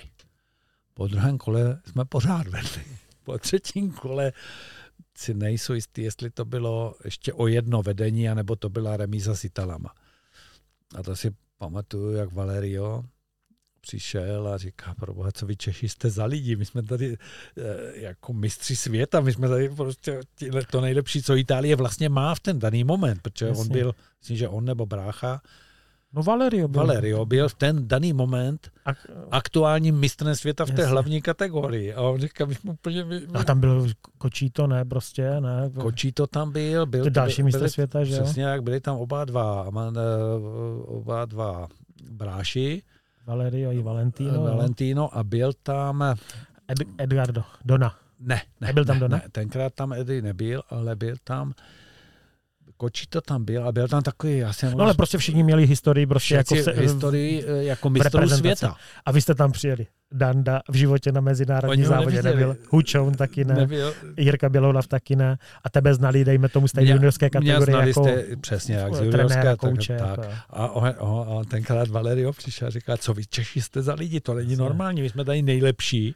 Po druhém kole jsme pořád vedli. Po třetím kole si nejsou jistý, jestli to bylo ještě o jedno vedení, anebo to byla remíza s Italama. A to si pamatuju, jak Valerio přišel a říká, proboha, co vy Češi jste za lidi, my jsme tady eh, jako mistři světa, my jsme tady prostě to nejlepší, co Itálie vlastně má v ten daný moment, protože on Jasně. byl, myslím, že on nebo brácha, No Valerio byl. Valerio byl v ten daný moment A, aktuálním mistrem světa v té Jasně. hlavní kategorii. A on říká, my úplně... My, my, a tam byl Kočíto, ne, prostě, ne. Kočí to tam byl. byl To další mistr světa, že jo? Přesně jak byli tam oba dva, eh, oba dva bráši, Valerio i Valentino. no. Valentino a byl tam, Ed, Edgardo, Dona. ne, ne, Nebyl tam ne, Dona? ne, tenkrát tam Eddie nebyl, ale byl tam, Kočí to tam byl a byl tam takový, já jsem No ale prostě všichni měli historii prostě jako se, historii eh, jako mistrů světa. A vy jste tam přijeli. Danda v životě na mezinárodní Oni závodě neviděli. nebyl. Hučoun taky ne. Nebyl, Jirka Běloulav taky ne. A tebe znali, dejme tomu, z té juniorské mě kategorie znali jako jste, přesně jak z juniorské, tak, kouče. tak. Jako. A, on, on, a tenkrát Valerio přišel a říká, co vy Češi jste za lidi, to není normální, my jsme tady nejlepší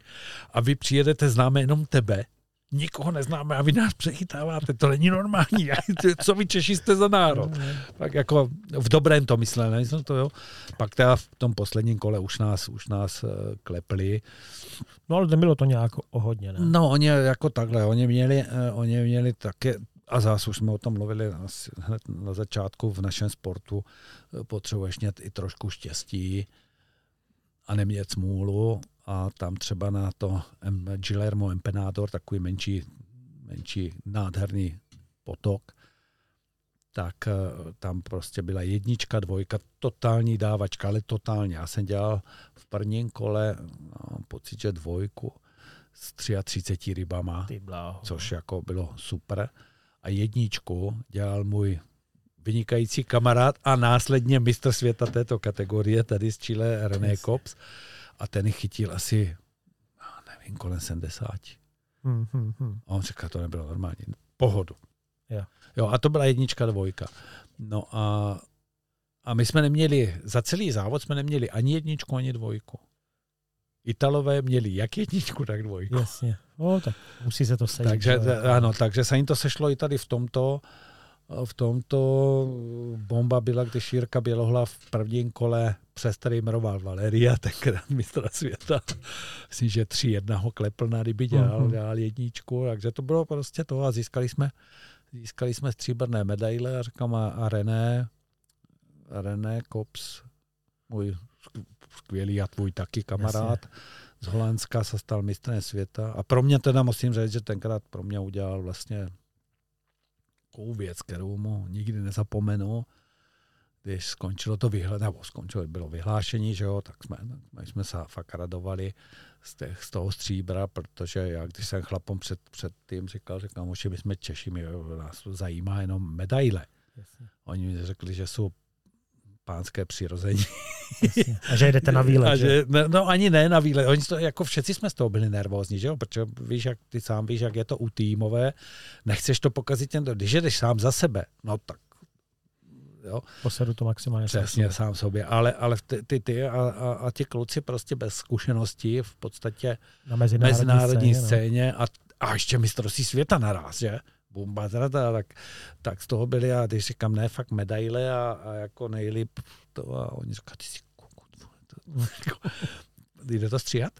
a vy přijedete, známe jenom tebe, nikoho neznáme a vy nás přechytáváte, to není normální, co vy Češi jste za národ. Tak jako v dobrém to myslel, to, jo. Pak teda v tom posledním kole už nás, už nás eh, klepli. No ale nebylo to nějak o hodně, ne? No, oni jako takhle, oni měli, eh, oni měli také, a zase už jsme o tom mluvili hned na začátku v našem sportu, eh, potřebuješ mít i trošku štěstí a nemět smůlu a tam třeba na to em, Guillermo Empenador, takový menší, menší nádherný potok, tak eh, tam prostě byla jednička, dvojka, totální dávačka, ale totálně. Já jsem dělal v prvním kole, mám pocit, že dvojku s 33 rybama, což jako bylo super. A jedničku dělal můj vynikající kamarád a následně mistr světa této kategorie, tady z Chile René. Kops. A ten ji chytil asi, já nevím, kolem 70. Hmm, hmm, hmm. A on říkal, to nebylo normální. Pohodu. Jo. jo, a to byla jednička, dvojka. No a, a my jsme neměli, za celý závod jsme neměli ani jedničku, ani dvojku. Italové měli jak jedničku, tak dvojku. Jasně. O, tak musí se to sejít. Takže, ano, takže se jim to sešlo i tady v tomto. V tomto bomba byla, když Jirka Bělohla v prvním kole přes který jmenoval Valeria, tenkrát mistra světa. Myslím, že 3-1 ho klepl na ryby, dělal, Mhm. dělal jedničku, takže to bylo prostě to a získali jsme, získali jsme stříbrné medaile a říkám a, a René, René Kops, můj sk- skvělý a tvůj taky kamarád z Holandska se stal mistrem světa a pro mě teda musím říct, že tenkrát pro mě udělal vlastně takovou věc, kterou mu nikdy nezapomenu, když skončilo to vyhled, nebo skončilo, bylo vyhlášení, že jo, tak jsme, my jsme se fakt radovali z, těch, z toho stříbra, protože já, když jsem chlapom před, před tím říkal, že kamoši, my jsme Češi, my, nás zajímá jenom medaile. Jasně, Oni mi řekli, že jsou pánské přirození. jasně. A že jdete na výlet, A že? že, no, no, ani ne na výlet. Oni to, jako všetci jsme z toho byli nervózní, že jo? Protože víš, jak ty sám víš, jak je to u týmové. Nechceš to pokazit těm, když jdeš sám za sebe, no tak jo, Posedu to maximálně. sám přesně sobě. sám sobě, ale, ale ty, ty, ty a, a, a ti kluci prostě bez zkušeností v podstatě Na mezinárodní, mezinárodní scéně, no. scéně a, a ještě mistrovství světa naraz, že? Bumba, teda, tak, tak z toho byli a když říkám, ne, fakt medaile a, a jako nejlíp to a oni říkají, ty jsi kokot, jde to stříhat?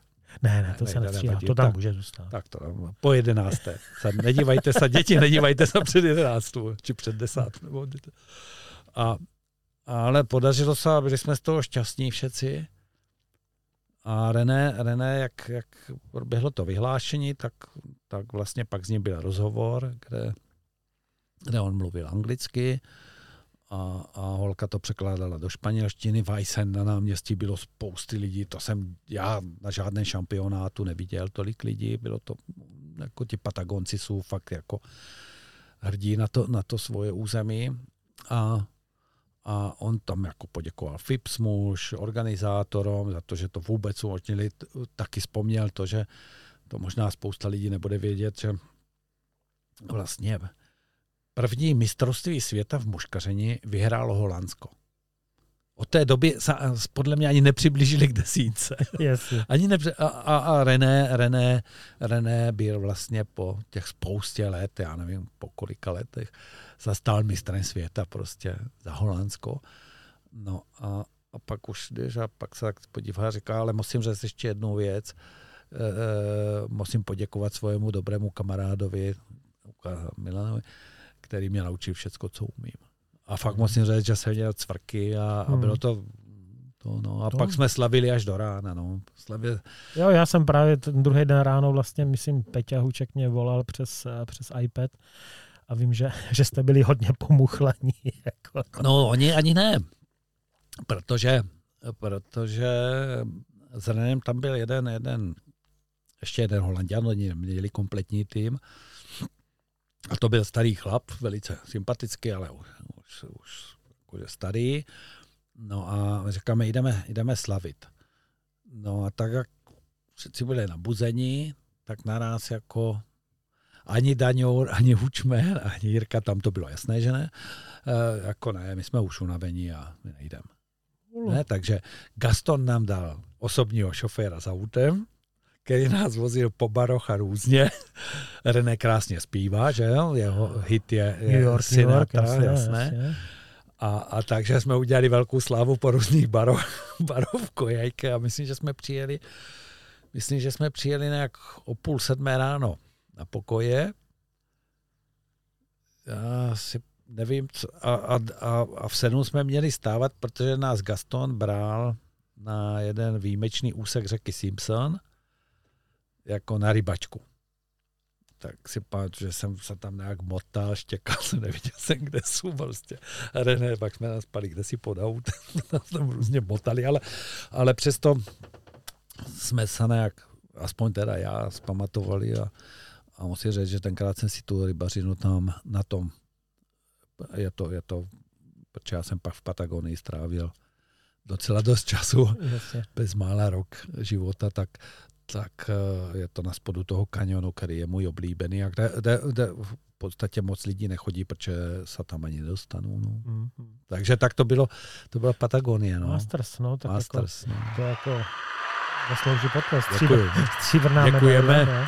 Ne, ne, to Ne, se ne, nestříhá. To tam Tak. může zůstat. Tak to po jedenácté. Se, nedívejte se, děti, nedívejte se před jedenáctou, či před desátou. A, ale podařilo se, byli jsme z toho šťastní všetci. A René, René jak, jak proběhlo to vyhlášení, tak, tak vlastně pak z něj byl rozhovor, kde, kde on mluvil anglicky a, a holka to překládala do španělštiny. Weisen na náměstí bylo spousty lidí, to jsem já na žádném šampionátu neviděl tolik lidí, bylo to, jako ti Patagonci jsou fakt jako hrdí na to, na to svoje území a, a on tam jako poděkoval FIPSMUŠ, organizátorům za to, že to vůbec umožnili, taky vzpomněl to, že to možná spousta lidí nebude vědět, že vlastně první mistrovství světa v muškaření vyhrálo Holandsko. Od té doby se a, podle mě ani nepřiblížili k desínce. Jasně. Ani nepře- a, a, a René, René, René byl vlastně po těch spoustě let, já nevím po kolika letech, zastal mistrem světa prostě za Holandsko. No a, a pak už jdeš a pak se tak podívá a říká, ale musím říct ještě jednu věc. E, e, musím poděkovat svojemu dobrému kamarádovi Milanovi, který mě naučil všecko, co umím. A fakt musím říct, že jsem měl cvrky a, a Hmm. bylo to to, no. A To- pak jsme slavili až do rána. No. Slavili, Jo, já jsem právě ten druhý den ráno vlastně, myslím, Peťa Huček mě volal přes, přes iPad a vím, že, že jste byli hodně pomuchlení. Jako. No, oni ani ne. Protože, protože s Renem tam byl jeden, jeden, ještě jeden Holandian, oni měli kompletní tým. A to byl starý chlap, velice sympatický, ale už, už, už starý. No a říkáme, jdeme, jdeme slavit. No a tak, jak všichni byli nabuzení, tak naraz jako ani Daňour, ani Hučmen, ani Jirka, tam to bylo jasné, že ne. E, jako ne, my jsme už unavení a my nejdeme. Ne, takže Gaston nám dal osobního šoféra za autem, který nás vozil po baroch a různě. René krásně zpívá, že jo? Jeho hit je, je New York, New York, Sinatra, jasně, jasné. jasně. A, a takže jsme udělali velkou slávu po různých barov, barov kojajke a myslím, že jsme přijeli myslím, že jsme přijeli nějak o půl sedmé ráno na pokoje. Já si nevím, co, a, a, a, a v sedm jsme měli stávat, protože nás Gaston bral na jeden výjimečný úsek řeky Simpson jako na rybačku. Tak si pamatuju, že jsem se tam nějak motal, štěkal jsem, neviděl jsem, kde jsou prostě. René, pak jsme nás spali kde si pod nás tam různě motali, ale, ale přesto jsme se nějak, aspoň teda já, zpamatovali a, a musím říct, že tenkrát jsem si tu rybařinu tam na tom, je to, je to, protože já jsem pak v Patagonii strávil docela dost času, Jasně. bezmála rok života, tak, tak eh, je to na spodu toho kanionu, který je můj oblíbený a kde, kde, kde v podstatě moc lidí nechodí, protože se tam ani nedostanou. No. Mhm. Takže tak to bylo, to byla Patagonie. No. Masters, no, tak Masters, no. jako, to jako Zaslouží potlesk. Děkuju. Stříbrná Děkujeme. medaile.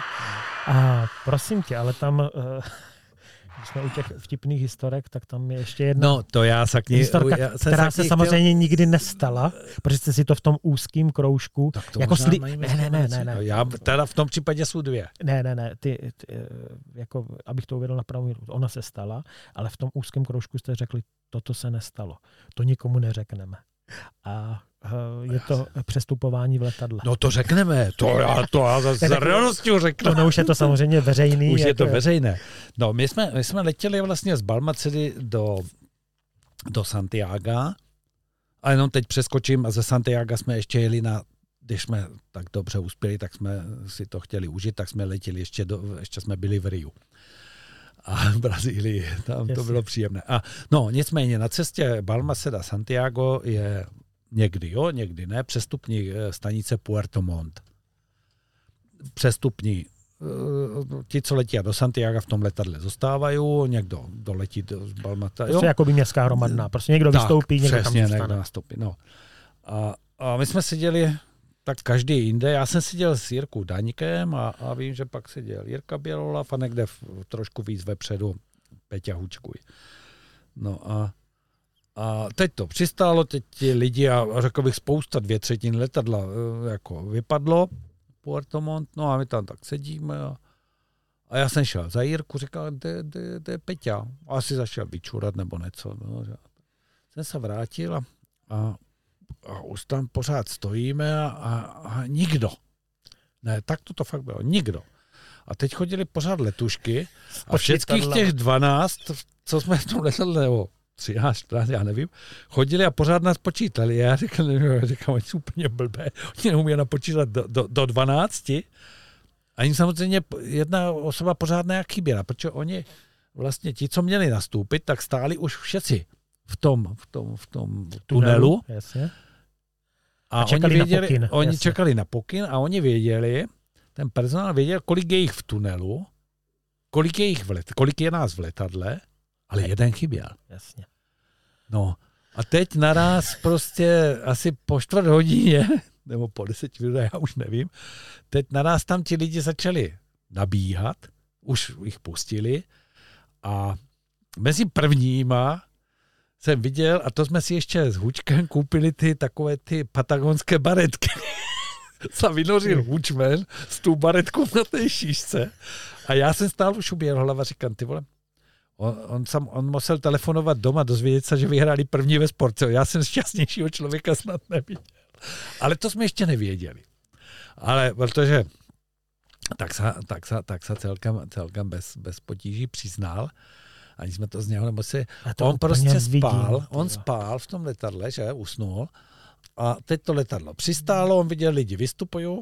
A prosím tě, ale tam, eh, když jsme u těch vtipných historek, tak tam je ještě jedna No, to já se k ní... historka, já jsem která se samozřejmě nikdy nestala, protože jste si to v tom úzkém kroužku, Tak to jako mají ne, ne, ne, ne, ne, Já teda v tom případě jsou dvě. ne, ne, ne, ty, ty, eh, jako, abych to uvedl na pravou míru, ona se stala, ale v tom úzkém kroužku jste řekli, toto se nestalo, to nikomu neřekneme. A eh, je to přestupování v letadle. No to řekneme, to já, to já za, za radostí řeknu. No, no už je to samozřejmě veřejný. Už je to veřejné. No, my jsme, my jsme letěli vlastně z Balmacedy do, do Santiago a jenom teď přeskočím a ze Santiago jsme ještě jeli na když jsme tak dobře uspěli, tak jsme si to chtěli užít, tak jsme letěli ještě, do, ještě jsme byli v Riu. A v Brazílii, tam to Jasně. bylo příjemné. A no, nicméně na cestě Balmaceda Santiago je někdy jo, někdy ne, přestupní eh, stanice Puerto Montt. Přestupní eh, ti, co letí do Santiago v tom letadle zůstávají, někdo doletí do Balmata. Prostě jako by městská hromadná. Prostě někdo vystoupí, někdo tam přesně, někdo zůstane. nastoupí. No. A, a, my jsme seděli tak každý jinde. Já jsem seděl s Jirkou Daňkem a, a vím, že pak seděl Jirka Bělolav a někde v, trošku víc vepředu Peťa Hučkuj. No a, a teď to přistálo, teď ti lidi a řekl bych spousta, dvě třetiny letadla eh, jako vypadlo, Puerto Montt, no a my tam tak sedíme a, a já jsem šel za Jirku, říkal, kde, kde, kde je Peťa? Asi zašel vyčurat nebo něco. No, že- jsem se vrátil a, a, a už tam pořád stojíme a, a, a nikdo. Ne, tak to to fakt bylo, nikdo. A teď chodili pořád letušky a počítadlem. těch 12, co jsme v tom letadle, nebo 13, 14, já nevím, chodili a pořád nás počítali. Já říkal, ne, říkám, oni jsou úplně blbé, oni neumí napočítat do, do, do 12. Ani samozřejmě jedna osoba pořád nějak chyběla, protože oni vlastně ti, co měli nastoupit, tak stáli už všetci v tom, v tom, v tom tunelu Jasně. A, A čekali oni na věděli, pokyn, oni jasně. čekali na pokyn a oni věděli, ten personál věděl, kolik je jich v tunelu, kolik je, jich v let, kolik je nás v letadle, ale jeden chyběl. Jasně. No a teď naraz prostě asi po čtvrt hodině, nebo po deset minut, já už nevím, teď naraz tam ti lidi začali nabíhat, už jich pustili a mezi prvníma jsem viděl, a to jsme si ještě s Hučkem koupili ty takové ty patagonské baretky. se vynořil Hučmen s tou baretkou na té šíšce a já jsem stál už uběhl hlava, říkám, ty vole, On, on, sam, on musel telefonovat doma, dozvědět se, že vyhráli první ve sportce. Já jsem šťastnějšího člověka snad neviděl. Ale to jsme ještě nevěděli. Ale protože tak se, tak se, tak se celkem, celkem bez, bez potíží přiznal, ani jsme to z něho nemuseli. On prostě vidím, spál, ty on spál v tom letadle, že usnul a teď to letadlo přistálo, on viděl lidi vystupují,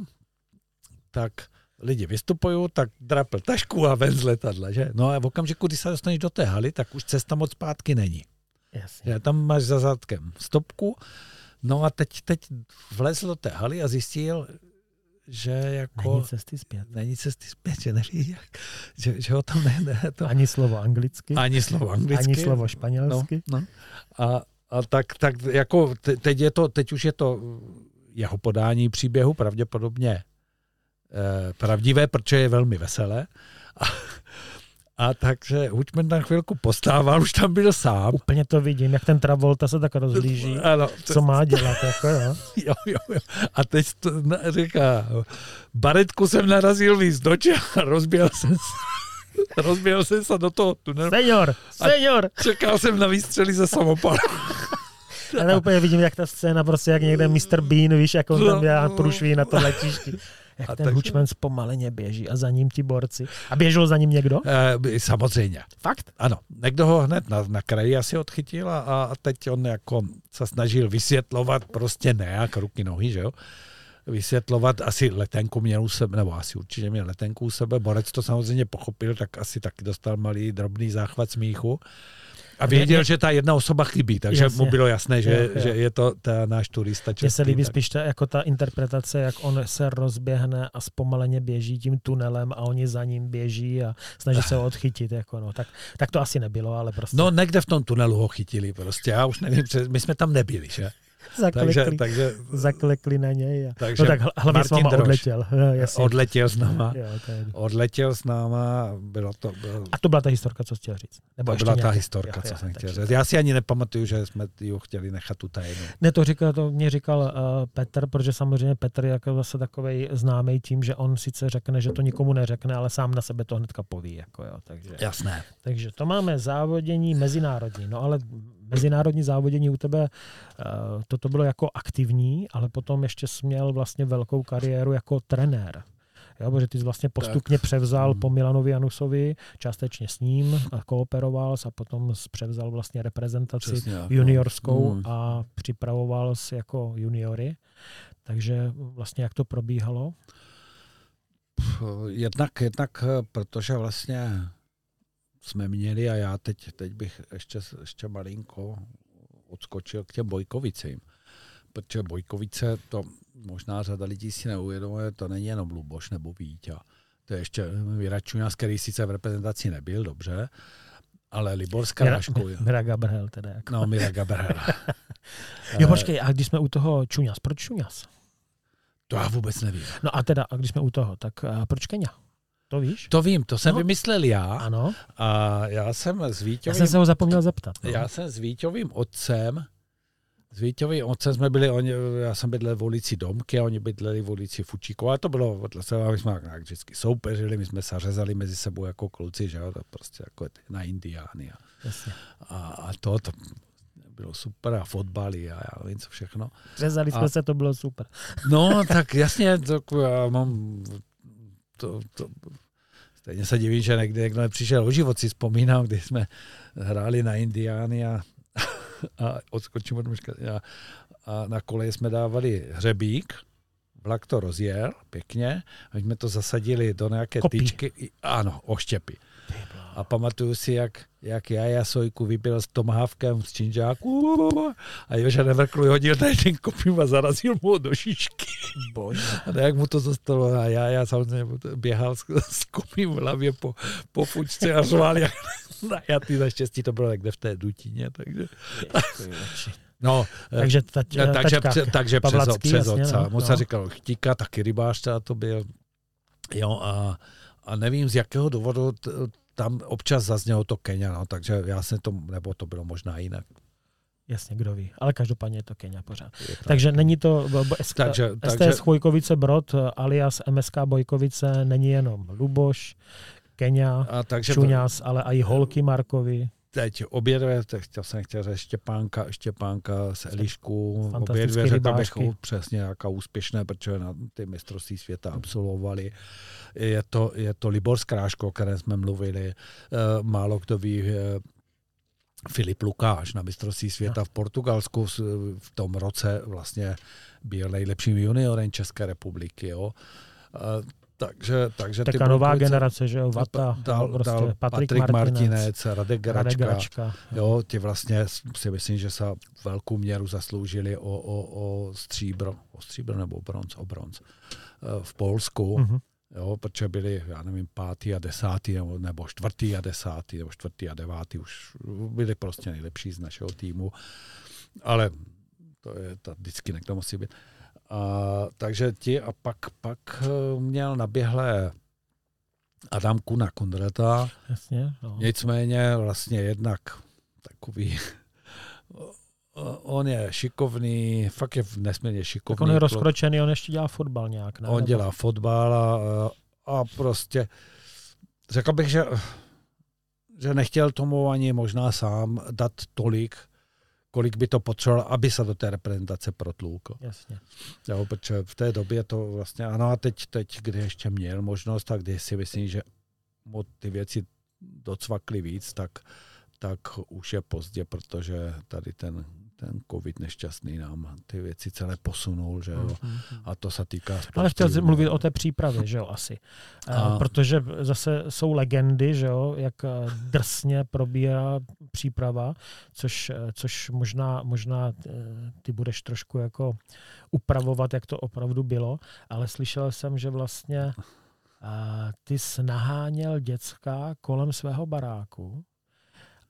tak lidi vystupují, tak drapl tašku a ven z letadla, že? No a v okamžiku, kdy se dostaneš do té haly, tak už cesta moc zpátky není. Jasně. Že tam máš za zadkem stopku, no a teď, teď vlezl do té haly a zjistil, že jako... Není cesty zpět. není cesty zpět, že neví jak, že, že ho tam ne, ne to, Ani slovo anglicky, ani slovo anglicky. ani slovo No, španělsky. no. A, a tak, tak jako te, teď, je to, teď už je to jeho podání příběhu pravděpodobně eh, pravdivé, protože je velmi veselé. A, a takže Hučmen na chvilku postával, už tam byl sám. Úplně to vidím, jak ten Travolta se tak rozlíží. Ano, Co má dělat, jako jo. jo, jo, jo. A teď to říká, baretku jsem narazil víc do a rozběl jsem se, rozběl jsem se do toho tunelu. Senior, senior. Čekal jsem na výstřely ze samopalu. Ale úplně vidím, jak ta scéna, prostě jak někde Mr. Bean, víš, jak on tam dělá průšví na to letišti. Jak A ten takže- Hučman zpomaleně běží a za ním ti borci. A běžel za ním někdo? E, samozřejmě. Fakt? Ano, někdo ho hned na, na kraji asi odchytil a, a teď on jako se snažil vysvětlovat prostě nějak ruky, nohy, že jo? Vysvětlovat, asi letenku měl u sebe, nebo asi určitě měl letenku u sebe, Borec to samozřejmě pochopil, tak asi taky dostal malý drobný záchvat smíchu. A věděl, že ta jedna osoba chybí, takže Jasně. mu bylo jasné, že, Jo, jo. že je to ta náš turista Mně se líbí tak- spíš ta, jako ta interpretace, jak on se rozběhne a zpomaleně běží tím tunelem a oni za ním běží a snaží se ho odchytit. Jako no. tak, tak to asi nebylo, ale prostě. No někde v tom tunelu ho chytili prostě, já už nevím, my jsme tam nebyli, že? Zaklekli, takže, takže, zaklekli na něj. A... takže no tak hl- hlavně s Martin váma Drož odletěl. Jo, jasně. odletěl s náma. Jo. Odletěl s náma, bylo to, bylo, A to byla ta historka, co chtěl říct? Nebo to ještě byla ta nějaké? historka, Jo, co jo, jsem chtěl říct. Já si ani nepamatuju, že jsme ji chtěli nechat tu tajemnou. Ne, to, říkal, to mě říkal uh, Petr, protože samozřejmě Petr je jako zase takový známý tím, že on sice řekne, že to nikomu neřekne, ale sám na sebe to hnedka poví. Jako jo, takže, Jasné. takže to máme závodění mezinárodní. No ale mezinárodní závodění u tebe, uh, toto bylo jako aktivní, ale potom ještě jsi měl vlastně velkou kariéru jako trenér. Jo, protože ty jsi vlastně postupně tak. převzal Hmm. po Milanovi Janusovi, částečně s ním a kooperoval a potom převzal vlastně reprezentaci Přesně no. juniorskou Hmm. a připravoval se jako juniory. Takže vlastně jak to probíhalo? Jednak, jednak, eh, protože vlastně jsme měli a já teď, teď bych ještě, ještě malinko odskočil k těm Bojkovicím. Protože Bojkovice, to možná řada lidí si neuvědomuje, to není jenom Luboš nebo Víťa. To je ještě Viračuňas, který sice v reprezentaci nebyl, dobře, ale Libor s Kráškou. Mira, Mira Gabriel teda. Jako. No, Mira Gabriel. Jo, počkej, a když jsme u toho Čuňas, proč Čuňas? To já vůbec nevím. No a teda, a když jsme u toho, tak proč Kenia? To víš? To vím, to jsem No. vymyslel já. Ano, A já jsem s já Víťovým jsem se ho zapomněl zeptat. No. Já jsem s Víťovým otcem, s Víťovým otcem jsme byli, oni, já jsem bydlel v ulici Domky a oni bydleli v ulici Fučíkova. A to bylo my jsme nějak vždycky soupeřili, my jsme se řezali mezi sebou jako kluci, že jo, to prostě jako na Indiány. A, Jasně. a, a to, to bylo super a fotbaly a já nevím co všechno. Řezali jsme A- se, to bylo super. No, tak jasně, to, já mám to, to, stejně se divím, že někdy někdo nepřišel o život, si vzpomínám, když jsme hráli na Indiány a, a odskočím od myška, a, a na koleji jsme dávali hřebík, vlak to rozjel pěkně, a my jsme to zasadili do nějaké Kopí. tyčky, ano, oštěpy. A pamatuju si, jak, jak já já Sojku vypil s Tomahawkem z činžáku a Joža Nevrklu hodil na jeden kopím a zarazil mu do šišky. Bože. A jak mu to zostalo a já, já samozřejmě běhal s, s kopím v hlavě po, po fučce a řval jak najatý. Naštěstí to bylo někde v té dutině, takže... No, Takže tať, eh, takže, tačka pře, takže přes, přes otca. no, Moc no. se říkal, chtíka, taky rybář teda to byl. Jo, a, a nevím z jakého důvodu t, tam občas zaznělo to Kenia, no, takže já jsem to, nebo to bylo možná jinak. Jasně, kdo ví. Ale každopádně je to Kenia pořád. Je to- Takže není to SK, Takže- STS takže- Chvojkovice Brod alias MSK Bojkovice není jenom Luboš, Kenia, a takže to- Čuňas, ale i Holky Markovi. teď obě dvě, tak chtěl jsem chtěl říct Štěpánka, Štěpánka z Elišku, obě dvě řekl bych přesně jaká úspěšné, protože na ty mistrovství světa absolvovali. Je to, je to Libor Skráško, o kterém jsme mluvili, Eh, málo kdo ví, eh, Filip Lukáš na mistrovství světa v Portugalsku v tom roce vlastně byl nejlepším juniorem České republiky. Jo. Eh, Takže, takže ty Taká nová Bojkovice- generace, že jo, Vata, dal, prostě dal Patrik, Patrik Martinec, Radek Radek Gračka. Gračka. Jo, ti vlastně si myslím, že se velkou měru zasloužili o, o, o stříbro, o stříbro nebo o bronz, o bronz v Polsku, Mhm. Jo, protože byli, já nevím, pátý a desátý, nebo, nebo čtvrtý a desátý, nebo čtvrtý a devátý, už byli prostě nejlepší z našeho týmu, ale to je, to vždycky někdo musí být. A, takže ti a pak, pak eh, měl naběhlé Adam Kuna Kondrata, Jasně, no. Nicméně vlastně jednak takový, on je šikovný, fakt je nesmírně šikovný. Tak on je rozkročený, on ještě dělá fotbal nějak, ne? On dělá fotbal a, a prostě řekl bych, že, že nechtěl tomu ani možná sám dát tolik, kolik by to potřeboval, aby se do té reprezentace protloukl. Jasně. Jo, protože v té době to vlastně, ano a teď, teď, kdy ještě měl možnost, tak kdy si myslím, že mu ty věci docvakly víc, tak, tak už je pozdě, protože tady ten, ten covid nešťastný nám ty věci celé posunul, že jo. Mhm. A to se týká sportu. Ale chtěl jsem mluvit o té přípravě, že jo, asi. A... A- Protože zase jsou legendy, že jo, jak eh, drsně probíhá příprava, což, eh, což možná, možná eh, ty budeš trošku jako upravovat, jak to opravdu bylo, ale slyšel jsem, že vlastně ty jsi naháněl děcka kolem svého baráku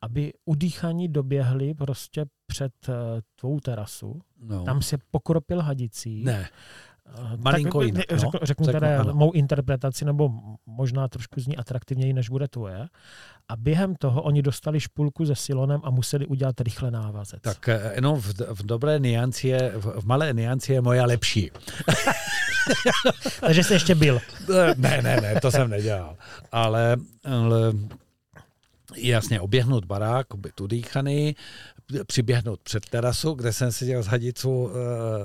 aby udýchaní doběhli prostě před uh, tvou terasu, No. tam se pokropil hadicí. Ne, Eh, malinko tak, jinak, no. Řeknu, řeknu Řeknu, teda ano. mou interpretaci, nebo možná trošku zní atraktivněji, než bude tvoje. A během toho oni dostali špulku se silonem a museli udělat rychle návazec. tak eh, jenom v, v dobré nianci je, v, v malé nianci je moja lepší. Takže jsi ještě byl. Ne, ne, ne, to jsem nedělal. Ale, ale jasně, oběhnout barák, být udýchaný, přiběhnout před terasu, kde jsem seděl s hadicu,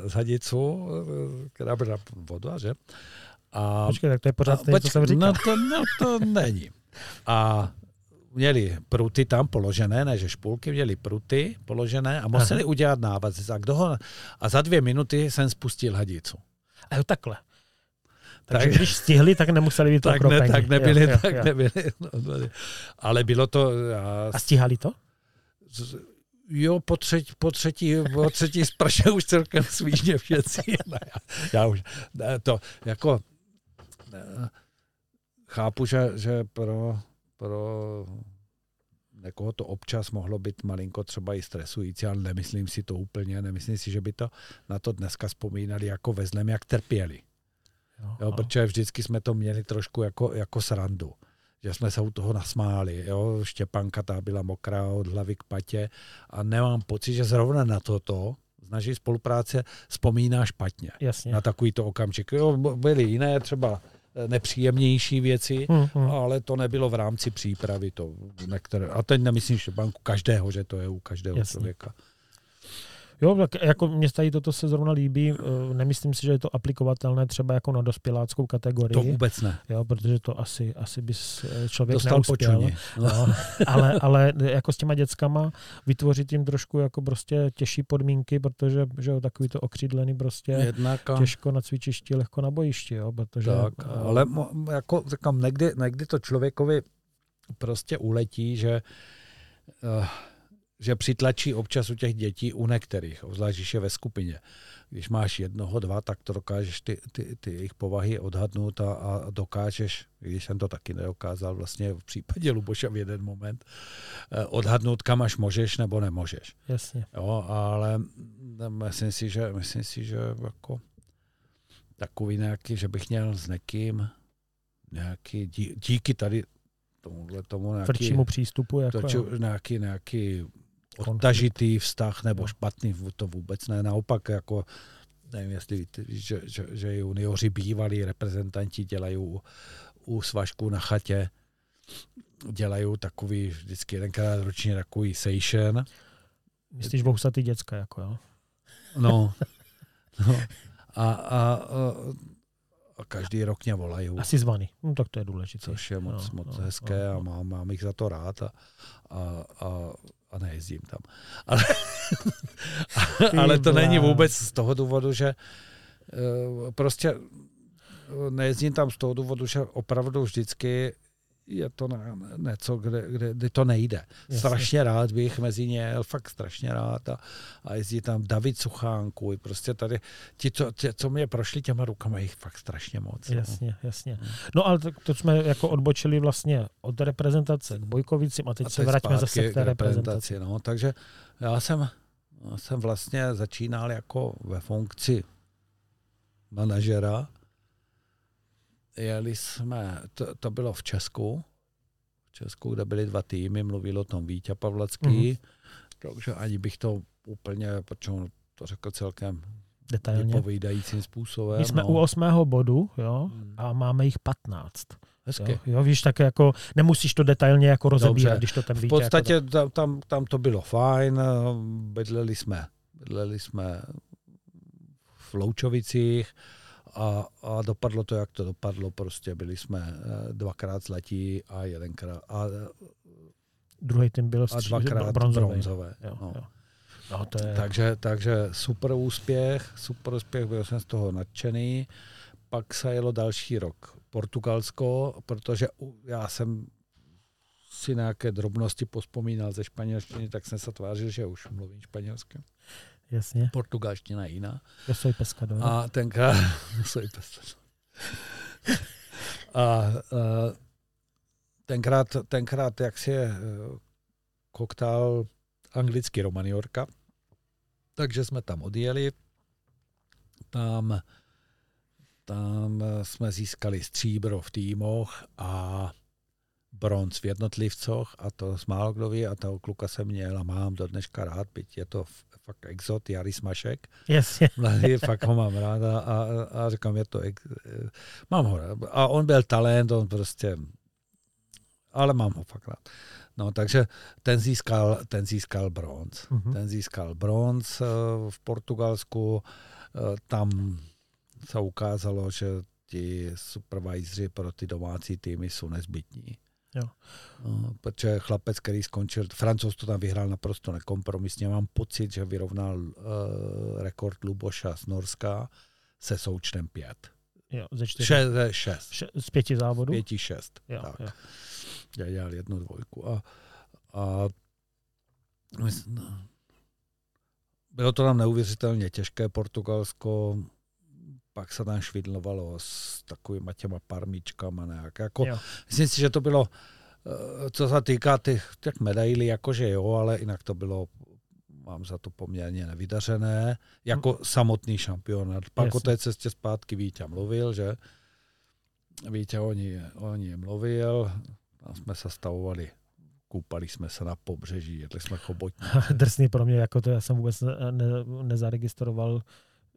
eh, s hadicu eh, která byla voda, že? A, Počkej, tak to je pořád a stejně, co jsem říkal. No to, no to není. A měli pruty tam položené, ne že špulky, měli pruty položené a museli Aha. udělat návaz. A, kdo ho, a za dvě minuty jsem spustil hadicu. A jo, takhle. Takže Tak- když stihli, tak nemuseli být Tak, ne, tak nebyli, Jo, tak jo. nebyli. No, no, ale bylo to, já, A stíhali to? z- jo, po třetí, po třetí, po třetí sprše už celkem svížně věci. Ne, já, já už, to jako, chápu, že, že pro, pro někoho to občas mohlo být malinko třeba i stresující, ale nemyslím si to úplně, nemyslím si, že by to na to dneska vzpomínali jako ve zlém, jak trpěli. Jo, no. protože vždycky jsme to měli trošku jako, jako srandu. Že jsme se u toho nasmáli. Jo? Štěpanka ta byla mokrá od hlavy k patě a nemám pocit, že zrovna na toto z naší spolupráce vzpomíná špatně. Jasně. Na takovýto okamžik. Jo, byly jiné třeba eh, nepříjemnější věci, Hmm, hmm. ale to nebylo v rámci přípravy. To některé, a teď nemyslím Štěpanku každého, že to je u každého Jasně. člověka. Jo, tak jako mě tady toto se zrovna líbí. eh, Nemyslím si, že je to aplikovatelné třeba jako na dospěláckou kategorii. To vůbec ne. Jo, protože to asi, asi bys eh, člověk Dostal neuspěl. No, ale, ale jako s těma dětskama vytvořit jim trošku jako prostě těžší podmínky, protože že jo, takový to okřídlený prostě Jednak a... těžko na cvičišti, lehko na bojišti, jo, protože Tak, eh, ale jako říkám, někdy, někdy to člověkovi prostě uletí, že, uh, že přitlačí občas u těch dětí, u některých, obzvlášť když je ve skupině. Když máš jednoho, dva, tak to dokážeš ty, ty, ty jejich povahy odhadnout a, a dokážeš, když jsem to taky nedokázal vlastně v případě Luboša v jeden moment, eh, odhadnout, kam až můžeš nebo nemůžeš. jasně. Jo, ale myslím si, že, myslím si, že jako takový nějaký, že bych měl s někým nějaký, dí, díky tady tomuhle tomu nějaký, Tvrdšímu přístupu, jako, to, jo. nějaký, nějaký. Odtažitý vztah nebo Jo. špatný, to vůbec ne. Naopak jako nevím, jestli víte, že, že, že junioři bývalí reprezentanti dělají u, u svažku na chatě dělají takový vždycky jedenkrát ročně takový session, Myslíš vousatý děcka, jako jo. No. no. A, a, a, a každý rok mě volají, Asi zvaný. No, tak to je důležité. což je moc, No, moc no, hezké no, a no. mám, mám jich za to rád a, a, a, a nejezdím tam. Ale, ale to není vůbec z toho důvodu, že eh, prostě nejezdím tam z toho důvodu, že opravdu vždycky je to na něco, kde, kde, kde to nejde. Jasně. Strašně rád bych mezi ně jel, fakt strašně rád a, a jezdí tam David Suchánku, i prostě tady ti, co, ti, co mě prošli těma rukama, jich fakt strašně moc. no. Jasně, jasně. No ale tak to jsme jako odbočili vlastně od reprezentace k Bojkovicím a teď A se vraťme zase k té reprezentaci. No, takže já jsem, já jsem vlastně začínal jako ve funkci manažera. Jeli jsme, to, to bylo v Česku, v Česku, kde byly dva týmy, mluvil o tom Vítě Pavlacký, Mhm. mm-hmm. takže ani bych to úplně, protože on to řekl celkem Detailně. vypovídajícím způsobem. My jsme no. u osmého bodu, jo, Hmm. a máme jich 15. Hezky. Jo, jo, víš, tak jako nemusíš to detailně jako rozebírat, Dobře. když to ten V Vítě podstatě Jako, tam, tam, tam to bylo fajn, bydleli jsme, bydleli jsme v Loučovicích a, a dopadlo to, jak to dopadlo, prostě byli jsme eh, dvakrát zlatí a jedenkrát a, druhý tým byl a dvakrát bronzový. bronzové. Jo, No. jo. No, to je, Takže, takže super úspěch, super úspěch, byl jsem z toho nadšený. Pak se jelo další rok Portugalsko, protože já jsem si nějaké drobnosti pospomínal ze španělštiny, tak jsem se tvářil, že už mluvím španělsky. Jasně. Portugalština je jiná. Yo soy pescador. A tenkrát... soy pescador. a, a tenkrát, tenkrát, jak si je eh, koktál anglicky Romaniorka. Takže jsme tam odjeli. Tam, tam jsme získali stříbro v týmoch a bronz v jednotlivcoch a to s málo kdo ví a toho kluka jsem měl a mám do dneška rád, byť je to f- fakt exot, Jaris Mašek. Jasně. Mladý, fakt ho mám rád a, a, a říkám, je to, ex, mám ho rád. A on byl talent, on prostě, ale mám ho fakt rád. No, takže ten získal, ten získal bronz. Mhm. Ten získal bronz eh, v Portugalsku, eh, tam se ukázalo, že ti supervisory pro ty domácí týmy jsou nezbytní. Jo. No, protože chlapec, který skončil, Francouz to tam vyhrál naprosto nekompromisně, mám pocit, že vyrovnal uh, rekord Luboša z Norska se součtem pět. Jo, ze čtyři. Šest, ne, šest. Še, z pěti závodů? Pěti, šest. Jo, tak. jo. Já dělal jednu dvojku. A, a no. bylo to tam neuvěřitelně těžké Portugalsko, pak se tam švidlovalo s takovými těma parmičkama nějak. Jako, Jo. myslím si, že to bylo, eh, co se týká těch, těch medailí, jakože jo, ale jinak to bylo mám za to poměrně nevydařené, jako samotný šampionát. Pak Jasně. o té cestě zpátky Vítě mluvil, že Vítě o ní, o ní mluvil, tam jsme se stavovali, koupali jsme se na pobřeží, jedli jsme chobotní. Drsný pro mě, jako to já jsem vůbec ne, ne, nezaregistroval,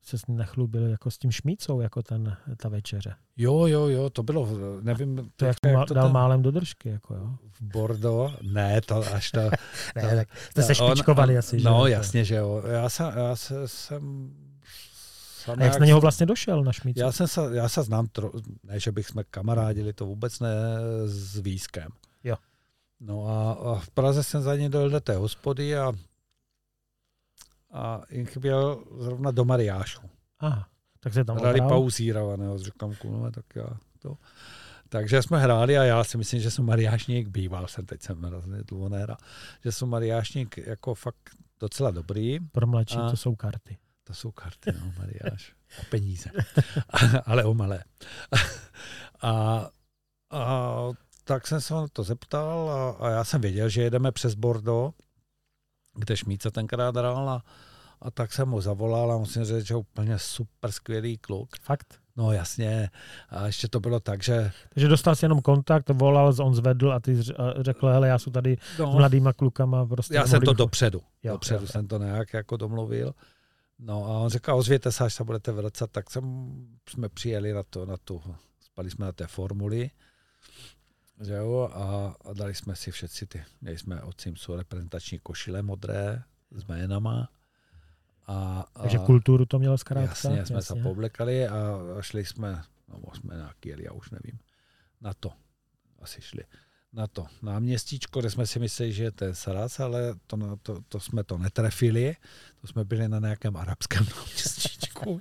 se nechlubil jako s tím šmícou, jako ten, ta večeře. Jo, jo, jo, to bylo, nevím, To jak, jak to dal tam- málem do držky, jako jo. v Bordeaux, ne, to až to, Ne, tak jste se špičkovali on- asi, že? No, To- jasně, že jo. Já, jsem, já se, jsem... Sam A jak jsi na něho vlastně došel, na šmícu? Já, jsem se, já se znám, tro, ne, že bych jsme kamarádili, to vůbec ne s Výskem. Jo. No a, a v Praze jsem za ně dojel do té hospody a, a jim chyběl zrovna do Mariášu. Aha, tak se tam Hráli obral. pauzírovaného, říkám, no, tak já to. Takže jsme hráli a já si myslím, že jsem mariášník býval, jsem teď jsem hrozně dlouho nehrál, že jsem mariášník jako fakt docela dobrý. Pro mladší A- to jsou karty. To jsou karty, no, mariáš. A peníze. Ale o malé. A, a tak jsem se to zeptal a, a já jsem věděl, že jedeme přes Bordeaux, kde Šmíca tenkrát hrál a, a tak jsem mu zavolal a musím říct, že úplně super skvělý kluk. Fakt? No jasně. A ještě to bylo tak, že Takže dostal si jenom kontakt, volal, on zvedl a ty řekl, hele, já jsem tady s no, mladýma klukama. Prostě já jsem to dopředu. Jo, dopředu jo, jo. jsem to nějak jako domluvil. No a on říkal, ozvěte se, až se budete vracet, tak jsem, jsme přijeli na to, na tu, spali jsme na té formuli, že jo, a, a dali jsme si všetci ty, měli jsme od Simsu reprezentační košile modré s jménama. A, a, Takže kulturu to mělo zkrátka. Jasně, jsme se povlekali a, šli jsme, no jsme nějaký jeli, já už nevím, na to, asi šli, na to náměstíčko, kde jsme si mysleli, že je ten Saras, ale to, na- to, to jsme to netrefili, to jsme byli na nějakém arabském náměstíčku.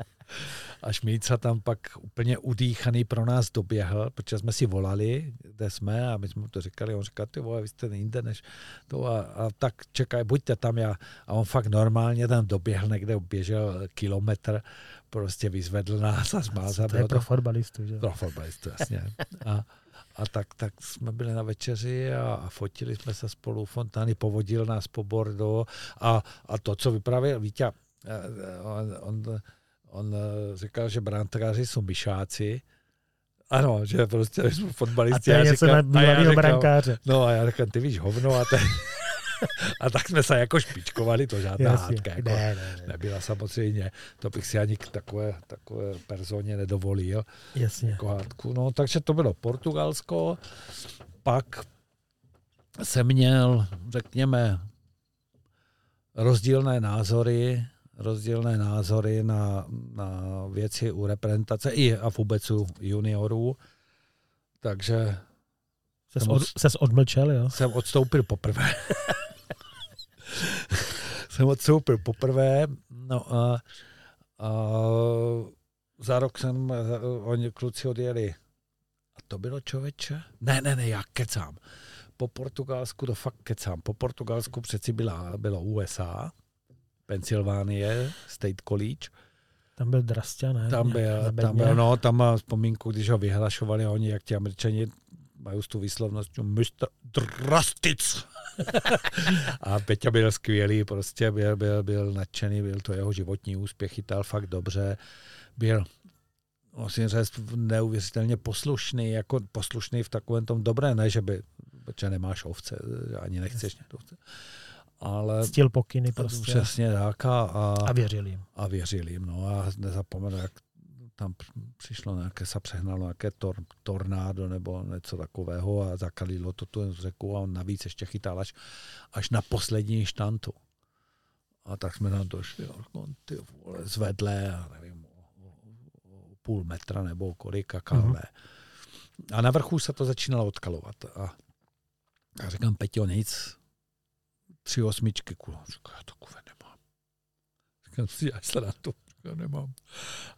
A Šmíca tam pak úplně udýchaný pro nás doběhl, protože jsme si volali, kde jsme a my jsme mu to říkali, on říkal, ty vole, vy jste jinde než to a, a tak čekaj, buďte tam já. A on fakt normálně tam doběhl, někde běžel kilometr, prostě vyzvedl nás a zmázal. To je pro fotbalistu, že? pro fotbalistu, jasně. A, a tak, tak jsme byli na večeři a, a fotili jsme se spolu. Fontány povodil nás po Bordeaux a, a to, co vyprávěl Vítě, eh, on, on, on eh, říkal, že brankáři jsou myšáci. Ano, že prostě jsme A fotbalisti. to je něco říkám- na a říkám- brankáře. No a já říkám, ty víš hovno a, te... a tak jsme se jako špičkovali, to žádná Jasně. hádka. Jako Ne, ne, ne. nebyla samozřejmě, to bych si ani k takové, takové personě nedovolil Jasně. jako hádku. No, takže to bylo Portugalsko, pak jsem měl, řekněme, rozdílné názory, rozdílné názory na, na věci u reprezentace i a vůbec u juniorů. Takže Ses, Jsem od, ses odmlčel, jo? jsem odstoupil poprvé. jsem odstoupil poprvé, no a, a za rok jsem, oni kluci odjeli. A to bylo člověče? Ne, ne, ne, já kecám. Po Portugalsku to fakt kecám. Po Portugalsku přeci byla, bylo USA, Pensylvánie, State College. Tam byl Drastia, ne? Tam byl, tam byl, no, tam má vzpomínku, když ho vyhlašovali oni, jak ti američani mají tu výslovnost, Mr. Drastic. a Peťa byl skvělý, prostě byl, byl, byl nadšený, byl to jeho životní úspěch, chytal fakt dobře, byl musím říct, neuvěřitelně poslušný, jako poslušný v takovém tom dobré, ne, že by, protože nemáš ovce, ani nechceš ovce. Ale Stil pokyny prostě. Přesně tak. A, a, a věřil jim. A věřil jim, no a nezapomenu, jak tam přišlo nějaké, se přehnalo nějaké tor, tornádo nebo něco takového a zakalilo to tu řeku a on navíc ještě chytal až, až na poslední štantu. A tak jsme tam došli, on ty vole, zvedlé, a nevím, o, o, o půl metra nebo kolik a kalvé. Mm-hmm. A na vrchu se to začínalo odkalovat. A, a říkám, Peťo, nic, tři osmičky, kula. Říkám, já takové nemám. Říkám si, já se na to já nemám.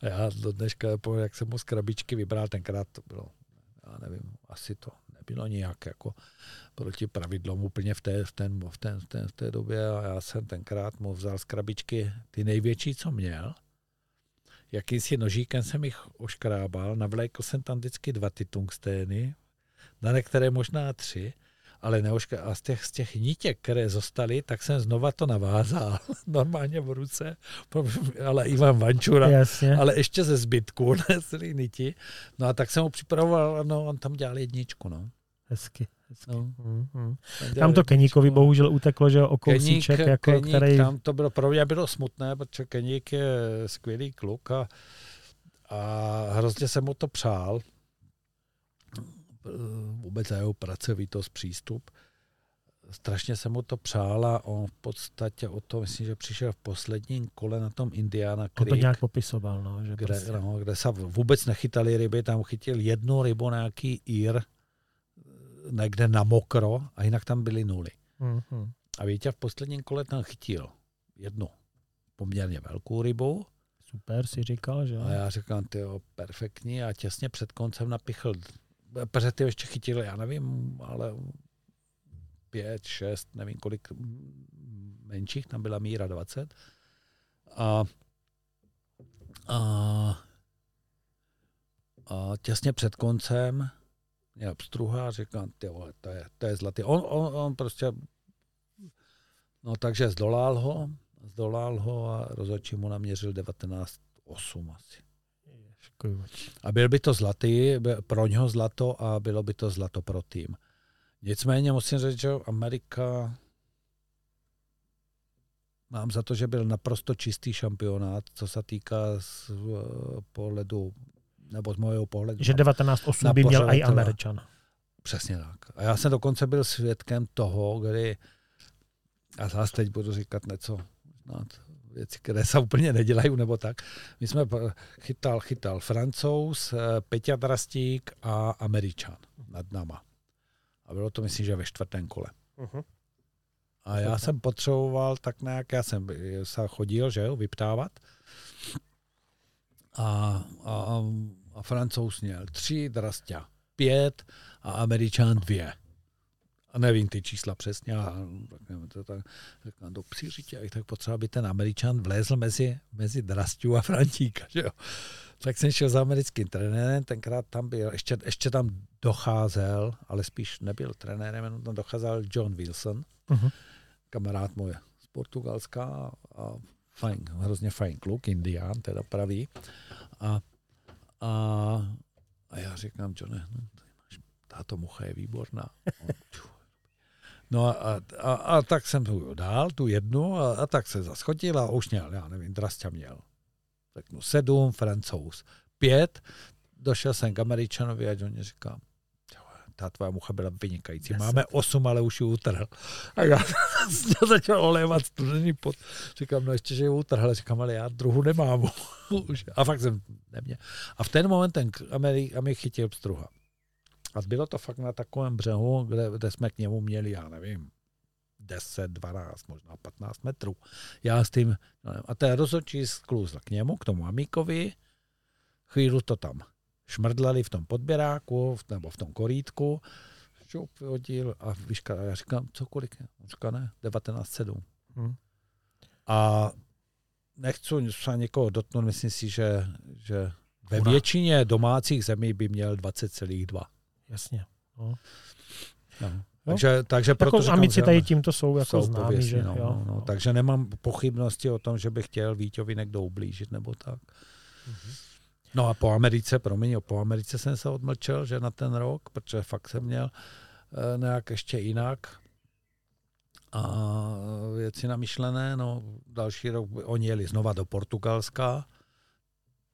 A já do dneška, jak jsem mu z krabičky vybral, tenkrát to bylo, já nevím, asi to nebylo nějak jako proti pravidlům úplně v té, v, ten, v, ten, v, ten, v té době a já jsem tenkrát mu vzal z krabičky ty největší, co měl. Jakýsi nožíkem jsem jich oškrábal, navlékl jsem tam vždycky dva ty tungstény, na některé možná tři ale neoška, a z těch, z těch nítěk, které zostaly, tak jsem znova to navázal normálně v ruce, ale Ivan Vančura, Jasně. ale ještě ze zbytku, ne z niti. No a tak jsem ho připravoval, no on tam dělal jedničku, no. Hezky. hezky. No. Mm-hmm. Tam to Keníkovi bohužel uteklo, že o kousíček, Keník, jako, Keník, který... Tam to bylo pro mě bylo smutné, protože Keník je skvělý kluk a, a hrozně jsem mu to přál vůbec jeho pracovitost, přístup. Strašně se mu to přála, on v podstatě o to, myslím, že přišel v posledním kole na tom Indiana Creek. On to nějak popisoval, no, že kde, prostě... no, kde se vůbec nechytali ryby, tam chytil jednu rybu, nějaký ír, někde na mokro a jinak tam byly nuly. Mm-hmm. A Vítě v posledním kole tam chytil jednu poměrně velkou rybu. Super, si říkal, že? A já říkám, ty perfektní a těsně před koncem napichl protože ty ještě chytili, já nevím, ale pět, šest, nevím kolik menších, tam byla míra 20. A, a, a těsně před koncem měl pstruha a říkám, ty vole, to je, to je zlatý. On, on, on prostě, no takže zdolál ho, zdolál ho a rozhodčí mu naměřil 19,8 asi. A byl by to zlatý, pro něho zlato a bylo by to zlato pro tým. Nicméně musím říct, že Amerika mám za to, že byl naprosto čistý šampionát, co se týká z pohledu, nebo z mojeho pohledu. Že 19.8 by měl i Američan. Přesně tak. A já jsem dokonce byl svědkem toho, kdy, a zase teď budu říkat něco, věci, které se úplně nedělají, nebo tak. My jsme chytal, chytal francouz, eh, Peťa Drastík a Američan nad náma. A bylo to, myslím, že ve čtvrtém kole. Uh-huh. A já jsem potřeboval tak nějak, já jsem se chodil, že jo, vyptávat. A, a, a francouz měl tři, Drastia pět a Američan dvě a nevím ty čísla přesně, a tak nevím, to tak, říkám, do psí žitě, tak potřeba, aby ten Američan vlézl mezi, mezi Drastiu a Frantíka, že jo. Tak jsem šel za americkým trenérem, tenkrát tam byl, ještě, ještě tam docházel, ale spíš nebyl trenérem, jenom tam docházel John Wilson, uh-huh. kamarád můj z Portugalska a fajn, hrozně fajn kluk, indián, teda pravý. A, a, a já říkám, Johne, no, táto mucha je výborná. No a, a, a, a tak jsem tu dál, tu jednu, a, a tak se zaschotil a už měl, já nevím, Drastě měl. Řeknu sedm, francouz pět, došel jsem k Američanovi a on mě říká, ta tvoje mucha byla vynikající. Máme osm, ale už ji utrhl. A já jsem začal olévat studený pot. Říkám, no ještě, že ji utrhl. Říkám, ale já druhu nemám. a fakt jsem neměl. A v ten moment ten Amerik, Amerik chytil pstruha. A bylo to fakt na takovém břehu, kde, kde jsme k němu měli, já nevím, 10, 12, možná 15 metrů. Já s tím, a ten rozhodčí sklouzl k němu, k tomu amíkovi, chvíli to tam šmrdlali v tom podběráku, nebo v tom korítku, šup, hodil a vyška, já říkám, co kolik je? On říká, ne, 19,7. Hmm. A nechci se někoho dotknout, myslím si, že, že ve většině domácích zemí by měl 20,2. Jasně. No. No. Takže, takže Jako proto říkám, amici že- tady tímto jsou jako jsou známí, pověstní, že no, jo. no, no. Takže nemám pochybnosti o tom, že bych chtěl Víťovi někdo ublížit nebo tak. Mhm. No a po Americe, promiň, po Americe jsem se odmlčel, že na ten rok, protože fakt jsem měl eh, nějak ještě jinak a věci namyšlené. No, další rok oni jeli znova do Portugalska.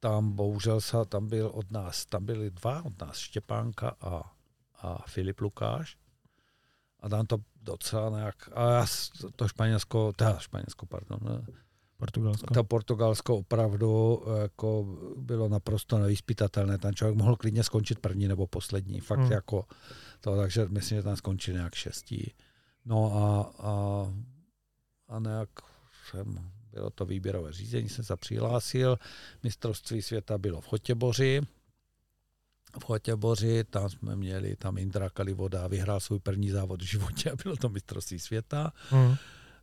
Tam bohužel se, tam byl od nás, tam byli dva, od nás Štěpánka a, a Filip Lukáš. A tam to docela nějak, a já to Španělsko, teda Španělsko, pardon, ne, Portugalsko. to Portugalsko opravdu jako bylo naprosto nevyspytatelné. Ten člověk mohl klidně skončit první nebo poslední. Fakt Hmm. jako to, takže myslím, že tam skončil nějak šestí. No a, a, a nějak jsem, bylo to výběrové řízení, jsem se přihlásil. Mistrovství světa bylo v Chotěboři. V Chotěboři, tam jsme měli, tam Indra Kalivoda vyhrál svůj první závod v životě a bylo to mistrovství světa Hmm.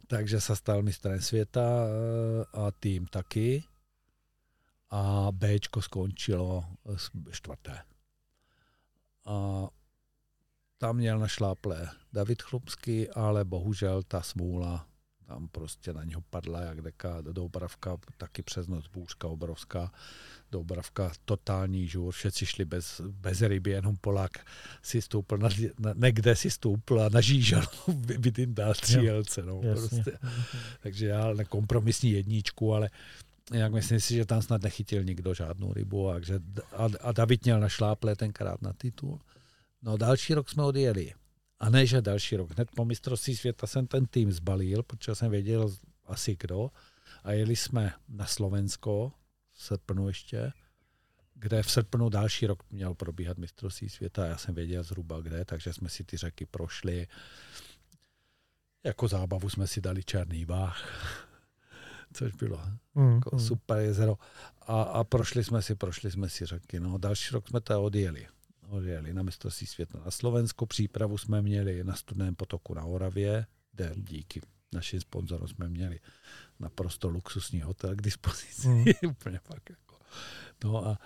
takže se stal mistrem světa eh, a tým taky. A Bčko skončilo s- čtvrté. A tam měl na šláple David Chlumský, ale bohužel ta smůla tam prostě na něho padla jak deka Doubravka, taky přes noc bůřka obrovská. Doubravka totální žůr, všetci šli bez, bez ryby, jenom Polák si stoupil, na, na, někde si stoupil a na žížalu vydyndal tři Jo, jelce. No, Jasně. prostě. Takže já na kompromisní jedničku, ale jak myslím si, že tam snad nechytil nikdo žádnou rybu a, že, a, a David měl na šláple tenkrát na titul. No další rok jsme odjeli. A ne, že další rok. Hned po mistrovství světa jsem ten tým zbalil, protože jsem věděl asi kdo. A jeli jsme na Slovensko v srpnu ještě, kde v srpnu další rok měl probíhat mistrovství světa. Já jsem věděl zhruba kde, takže jsme si ty řeky prošli. Jako zábavu jsme si dali Černý váh, což bylo Hmm. jako hmm. super jezero. A, a prošli jsme si, prošli jsme si řeky. No, další rok jsme to odjeli. Odjeli na mistrovství světa na Slovensku. Přípravu jsme měli na studném potoku na Oravě, kde díky našim sponzorům jsme měli naprosto luxusní hotel k dispozici. Mm. Úplně fakt jako. No a,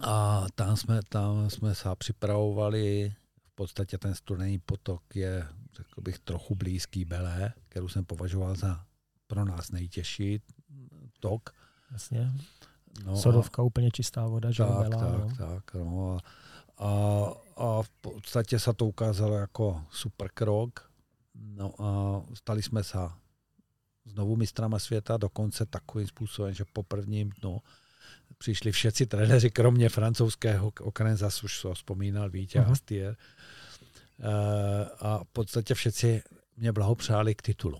a tam jsme, tam jsme se připravovali. V podstatě ten studený potok je, řekl bych, trochu blízký Belé, kterou jsem považoval za pro nás nejtěžší tok. Jasně. No, Sodovka úplně čistá voda, že tak, Bela, tak, no. tak, no. A, a, a v podstatě se to ukázalo jako super krok. No a stali jsme se znovu mistrama světa, dokonce takovým způsobem, že po prvním dnu přišli všetci trenéři, kromě francouzského, o kterém zase už vzpomínal Vítě uh-huh. Astier. E, a v podstatě všetci mě blahopřáli k titulu.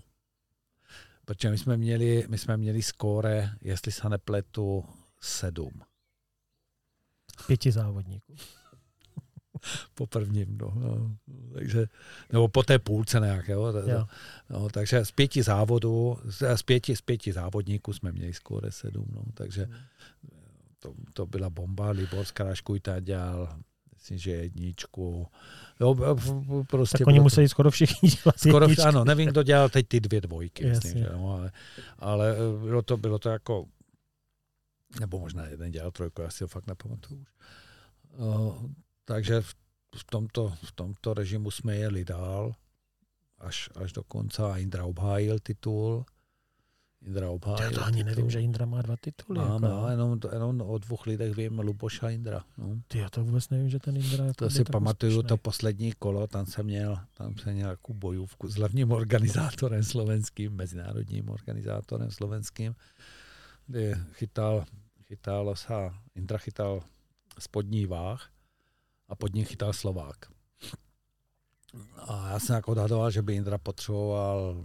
Protože my jsme měli, my jsme měli skóre, jestli se nepletu, sedm. Pěti závodníků. po prvním, no, no, takže, nebo po té půlce nějak, jo, Jo. no, takže z pěti závodů, z pěti, z pěti závodníků jsme měli skóre sedm, no, takže to, to byla bomba, Libor Skrášku tam dělal, myslím, že jedničku, jo, prostě Tak oni to- museli skoro všichni dělat Skoro, jedničky. ano, nevím, kdo dělal teď ty dvě dvojky, myslím, Jasně. že, no, ale, ale eh, bylo, to, bylo to jako, nebo možná jeden dělal trojku, já si ho fakt nepamatuju už. Uh, takže v, v, tomto, v tomto režimu jsme jeli dál až, až do konce a Indra obhájil titul. Indra obhájil Já to ani titul. nevím, že Indra má dva tituly. Mám, jako, no, jenom, jenom o dvou lidech vím, Luboš a Indra. No. Ty, já to vůbec nevím, že ten Indra jako To si pamatuju, úspěšný. to poslední kolo, tam jsem měl, tam jsem měl nějakou bojůvku s hlavním organizátorem slovenským, mezinárodním organizátorem slovenským, kdy chytal, chytal se, Indra chytal spodní váh a pod ním chytal Slovák. A já jsem jako odhadoval, že by Indra potřeboval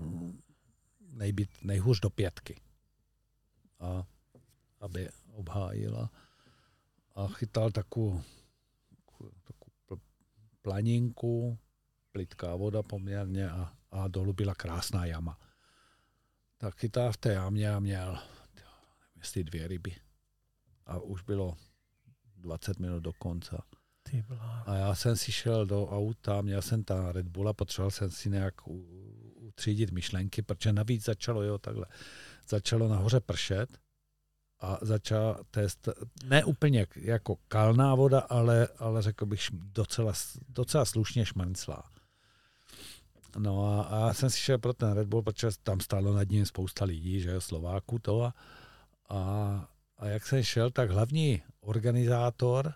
nejbýt nejhůř do pětky. A aby obhájila. A chytal takovou takovou, takovou pl- planinku, plitká voda poměrně a, a dolu byla krásná jama. Tak chytá v té jamě a měl, jo, jestli dvě ryby. A už bylo 20 minut do konce. A já jsem si šel do auta, měl jsem ta Red Bulla, potřeboval jsem si nějak utřídit myšlenky, protože navíc začalo, jo, takhle, začalo nahoře pršet a začala test, ne úplně jako kalná voda, ale, ale řekl bych docela, docela slušně šmrnclá. No a, a já jsem si šel pro ten Red Bull, protože tam stálo nad ním spousta lidí, že jo, Slováků to a, a, a jak jsem šel, tak hlavní organizátor,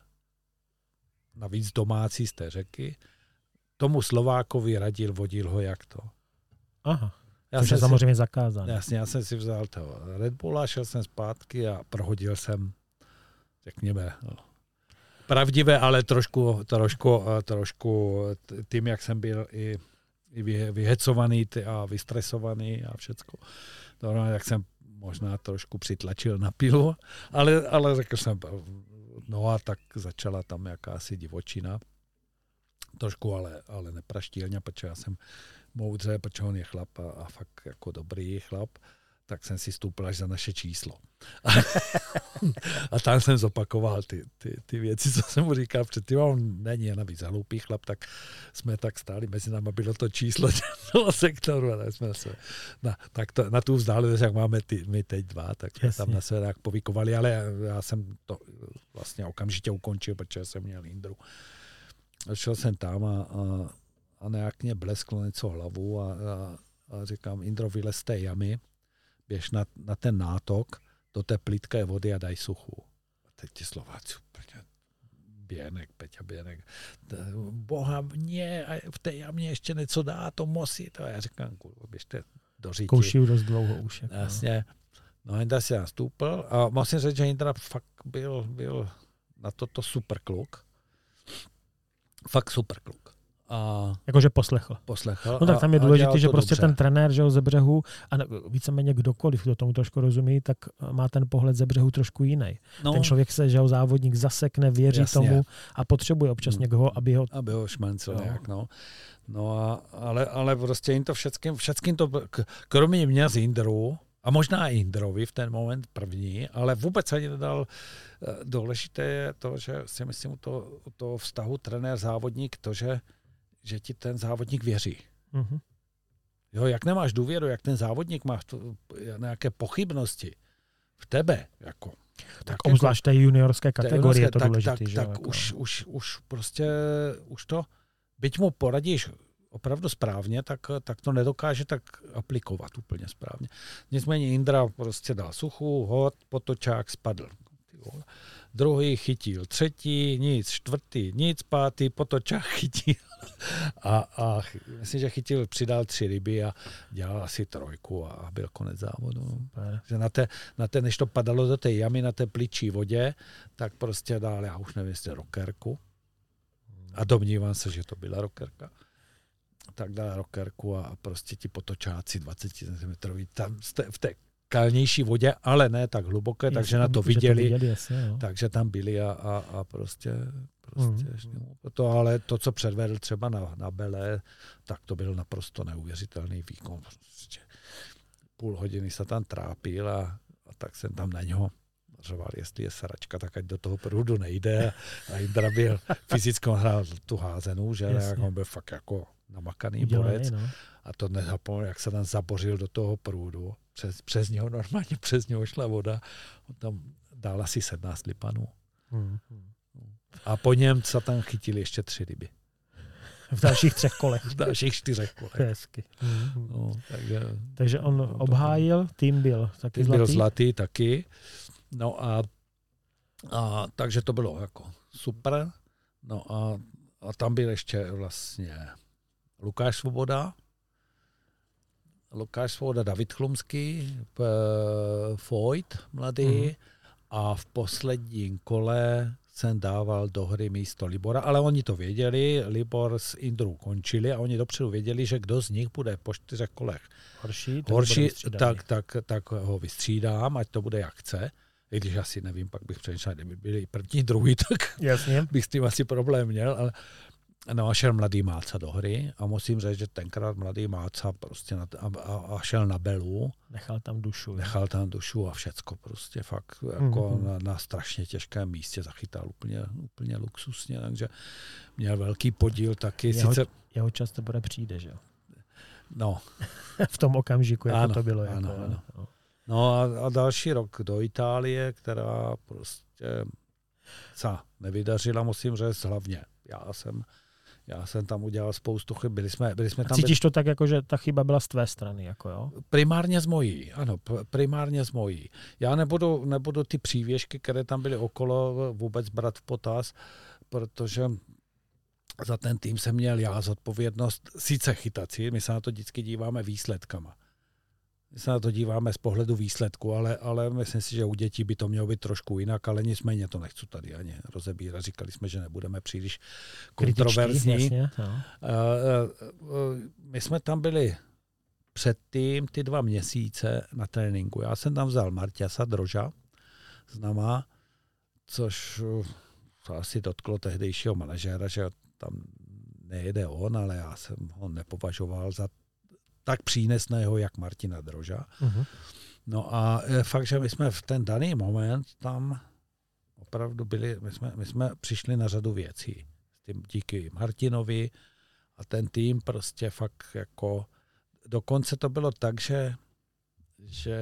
navíc domácí z té řeky, tomu Slovákovi radil, vodil ho jak to. Aha, Já což je samozřejmě zakázané. Jasně, já jsem si vzal toho Red Bulla, šel jsem zpátky a prohodil jsem, řekněme, no, pravdivé, ale trošku, trošku, trošku tím, jak jsem byl i, i vy- vyhecovaný a vystresovaný a všecko. To, no, jak jsem možná trošku přitlačil na pilu, ale, ale řekl jsem, no a tak začala tam jakási divočina. Trošku, ale, ale nepraštílně, protože já jsem moudře, protože on je chlap a, a fakt jako dobrý chlap, tak jsem si stoupil až za naše číslo. a tam jsem zopakoval ty, ty, ty věci, co jsem mu říkal předtím. A On není jen navíc hloupý chlap, tak jsme tak stáli mezi námi, bylo to číslo toho sektoru a tak jsme se na, tak to, na tu vzdálenost, jak máme ty, my teď dva, tak jsme Jasně. tam na sebe tak povykovali, ale já, já jsem to vlastně okamžitě ukončil, protože jsem měl Indru. A šel jsem tam a, a, a nějak mě blesklo něco hlavu a, a, a říkám, Indro, vylez té jamy, běž na, na ten nátok, do té plítké vody a daj suchu. A teď ti Slováci úplně Běnek, Peťa Běnek, boha mě, a v té jamě ještě něco dá, to musí. To já říkám, kurva, běžte do říti. Kouší dost dlouho už. Jako. Jasně. No Jindra si nastoupil a musím říct, že Jindra fakt byl, byl na toto super kluk. Fakt super kluk. A Jakože poslechl. poslechl. No tak tam je důležité, že to prostě dobře. ten trenér že ze břehu, a víceméně kdokoliv, kdo tomu trošku rozumí, tak má ten pohled ze břehu trošku jiný. no, Ten člověk se, že závodník zasekne, věří Jasně. tomu a potřebuje občas Hmm. někoho, aby ho... aby ho šmancel No. nějak, no. No a, ale, ale prostě jim to všetkým, všetkým to, kromě mě z Indru, a možná i Indrovi v ten moment první, ale vůbec ani nedal eh, důležité je to, že si myslím u toho, u toho vztahu trenér-závodník, to, že, že ti ten závodník věří. Mhm. Jo, jak nemáš důvěru, jak ten závodník má to, nějaké pochybnosti v tebe, jako, Tak obzvlášť té juniorské kategorie je to tak, důležité, tak, že tak jako. už, už, už prostě, už to, byť mu poradíš opravdu správně, tak, tak to nedokáže tak aplikovat úplně správně. Nicméně Indra prostě dal suchu, hod, potočák, spadl. Druhý chytil, třetí, nic, čtvrtý, nic, pátý, potočák chytil. A, a myslím, že chytil, přidal tři ryby a dělal asi trojku a byl konec závodu. no. Super. Že na té, na té, než to padalo do té jamy, na té pličí vodě, tak prostě dál, já už nevím, jestli rokerku. A domnívám se, že to byla rokerka. Tak dal rokerku a prostě ti potočáci 20 cm tam v té, v té kalnější vodě, ale ne tak hluboké, Jasně, takže na to viděli, viděli jasně, takže tam byli a, a, a prostě, prostě mm. to, ale to, co předvedl třeba na, na Bele, tak to byl naprosto neuvěřitelný výkon. Prostě půl hodiny se tam trápil a, a tak jsem tam na něho řval, jestli je saračka, tak ať do toho průdu nejde. A Indra byl fyzicky, on hrál tu házenou, že Jasně. jak on byl fakt jako namakaný Udělaný, borec. no. A to nezapomněl, jak se tam zabořil do toho průdu. Přes, přes něho normálně, přes něho šla voda. On tam dal asi 17 lipanů. Mhm. A po něm se tam chytili ještě tři ryby. V dalších třech kolech. V dalších čtyřech kolech. hezky. Mhm. No, takže Takže on No, obhájil, tým byl taky byl zlatý. zlatý taky. No a, a takže to bylo jako super. No a, a tam byl ještě vlastně Lukáš Svoboda, Lukáš Svoboda, David Chlumský, P- Foyt, mladý, Mhm. a v posledním kole jsem dával do hry místo Libora, ale oni to věděli, Libor s Indrou končili a oni dopředu věděli, že kdo z nich bude po čtyřech kolech Horší, tak horší, tak, tak, tak ho vystřídám, ať to bude jak chce. I když asi nevím, pak bych přemýšlel, kdyby byli první, druhý, tak Jasně. bych s tím asi problém měl, ale no a šel mladý Máca do hry a musím říct, že tenkrát mladý Máca prostě na, a, a, a, šel na Belu, Nechal tam dušu. nechal tam dušu a všecko prostě fakt jako Mhm. na, na, strašně těžkém místě zachytal úplně, úplně luxusně, takže měl velký podíl taky, Jeho- sice, Jeho čas teprve přijde, že jo? no, v tom okamžiku, jako Ano, to bylo. ano, jako, ano. no. No a, a další rok do Itálie, která prostě se nevydařila, musím říct, hlavně. Já jsem, Já jsem tam udělal spoustu chyb. Byli jsme, byli jsme A tam cítíš to tak, jako, že ta chyba byla z tvé strany, jako jo? primárně z mojí, ano, primárně z mojí. Já nebudu, nebudu ty přívěšky, které tam byly okolo, vůbec brát v potaz, protože za ten tým jsem měl já zodpovědnost sice chytací, my se na to vždycky díváme výsledkama. My se na to díváme z pohledu výsledku, ale, ale myslím si, že u dětí by to mělo být trošku jinak, ale nicméně to nechci tady ani rozebírat. Říkali jsme, že nebudeme příliš kontroverzní. jasně, jo. Uh, uh, my jsme tam byli předtím ty dva měsíce na tréninku. Já jsem tam vzal Marťasa Droža s náma, což uh, to asi dotklo tehdejšího manažéra, že tam nejede on, ale já jsem ho nepovažoval za tak přínesného, jak Martina Droža. Mhm. No a je fakt, že my jsme v ten daný moment tam opravdu byli, my jsme, my jsme přišli na řadu věcí. S tím díky Martinovi a ten tým prostě fakt jako, dokonce to bylo tak, že, že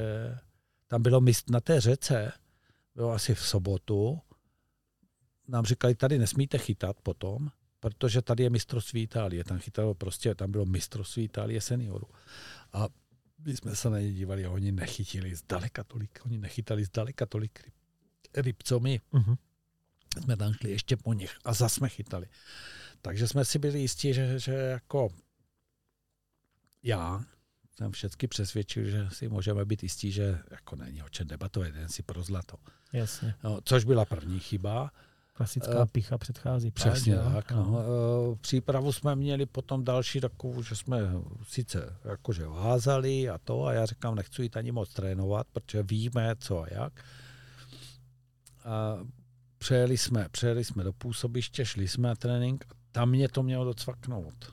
tam bylo mist na té řece, bylo asi v sobotu, nám říkali, tady nesmíte chytat potom, protože tady je mistrovství Itálie. Tam chytalo prostě, tam bylo mistrovství Itálie seniorů. A my jsme se na ně dívali a oni nechytili zdaleka tolik, oni nechytali zdaleka tolik ryb, ryb co my. Mhm. Jsme tam šli ještě po nich a zase jsme chytali. Takže jsme si byli jistí, že, že jako já jsem všechny přesvědčil, že si můžeme být jistí, že jako není o čem debatovat, jen si pro zlato. Jasně. No, což byla první chyba. Klasická Eh, picha předchází. Přesně jo. tak. No. Eh, Přípravu jsme měli potom další takovou, že jsme sice jakože vázali a to a já říkám, nechci jít ani moc trénovat, protože víme co a jak. A přejeli jsme, přejeli jsme do působiště, šli jsme na trénink a tam mě to mělo docvaknout.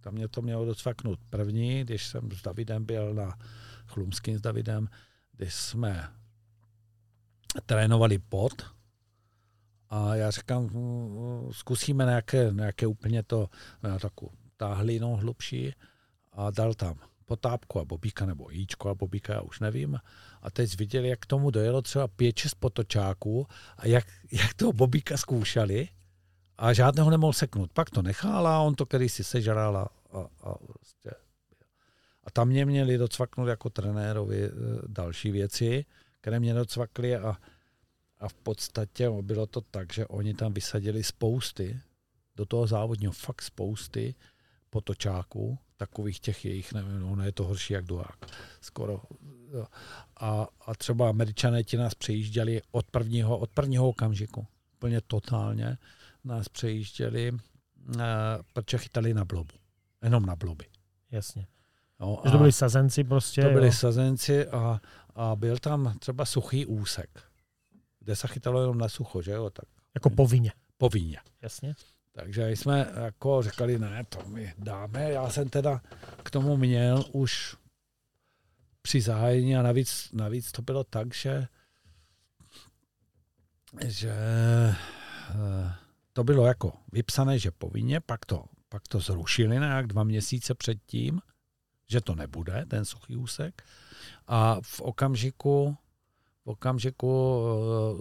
Tam mě to mělo docvaknout první, když jsem s Davidem byl na Chlumským s Davidem, když jsme trénovali pod, a já říkám, mm, zkusíme nějaké, nějaké úplně to, na takovou táhlinu hlubší a dal tam potápku a bobíka nebo jíčko a bobíka, já už nevím. A teď viděli, jak k tomu dojelo třeba pět, šest potočáků a jak, jak toho bobíka zkoušeli a žádného nemohl seknout. Pak to nechal a on to když si sežral a, a, a, prostě. a tam mě měli docvaknout jako trenérovi eh, další věci, které mě docvakly a a v podstatě bylo to tak, že oni tam vysadili spousty, do toho závodního fakt spousty potočáků, takových těch jejich, nevím, ono je to horší jak duhák, skoro. A, a třeba američané ti nás přejížděli od prvního, od prvního okamžiku, úplně totálně nás přejížděli, eh, protože chytali na blobu, jenom na bloby. Jasně. Jo, Že to byli sazenci prostě. to byli jo. sazenci a, a byl tam třeba suchý úsek, kde se chytalo jenom na sucho, že jo, tak Jako povinně. povinně. Jasně. Takže jsme jako říkali, ne, to my dáme. Já jsem teda k tomu měl už při zahájení a navíc, navíc to bylo tak, že, že eh, to bylo jako vypsané, že povinně, pak to, pak to zrušili nějak dva měsíce předtím, že to nebude, ten suchý úsek. A v okamžiku, v okamžiku,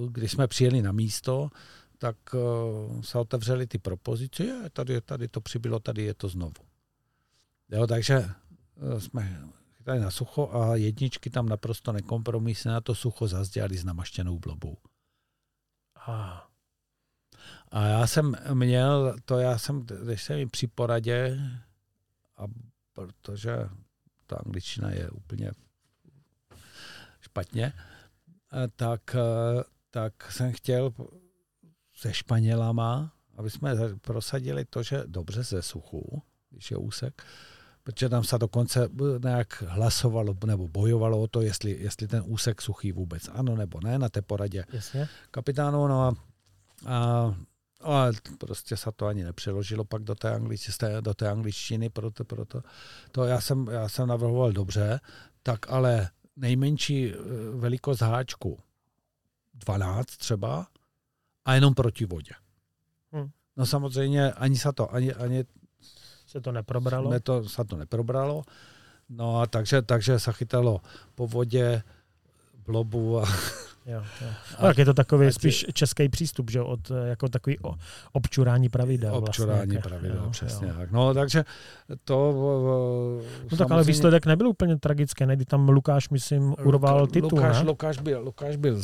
eh, kdy jsme přijeli na místo, tak uh, se otevřely ty propozice, je, tady, tady to přibylo, tady je to znovu. Jo, takže uh, jsme chytali na sucho a jedničky tam naprosto nekompromisně na to sucho zazdělali s namaštěnou blobou. A A já jsem měl, to já jsem, když jsem jim při poradě, a protože ta angličtina je úplně špatně, eh, tak, eh, tak jsem chtěl se Španělama, aby jsme prosadili to, že dobře ze suchu, když je úsek, protože tam se dokonce nějak hlasovalo nebo bojovalo o to, jestli, jestli ten úsek suchý vůbec ano nebo ne na té poradě jasně. kapitánu, no a, a ale prostě se to ani nepřeložilo pak do té, anglič, do té angličtiny, proto, proto to já jsem, já jsem navrhoval dobře, tak ale nejmenší eh, velikost háčku 12 třeba a jenom proti vodě. Hm. No samozřejmě ani se to, ani, ani Se to neprobralo. ne to, se to neprobralo. No a takže, takže se chytalo po vodě, blobu a Jo, jo. No, tak je to takový ať- spíš český přístup, že od eh, jako takový občurání pravidel. Občurání vlastně, pravidel, jo, přesně jo. tak. No, takže to... No tak ale výsledek nebyl úplně tragický, ne? Kdy tam Lukáš, myslím, urval titul, Lukáš, ne? Lukáš, byl, Lukáš byl,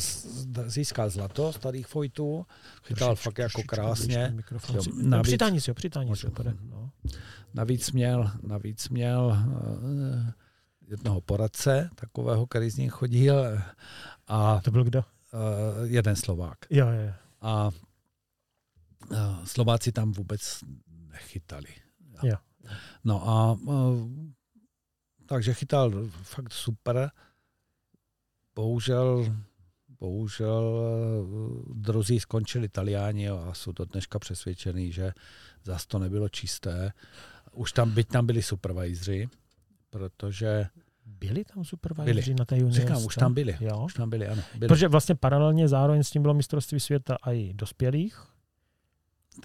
získal zlato starých fojtů, chytal Trošičku, fakt jako krásně. Jo, navíc- No, Přitání si ho, přitání si ho. No. Navíc měl, navíc měl eh, jednoho poradce, takového, který z nich chodil, a To byl kdo? eh, jeden Slovák. Jo, jo. A eh, Slováci tam vůbec nechytali. Jo. No a eh, takže chytal fakt super. Bohužel, bohužel druzí skončili Italiáni a jsou do dneška přesvědčený, že zas to nebylo čisté. Už tam, byť tam byli supervisoři, protože, Byli tam supervisoři na té juniorce? říkám, už tam byli, Jo. už tam byli, ano. Byli. Protože vlastně paralelně zároveň s tím bylo mistrovství světa a i dospělých.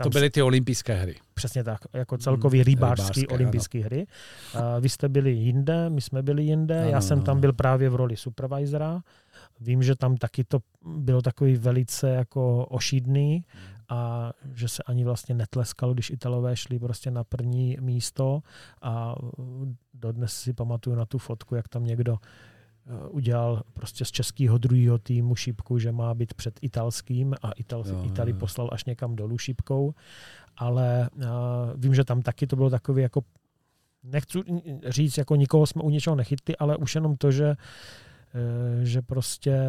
to byly ty olympijské hry. Přesně tak, jako celkový rybářský rybářské, olympijské hry. A vy jste byli jinde, my jsme byli jinde, Ano, já jsem tam byl právě v roli supervisora. Vím, že tam taky to bylo takový velice jako ošídný a že se ani vlastně netleskalo, když Italové šli prostě na první místo a dodnes si pamatuju na tu fotku, jak tam někdo eh, udělal prostě z českého druhého týmu šípku, že má být před italským a Ital, Jo, Itali jo. poslal až někam dolů šípkou, ale uh, vím, že tam taky to bylo takový jako nechci říct, jako nikoho jsme u něčeho nechytli, ale už jenom to, že eh, že prostě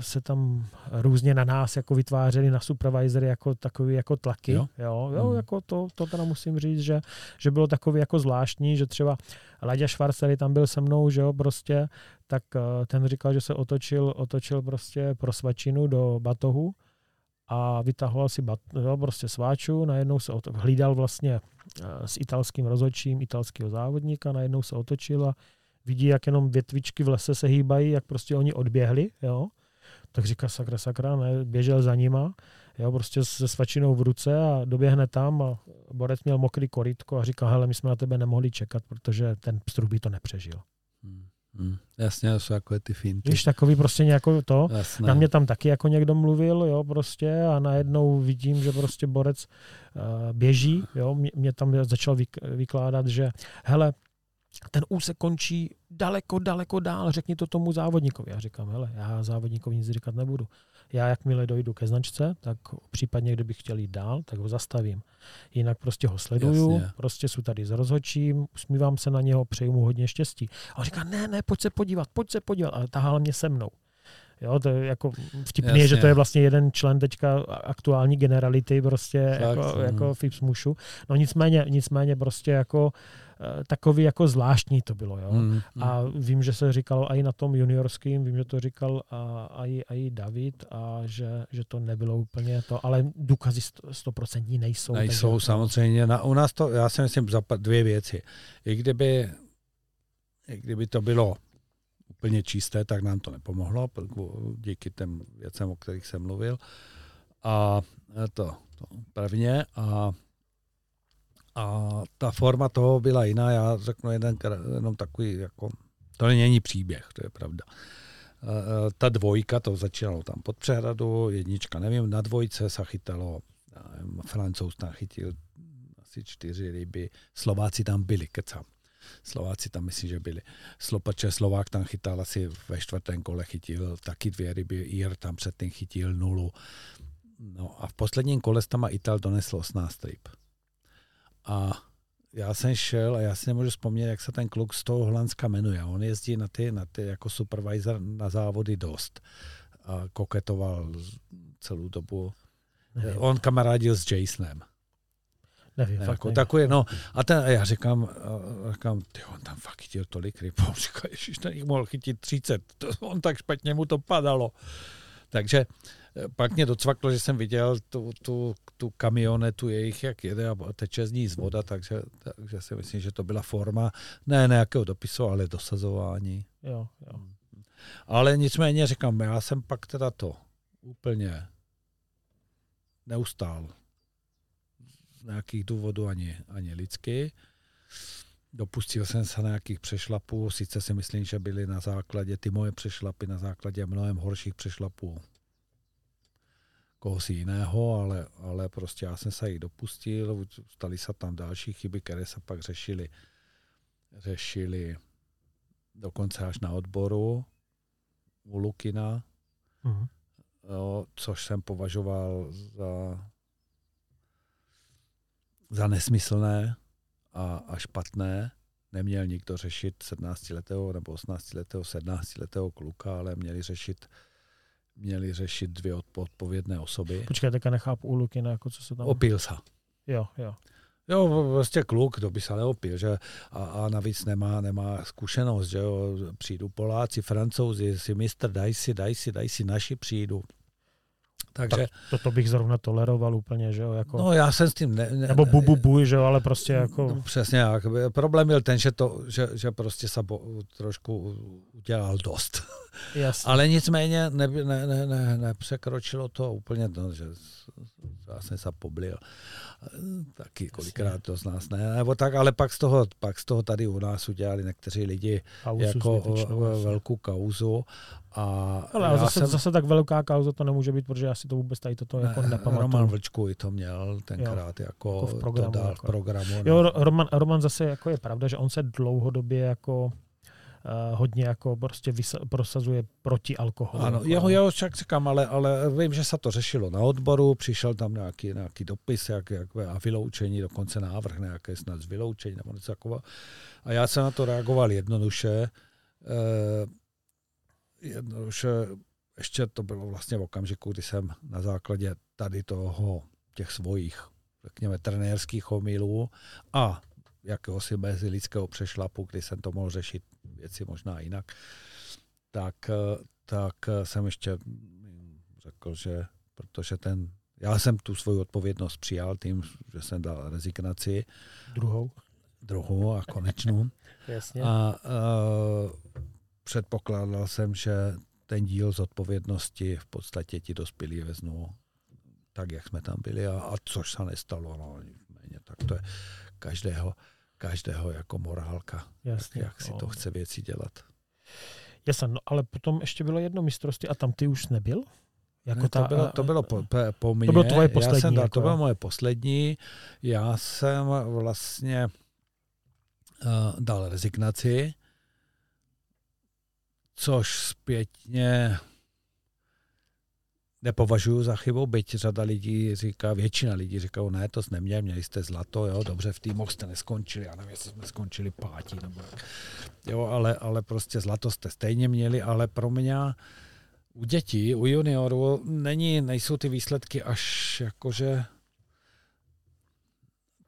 se tam různě na nás jako vytvářeli na supervisory jako takový jako tlaky. Jo? Jo, jo Hmm. jako to, to teda musím říct, že, že bylo takový jako zvláštní, že třeba Laďa Švarc, který tam byl se mnou, že jo, prostě, tak eh, ten říkal, že se otočil, otočil prostě pro svačinu do batohu a vytahoval si bat, jo, prostě sváču, najednou se oto, hlídal vlastně eh, s italským rozhodčím italského závodníka, najednou se otočil a vidí, jak jenom větvičky v lese se hýbají, jak prostě oni odběhli, jo. Tak říká sakra, sakra, ne, běžel za nima, jo, prostě se svačinou v ruce a doběhne tam a borec měl mokrý korytko a říká, hele, my jsme na tebe nemohli čekat, protože ten pstruh by to nepřežil. Hmm. Hmm. Jasně, to jsou jako ty finty. Víš, takový prostě nějakou to, Jasné. na mě tam taky jako někdo mluvil, jo, prostě a najednou vidím, že prostě borec uh, běží, jo, mě, mě tam začal vyk- vykládat, že hele, ten úsek končí daleko, daleko dál, řekni to tomu závodníkovi. Já říkám, hele, já závodníkovi nic říkat nebudu. Já jakmile dojdu ke značce, tak případně, kdybych chtěl jít dál, tak ho zastavím. Jinak prostě ho sleduju, Jasně. prostě jsou tady s rozhodčím, usmívám se na něho, přeju mu hodně štěstí. A on říká, ne, ne, pojď se podívat, pojď se podívat, ale tahal mě se mnou. Jo, to je jako vtipný, je, že Jasně. to je vlastně jeden člen teďka aktuální generality prostě Fakt, jako, no. jako Fips Mušu. No nicméně, nicméně prostě jako eh, takový jako zvláštní to bylo, jo. Hmm. A vím, že se říkalo i na tom juniorským, vím, že to říkal i, David, a že, že to nebylo úplně to, ale důkazy sto- stoprocentní nejsou. Nejsou takže, samozřejmě. Na, u nás to, já si myslím, dvě věci. I kdyby, i kdyby to bylo úplně čisté, tak nám to nepomohlo, díky těm věcem, o kterých jsem mluvil. A to, to prvně. A, a ta forma toho byla jiná. Já řeknu jeden, jenom takový, jako, to není příběh, to je pravda. Eh, eh, Ta dvojka, to začínalo tam pod přehradu, jednička, nevím, na dvojce se chytalo nevím, Francouz tam chytil asi čtyři ryby, Slováci tam byli, kecám. Slováci tam myslím, že byli. Slopače Slovák tam chytal asi ve čtvrtém kole chytil taky dvě ryby, Ír tam předtím chytil nulu. No a v posledním kole tam Ital donesl 18 ryb. A já jsem šel a já si nemůžu vzpomnět, jak se ten kluk z toho Holandska jmenuje. On jezdí na ty, na ty jako supervisor na závody dost. A koketoval celou dobu nevím, On kamarádil s Jasonem. nevím, fakt Jako nevím. takový, no, a, ten, a já říkám, a říkám, ty on tam fakt chytil tolik ryb. On říká, ježiš, ten jich mohl chytit 30. To, on tak špatně mu to padalo. Takže eh, pak mě docvaklo, že jsem viděl tu, tu, tu kamionetu jejich, jak jede a teče z ní z voda, takže, takže si myslím, že to byla forma ne nějakého dopisu, ale dosazování. Jo, jo. Ale nicméně říkám, já jsem pak teda to úplně neustál. Z nějakých důvodů ani, ani lidsky. Dopustil jsem se nějakých přešlapů, sice si myslím, že byly na základě, ty moje přešlapy na základě mnohem horších přešlapů koho si jiného, ale, ale prostě já jsem se jich dopustil, stali se tam další chyby, které se pak řešily řešili dokonce až na odboru u Lukina, Mhm. jo, což jsem považoval za, za nesmyslné a, a špatné. Neměl nikdo řešit 17-letého nebo 18-letého, 17-letého kluka, ale měli řešit měli řešit dvě odpo- odpovědné osoby. Počkej, teďka nechápu u Lukina, jako co se tam... Opil se. Jo, jo. Jo, prostě kluk, to by se neopil, že? A, a navíc nemá, nemá zkušenost, že jo? Přijdu Poláci, Francouzi, si mistr, daj si, daj si, daj si, naši přijdu. Takže, Tak toto bych zrovna toleroval úplně, že jo, jako... no já jsem s tím... Ne, ne, nebo bubu buj, že jo, ale prostě No, jako... přesně jak. Problém byl ten, že, to, že, že prostě se trošku udělal dost. Jasně. Ale nicméně ne, ne, ne, ne, nepřekročilo to úplně, no, že já jsem se poblil. Taky kolikrát to z nás ne, nebo tak, ale pak z toho, pak z toho tady u nás udělali někteří lidi Kauzu jako zbytečnou, velkou kauzu. A Ale já zase, jsem, zase tak velká kauza to nemůže být, protože já si to vůbec tady toto jako ne, nepamatuju. Roman Vlčku i to měl tenkrát jako, Jako v programu, to dal jako. v programu. Jo, no. Ro- Roman, Roman zase jako je pravda, že on se dlouhodobě jako hodně jako prostě vysa, prosazuje proti alkoholu. Ano, jeho, jeho však říkám, ale, ale vím, že se to řešilo na odboru, přišel tam nějaký, nějaký dopis jak, jak, a vyloučení, dokonce návrh nějaké snad z vyloučení nebo něco takového. A já jsem na to reagoval jednoduše. Eh, jednoduše, ještě to bylo vlastně v okamžiku, kdy jsem na základě tady toho, těch svojich, řekněme, trenérských omylů a jakéhosi mezilidského přešlapu, kdy jsem to mohl řešit věci možná jinak, tak, eh, tak eh, jsem ještě řekl, že protože ten, já jsem tu svoji odpovědnost přijal tím, že jsem dal rezignaci, Druhou. druhou a konečnou. Jasně. A uh, předpokládal jsem, že ten díl z odpovědnosti v podstatě ti dospělí veznou tak, jak jsme tam byli, a, a což se nestalo, no, nicméně, tak to je každého, každého jako morálka, jak, Jasně. jak si no. to chce věci dělat. Jasně, no, ale potom ještě bylo jedno mistrovství a tam ty už nebyl? Jako ne, ta, to bylo, to bylo po, po, po mně. bylo tvoje já poslední, jsem dal, jako to bylo moje poslední. Já jsem vlastně uh, dal rezignaci, což zpětně nepovažuji za chybu, byť řada lidí říká, většina lidí říká, ne, to jste neměli, měli jste zlato, jo, dobře, v týmoch jste neskončili, já nevím, jestli jsme skončili pátí, nebo jak. Jo, ale, ale prostě zlato jste stejně měli, ale pro mě u dětí, u juniorů není, nejsou ty výsledky až jakože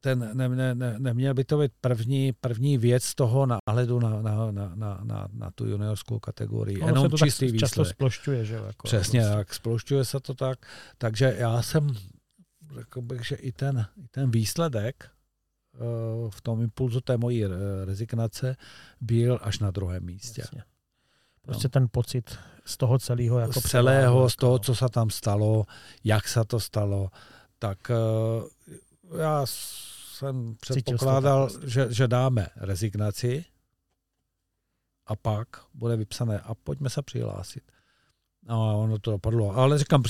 ten, ne, ne, ne, neměl by to být první, první věc toho náhledu na, na, na, na, na, na tu juniorskou kategorii. ono Jenom se to tak čistý často výsledek. splošťuje, že jo? Jako, Přesně prostě. tak, sploušťuje se to tak. Takže já jsem, řekl bych, že i ten, i ten výsledek eh, v tom impulzu té mojí rezignace byl až na druhém místě. Jasně. Prostě ten pocit z toho celého jako z celého, z toho, jako- co se tam stalo, jak se to stalo, tak eh, já jsem předpokládal, tak že, že dáme rezignaci a pak bude vypsané a pojďme se přihlásit. No a ono to dopadlo. Ale říkám,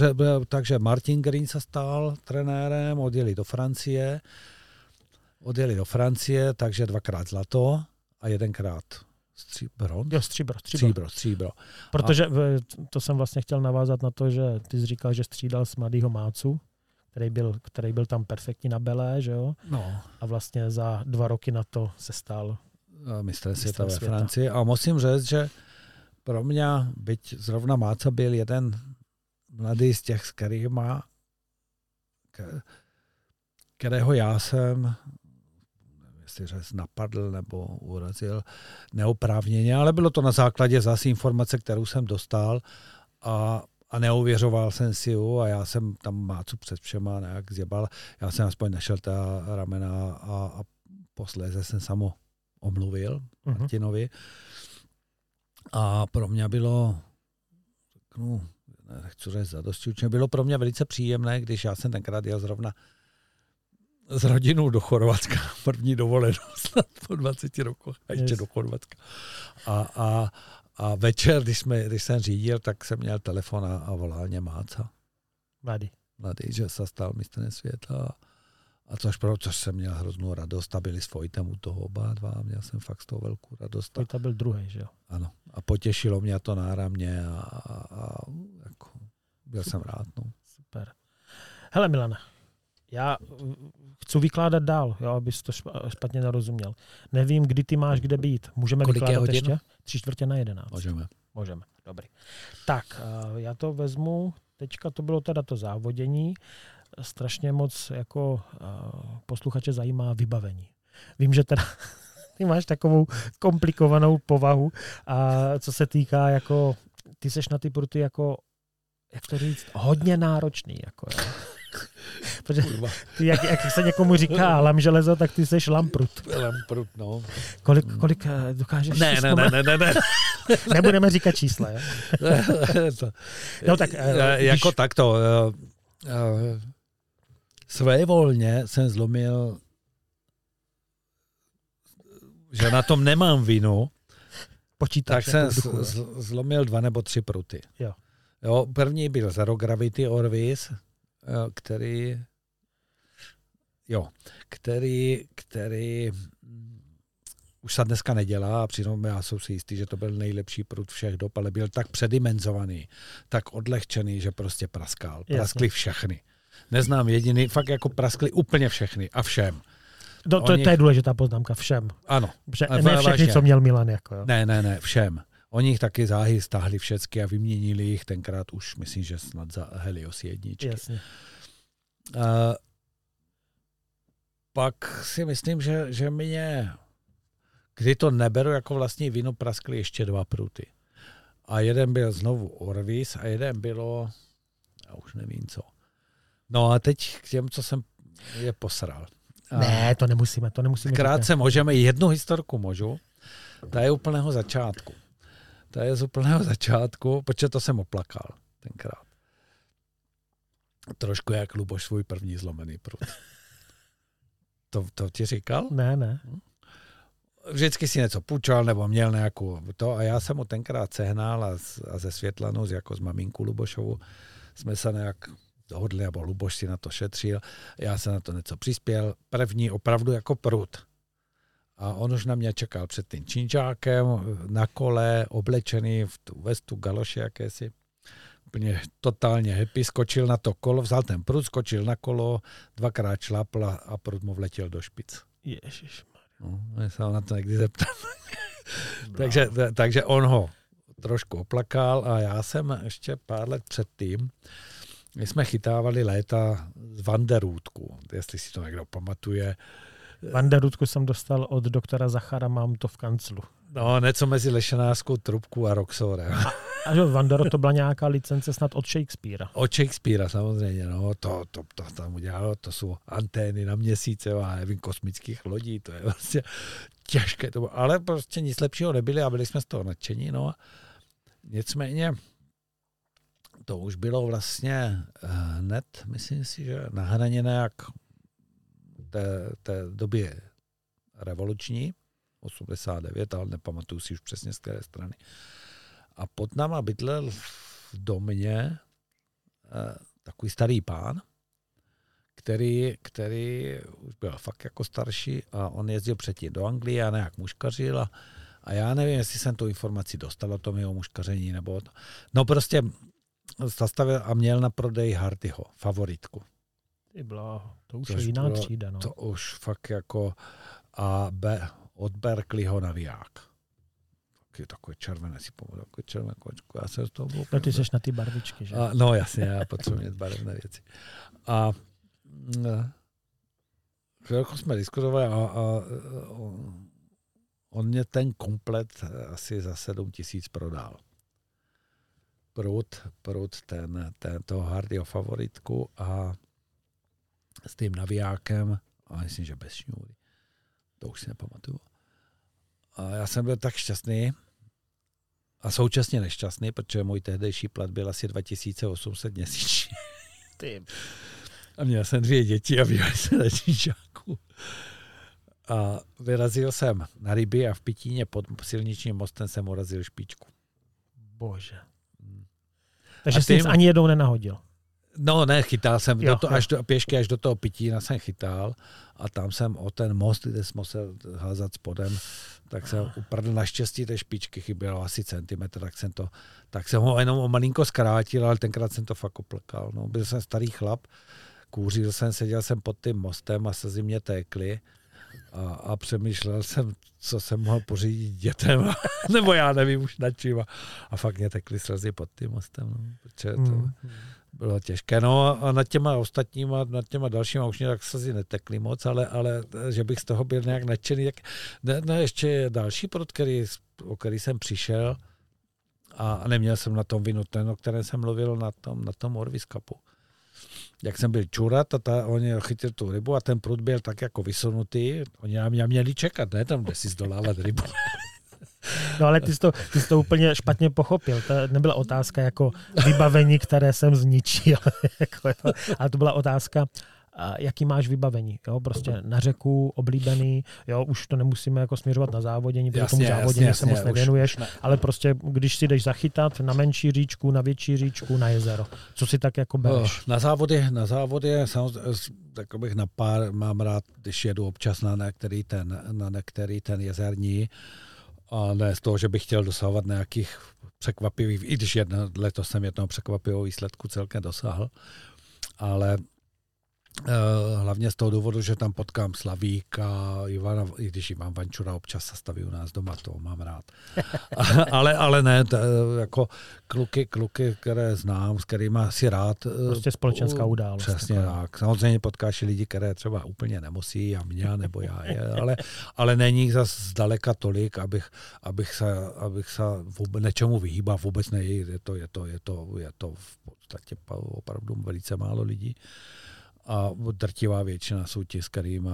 takže Martin Green se stal trenérem, odjeli do Francie, odjeli do Francie, takže dvakrát zlato a jedenkrát stříbro. Jo, stříbro, stříbro. Stříbro, stříbro. Protože v- to jsem vlastně chtěl navázat na to, že ty jsi říkal, že střídal s mladýho Mácu, který byl, který byl tam perfektní na Belé, že jo? No, A vlastně za dva roky na to se stal. mistrem světa ve. Francii. A musím říct, že pro mě, byť zrovna Máca byl jeden mladý z těch, s kterýma, kterého já jsem nevím, jestli říct, napadl nebo urazil neoprávněně, ale bylo to na základě zase informace, kterou jsem dostal a, a neuvěřoval jsem si ju a já jsem tam Mácu před všema nějak zjebal. Já jsem aspoň našel ta ramena a, a posléze jsem samo omluvil Mhm. Martinovi. A pro mě bylo, řeknu, nechci říct zadosti učně, bylo pro mě velice příjemné, když já jsem tenkrát jel zrovna s rodinou do Chorvatska, první dovolenou snad po 20 rokoch, a ještě Yes. do Chorvatska. A, a, a večer, když, jsme, když jsem řídil, tak jsem měl telefon a, a volal mě Máca. Mladý. mladý, že se stal mistrem světa. A což pro což jsem měl hroznou radost a byli s Vojtem u toho oba dva. Měl jsem fakt z toho velkou radost. A, Vojta byl druhý, že jo? ano. A potěšilo mě to náramně a, a, a jako, byl jsem rád. No. Super. Hele Milane, já chci vykládat dál, jo, abys to špa- špatně nerozuměl. Nevím, kdy ty máš kde být. Můžeme Kolik je vykládat hodin? ještě? Tři čtvrtě na jedenáct. Můžeme. Můžeme, dobrý. Tak, uh, já to vezmu, teďka to bylo teda to závodění, strašně moc jako uh, posluchače zajímá vybavení. Vím, že teda ty máš takovou komplikovanou povahu a co se týká jako, ty seš na ty pruty jako, jak to říct, hodně náročný. Jako, jo. Protože ty, jak, jak se někomu říká lam železo, tak ty seš lamprut. Lamprut, no. Kolik, kolik eh, dokážeš Ne, ne, ne, ne, ne, ne. Nebudeme říkat čísla. Jo? No tak, eh, Eh, když- jako takto. eh, eh, Své volně jsem zlomil, že na tom nemám vinu, Počítáš tak jsem jako duchu, zlomil dva nebo tři pruty. Jo. Jo, první byl Zero Gravity Orvis, eh, který jo, který, který mm, už se dneska nedělá a přitom já jsem si jistý, že to byl nejlepší prut všech dob, ale byl tak předimenzovaný, tak odlehčený, že prostě praskal. Jasně. Praskly všechny. Neznám jediný, fakt jako praskly úplně všechny a všem. No, to, Oni- to je důležitá poznámka všem. Ano, Že ne všechny, vážně. co měl Milan. Jako, jo. ne, ne, ne, všem. Oni jich taky záhy stáhli všecky a vyměnili jich tenkrát už, myslím, že snad za Helios jedničky. Jasně. Uh, pak si myslím, že, že mě, kdy to neberu jako vlastní vinu, praskly ještě dva pruty. A jeden byl znovu Orvis a jeden bylo, já už nevím co. No a teď k těm, co jsem je posral. A Ne, to nemusíme, to nemusíme. Krátce můžeme, jednu historku můžu. Ta je úplného začátku. Ta je z úplného začátku, protože to jsem oplakal tenkrát. Trošku jak Luboš svůj první zlomený prut. To, to ti říkal? Ne, ne. Vždycky si něco půjčal nebo měl nějakou to a já jsem mu tenkrát sehnal a, s- a ze Světlanou, jako z maminku Lubošovu, jsme se nějak dohodli, nebo Luboš si na to šetřil, já jsem na to něco přispěl, první opravdu jako prut. A on už na mě čekal před tím činčákem, na kole, oblečený v tu vestu, galoše jakési. Úplně totálně happy, skočil na to kolo, vzal ten prut, skočil na kolo, dvakrát šlapl a- prut mu vletěl do špic. Ježiš. No, já se na to někdy zeptám. takže, takže on ho trošku oplakal a já jsem ještě pár let předtím, my jsme chytávali léta z Vanderůdku, jestli si to někdo pamatuje. Vanderutku jsem dostal od doktora Zachara, mám to v kanclu. No, něco mezi Lešenářskou trubku a Roxorem. A že Vandero to byla nějaká licence snad od Shakespearea. Od Shakespearea samozřejmě, no, to, to, to tam udělalo, to jsou antény na měsíce, a nevím, kosmických lodí, to je vlastně těžké, to bylo, ale prostě nic lepšího nebyli a byli jsme z toho nadšení, no a nicméně to už bylo vlastně eh, hned, myslím si, že na hraně nějak té, té době revoluční, 89, ale nepamatuju si už přesně z které strany. A pod náma bydlel v domě eh, takový starý pán, který, který už byl fakt jako starší a on jezdil předtím do Anglie a nějak muškařil a, a já nevím, jestli jsem tu informaci dostal o tom jeho muškaření nebo to. No prostě zastavil a měl na prodej Hardyho, favoritku. Ty bláho, to už Což je jiná bylo- třída. No. To už fakt jako a B, od Berkeleyho naviják. Taky takové červené si pamatuju, takové červené kočko. Já jsem z toho byl No ty seš na ty barvičky, že? a, no jasně, já potřebuji mít barevné věci. A mm, chvilku jsme diskutovali a, a on, on mě ten komplet asi za 7 tisíc prodal. Prut, prut ten, ten toho Hardyho favoritku a s tím navijákem a myslím, že bez šňůry. To už si nepamatuju. A já jsem byl tak šťastný, a současně nešťastný, protože můj tehdejší plat byl asi 2800 měsíčně. A měl jsem dvě děti a vyjel jsem na čížáku. A vyrazil jsem na ryby a v Pitíně pod silničním mostem jsem urazil špičku. Bože. Takže A jsi ani jednou nenahodil. No ne, chytal jsem, Jo, do to, jo. až do, pěšky až do toho Pitína jsem chytal a tam jsem o ten most, kde jsem musel házat spodem, tak jsem uprdl naštěstí té špičky chybělo asi centimetr, tak jsem to, tak jsem ho jenom o malinko zkrátil, ale tenkrát jsem to fakt oplkal. No, byl jsem starý chlap, kouřil jsem, seděl jsem pod tím mostem a slzy mě tékly a, a přemýšlel jsem, co jsem mohl pořídit dětem, nebo já nevím už nad čím. A, a fakt mě tekly slzy pod tím mostem, no, protože to, Mm. Bylo těžké. No a nad těma ostatníma, nad těma dalšíma už mě tak slzy netekly moc, ale, ale že bych z toho byl nějak nadšený. Jak, ne, ne, ještě je další prot, který, o který jsem přišel a neměl jsem na tom vinu ten, o kterém jsem mluvil na tom, na tom Orvis Cupu. Jak jsem byl čurat a ta, oni chytil tu rybu a ten prut byl tak jako vysunutý, oni na mě měli čekat, ne tam, kde si zdolávat rybu. No ale ty jsi, to, ty jsi to úplně špatně pochopil. To nebyla otázka jako vybavení, které jsem zničil. jako, ale to byla otázka, jaký máš vybavení. Jo? Prostě na řeku, oblíbený, jo, už to nemusíme jako směřovat na závodění, protože tomu Jasně, závodění jasně, se moc jasně, už- nevěnuješ, ne. ale prostě když si jdeš zachytat na menší říčku, na větší říčku, na jezero, co si tak jako bereš? Oh, Na závody, na závody samozřejmě, tak bych na pár mám rád, když jedu občas na některý ten, na některý ten jezerní, a ne z toho, že bych chtěl dosahovat nějakých překvapivých, i když jedno, letos jsem jednoho překvapivého výsledku celkem dosáhl, ale hlavně z toho důvodu, že tam potkám Slavíka, Ivana, i když Ivan Vančura občas se staví u nás doma, to mám rád. ale, ale ne, to, eh, jako kluky, kluky, které znám, s kterými si rád. eh, Prostě společenská událost, Přesně taková. tak. Samozřejmě potkáš i lidi, které třeba úplně nemusí, a mě, nebo já je, ale, ale není jich zas zdaleka tolik, abych, abych, se, abych se vůbec, nečemu vyhýbal, vůbec ne, je to, je to, je to, je to v podstatě opravdu velice málo lidí. A drtivá většina jsou ti, s kterými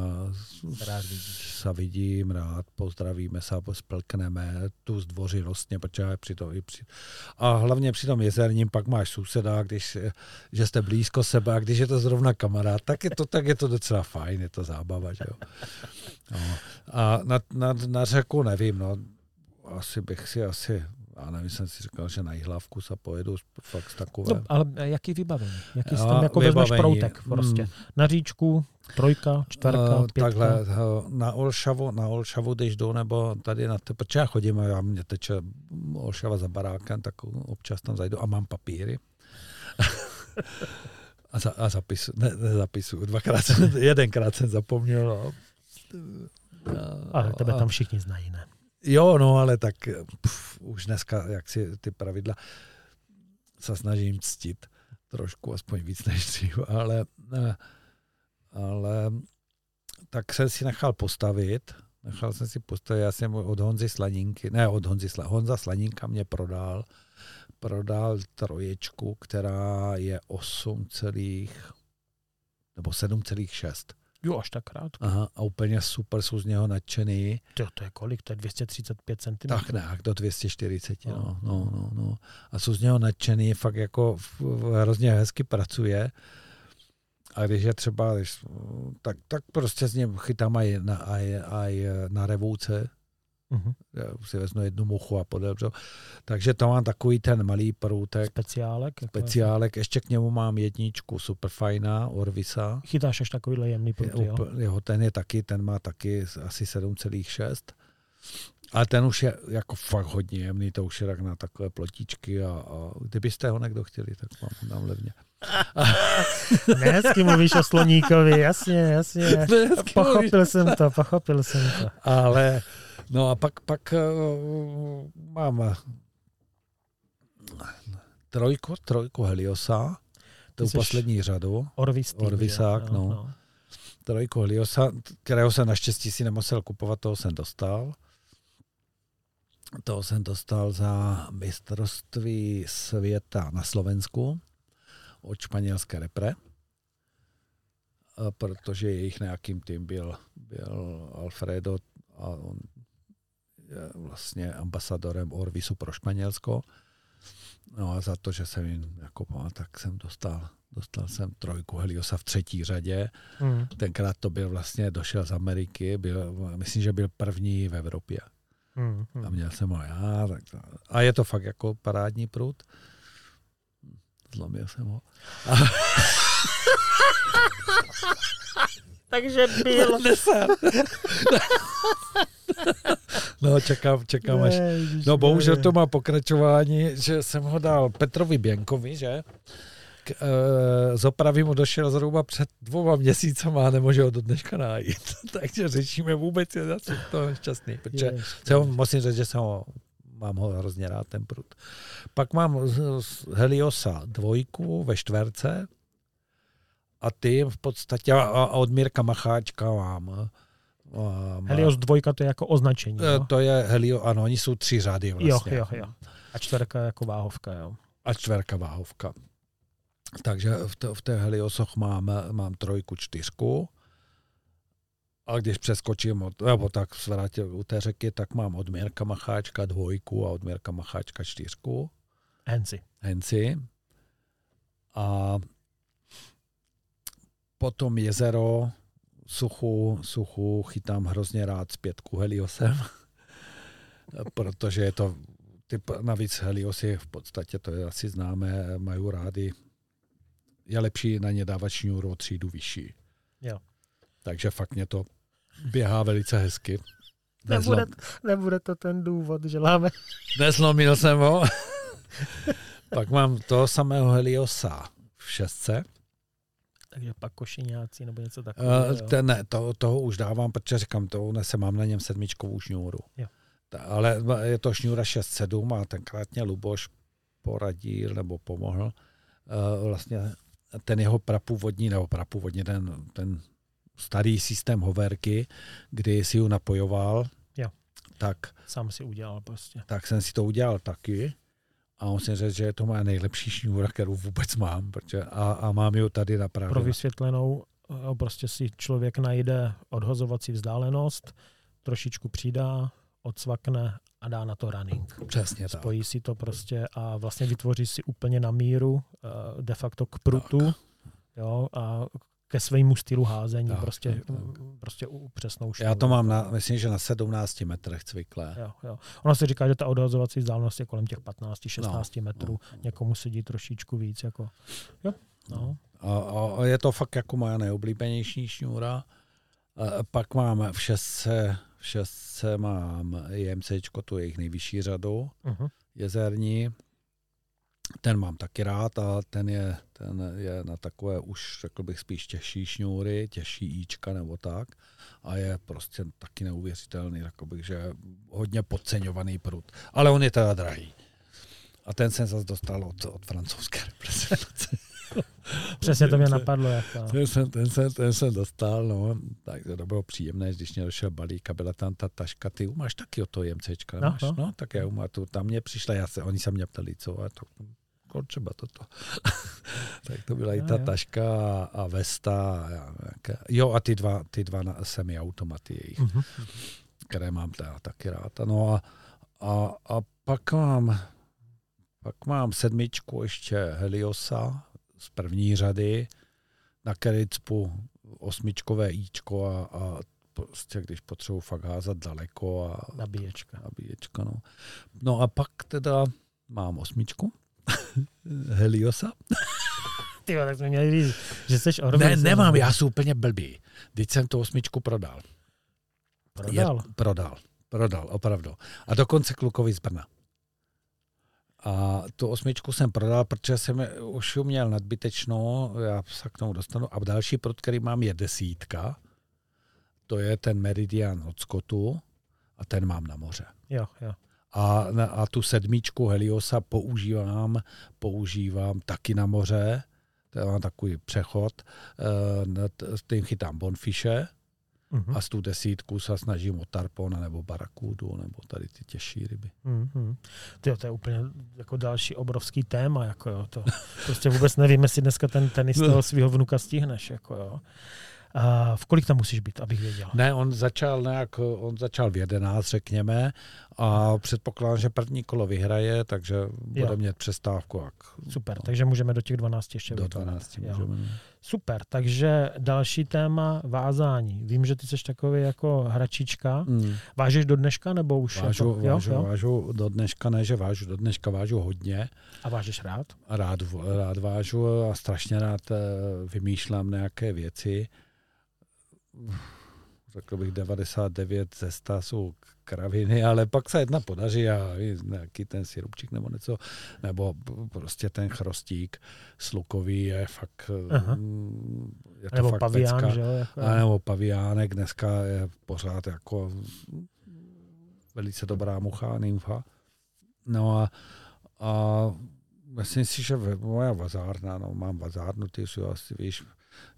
se vidím, rád, pozdravíme se, splkneme tu zdvořilostně, protože při to i při... A hlavně při tom jezerním pak máš souseda, když, že jste blízko sebe a když je to zrovna kamarád, tak je to, tak je to docela fajn, je to zábava, že jo. No. A na, na, na, řeku nevím, no, asi bych si asi, já nevím, jsem si říkal, že na Jihlavku se pojedu fakt takové. No, ale jaký vybavení? Jaký si Jo, tam jako vezmeš proutek prostě? Mm. Na říčku, trojka, čtverka, Eh, pětka? Takhle, eh, na Olšavu, na Olšavu, když jdu, nebo tady na ty, protože já chodím a já mě teče Olšava za barákem, tak občas tam zajdu a mám papíry. a, za, a zapisu, ne, ne zapisu, dvakrát jsem, jedenkrát jsem zapomněl. A, Ale tebe tam všichni znají, ne? Jo, no, ale tak pf, už dneska, jak si ty pravidla se snažím ctit trošku, aspoň víc než dřív, ale, ale tak jsem si nechal postavit, nechal jsem si postavit, já jsem od Honzy Slaninky, ne od Honzy Sla, Honza Slaninka mě prodal, prodal troječku, která je 8, celých, nebo 7,6. Jo, až tak rád. Aha, a úplně super, jsou z něho nadšený. To, to je kolik? To je 235 cm. Tak nějak do 240, no, no, no, no. A jsou z něho nadšený, fakt jako v- v- hrozně hezky pracuje. A když je třeba, když, tak, tak prostě z něm chytám aj na, aj, aj na revouce, Mhm. já si vezmu jednu muchu a podebřu. Takže to mám takový ten malý proutek, Speciálek. Jako speciálek, ještě k němu mám jedničku superfajna, Orvisa. Chytáš až takovýhle jemný Je, prut, jo? jeho, ten je taky, ten má taky asi 7,6. Ale ten už je jako fakt hodně jemný, to už je tak na takové plotičky a, a kdybyste ho někdo chtěli, tak vám ho dám levně. Ne, hezky mluvíš o sloníkovi, jasně, jasně. Pochopil jsem to, pochopil jsem to. Ale no a pak, pak uh, mám eh, trojku, trojku Heliosa, seš- poslední řadu, Orvis tým, Orvisák, jo? no. trojku Heliosa, kterého jsem naštěstí si nemusel kupovat, toho jsem dostal. Toho jsem dostal za mistrovství světa na Slovensku od španělské repre, A protože jejich nějakým tým byl, byl Alfredo a on je vlastně ambasadorem Orvisu pro Španělsko. No a za to, že jsem jim jako pomáhal, tak jsem dostal, dostal jsem trojku Heliosa v třetí řadě. Hmm. Tenkrát to byl vlastně, došel z Ameriky, byl, myslím, že byl první v Evropě. Hmm. A měl jsem ho já. Tak to, a je to fakt jako parádní prut. Zlomil jsem ho. Takže byl. no, čekám, čekám až. No bohužel to má pokračování, že jsem ho dal Petrovi Běnkovi, že? K, e, z opravy mu došel zhruba před dvouma měsícama a nemůže ho do dneška najít. Takže řešíme vůbec, je zase to šťastný. Protože Ježiš, se ho, musím říct, že jsem ho, mám ho hrozně rád, ten prut. Pak mám Heliosa dvojku ve čtverce a ty v podstatě, a, a od Mirka Macháčka mám. Mám Helios dvojka to je jako označení. E, Jo, To je Helio, ano, oni jsou tři řady jo, vlastně. jo, jo. A čtverka jako váhovka, jo. A čtverka váhovka. Takže v, t- v té Heliosoch mám, mám trojku, čtyřku. A když přeskočím, od, nebo tak zvrátil u té řeky, tak mám od Mirka Macháčka dvojku a od Mirka Macháčka čtyřku. Henci. Henci. A potom jezero, suchu, suchu chytám hrozně rád z pětku Heliosem, protože je to typ, navíc Heliosy v podstatě, to je asi známé, mají rádi, je lepší na ně dávat šňůru o třídu vyšší. Jo. Takže fakt mě to běhá velice hezky. Nebude, Nezlom, nebude to ten důvod, že máme. nezlomil jsem ho. Pak mám toho samého Heliosa v šestce. Takže pak košiňáci nebo něco takového. Uh, ten, ne, to, toho už dávám, protože říkám, to nese, mám na něm sedmičkovou šňůru. Jo. Ta, ale je to šňůra 6-7 a tenkrát mě Luboš poradil nebo pomohl. Uh, vlastně ten jeho prapůvodní, nebo prapůvodní, ten, ten starý systém hoverky, kdy si ji napojoval, Jo. tak, Sám si udělal prostě. tak jsem si to udělal taky. A musím říct, že je to moje nejlepší šňůra, kterou vůbec mám. Protože, a, a mám ji tady na Pro právě. vysvětlenou, eh, prostě si člověk najde odhozovací vzdálenost, trošičku přidá, odsvakne a dá na to running. Přesně tak. Spojí si to prostě a vlastně vytvoří si úplně na míru, eh, de facto k prutu, jo, a ke svému stylu házení, Tak, prostě, tak, mm, prostě u- přesnou Já to mám, na, myslím, že na 17 metrech cviklé. Jo, jo. Ono se říká, že ta odhazovací vzdálenost je kolem těch 15-16 No, metrů. no. Někomu sedí trošičku víc. Jako. Jo, no. A, a, a je to fakt jako moje nejoblíbenější šňůra. A pak mám v šestce, v šestce mám IMCčko, tu jejich nejvyšší řadu, Uh-huh. jezerní. Ten mám taky rád a ten je, ten je na takové už, řekl bych, spíš těžší šňůry, těžší íčka nebo tak. A je prostě taky neuvěřitelný, řekl bych, že hodně podceňovaný prut. Ale on je teda drahý. A ten jsem zase dostal od, od francouzské reprezentace. Přesně to mě napadlo. Jako. Ten jsem, ten, jsem, ten jsem dostal, no, takže to bylo příjemné, když mě došel balík a byla tam ta taška, ty máš taky o to JMCčka, No, máš? no. No, tak já umám, tu, tam mě přišla, já se, oni se mě ptali, co, a to, jako třeba toto. tak to byla i No, ta jo. taška a, vesta. A nějaké, jo, a ty dva, ty dva semi-automaty jejich, Uh-huh. které mám teda taky rád. No a, a, a pak mám pak mám sedmičku ještě Heliosa z první řady, na který cpu osmičkové íčko a, a prostě když potřebuji fakt házat daleko a Nabíječka. nabíječka. No. no a pak teda mám osmičku Heliosa. Ty jo, tak jsme měli říct, že jsi Ne, organizovaný. nemám, já jsem úplně blbý. Teď jsem tu osmičku prodal. Prodal. Je, prodal. Prodal, opravdu. A dokonce klukovi z Brna. A tu osmičku jsem prodal, protože jsem už ji měl nadbytečnou, já se k tomu dostanu. A další prut, který mám, je desítka. To je ten Meridian od Scottu a ten mám na moře. Jo, jo. A, a tu sedmičku Heliosa používám, používám taky na moře. To mám takový přechod. eh, S tím chytám bonfiše Uh-huh. a z tu desítku se snažím o tarpona nebo barakudu nebo tady ty těžší ryby. Mm-hmm. Tyjo, to je úplně jako další obrovský téma. Jako jo, to prostě vůbec nevím, jestli dneska ten tenis toho svého vnuka stihneš. Jako jo. A v kolik tam musíš být, abych věděl? Ne, on začal nějak, on začal v 11, řekněme, a předpokládám, že první kolo vyhraje, takže bude Jo. mít přestávku. Jak Super, takže můžeme do těch 12 ještě do vypadat. 12 Jo. můžeme. Super, takže další téma vázání. Vím, že ty jsi takový jako hračička. Mm. Vážeš do dneška nebo už? Vážu, jako, jo, vážu, jo? vážu do dneška, ne, že vážu, do dneška vážu hodně A vážeš rád? rád, rád vážu a strašně rád eh, vymýšlám nějaké věci. Řekl bych 99 ze 100 jsou kraviny, ale pak se jedna podaří a nějaký ten sirupčík nebo něco, nebo prostě ten chrostík slukový je fakt, Aha. je to Nebo fakt pavián, pecka. že? Jako, A nebo paviánek dneska je pořád jako velice dobrá mucha, nymfa. No a, a myslím si, že moja vazárna, no mám vazárnu, ty si asi víš,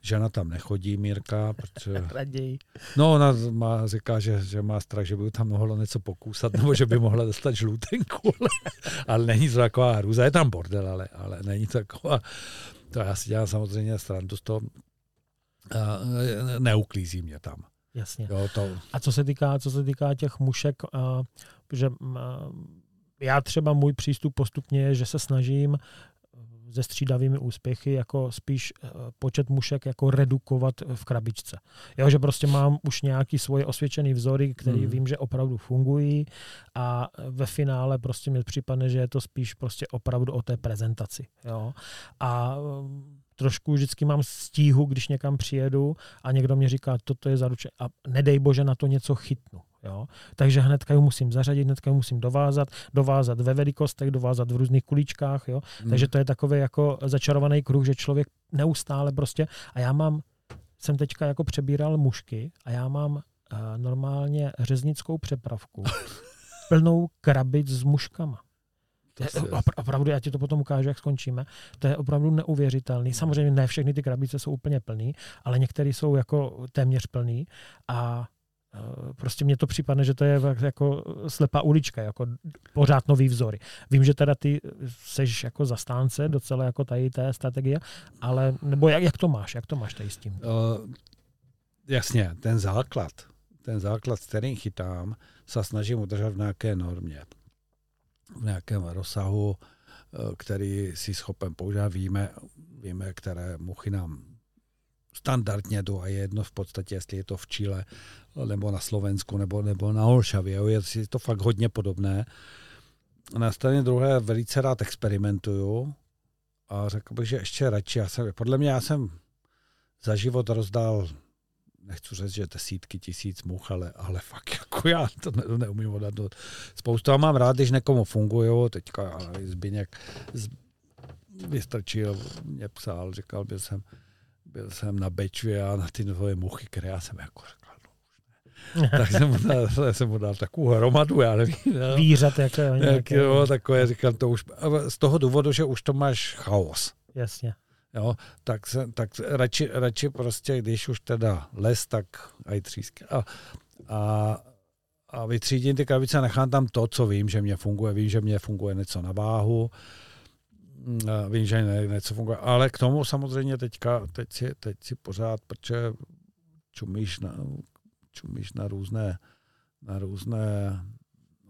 žena tam nechodí, Mírka, protože, Raději. no ona má, říká, že, že má strach, že by tam mohlo něco pokusat, nebo že by mohla dostat žlutenku, ale, ale není to taková hrůza, je tam bordel, ale, ale není to taková, to já si dělám samozřejmě srandu z toho, neuklízí mě tam. Jasně. Jo, to, A co se týká, co se týká těch mušek, a, že a, já třeba můj přístup postupně je, že se snažím se střídavými úspěchy jako spíš eh, počet mušek jako redukovat v krabičce. Jo, že prostě mám už nějaký svoje osvědčený vzory, který Mhm. vím, že opravdu fungují a ve finále prostě mi připadne, že je to spíš prostě opravdu o té prezentaci. Jo. A trošku vždycky mám stíhu, když někam přijedu a někdo mě říká, toto je zaručené. A nedej bože na to něco chytnu. Jo? Takže hnedka ji musím zařadit, hnedka ji musím dovázat, dovázat ve velikostech, dovázat v různých kulíčkách. Jo? Hmm. Takže to je takový jako začarovaný kruh, že člověk neustále prostě, a já mám, jsem teďka jako přebíral mušky a já mám uh, normálně řeznickou přepravku plnou krabic s muškama. To Je- Opravdu, já ti to potom ukážu, jak skončíme. To je opravdu neuvěřitelný. Samozřejmě ne všechny ty krabice jsou úplně plný, ale některé jsou jako téměř plný a prostě mně to připadne, že to je jako slepá ulička, jako pořád nový vzory. Vím, že teda ty seš jako zastánce docela jako tady té strategie, ale nebo jak, jak to máš, jak to máš tady s tím? Uh, jasně, ten základ, ten základ, s kterým chytám, se snažím udržet v nějaké normě, v nějakém rozsahu, eh, který si schopen používat. Víme, víme, které muchy nám standardně jdou a je jedno v podstatě, jestli je to v Chile, nebo na Slovensku, nebo, nebo na Olšavě. Je to fakt hodně podobné. Na straně druhé velice rád experimentuju a řekl bych, že ještě radši. Já jsem, podle mě já jsem za život rozdal, nechci říct, že desítky tisíc much, ale, ale fakt jako já to ne, neumím odhadnout. Spoustu a mám rád, když někomu fungují, teďka Zbyněk z, vystrčil, mě psal, říkal, byl jsem, byl jsem na Bečvě a na ty tvoje muchy, které já jsem jako řekl, no, tak jsem mu dal, jsem mu dal takovou hromadu, já nevím. No. Výřad, jako Jak, nějaké, jo, takové, říkám, to už, a z toho důvodu, že už to máš chaos. jasně. Jo, tak, se, tak radši, radši prostě, když už teda les, tak aj třísky. A, a, a vytřídím ty krabice, nechám tam to, co vím, že mě funguje. Vím, že mě funguje něco na váhu, a vím, že ne, něco funguje. Ale k tomu samozřejmě teďka, teď si, teď si pořád, protože čumíš na, čumíš na různé, na různé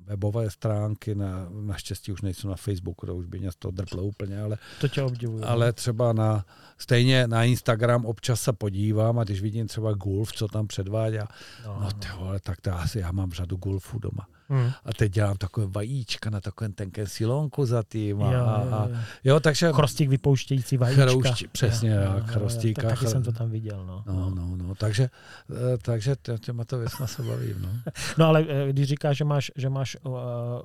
webové stránky, na, naštěstí už nejsou na Facebooku, to už by mě to drplo úplně, ale To tě obdivuju. ale třeba na, stejně na Instagram občas se podívám a když vidím třeba Gulf, co tam předvádí, no, no vole, tak to asi já mám řadu Gulfů doma. Hmm. A teď dělám takové vajíčka na takovém tenkém silonku za tím. A, Jo, a, jo, a, jo. jo, takže... Chrostík vypouštějící vajíčka. Chroušti, přesně, Jo, jo, jo, jo, chrostík tak a Taky chr- jsem to tam viděl, no. No, no, no, takže, eh, takže tě- těma to věcma se bavím, no. No ale eh, když říkáš, že máš, že máš uh,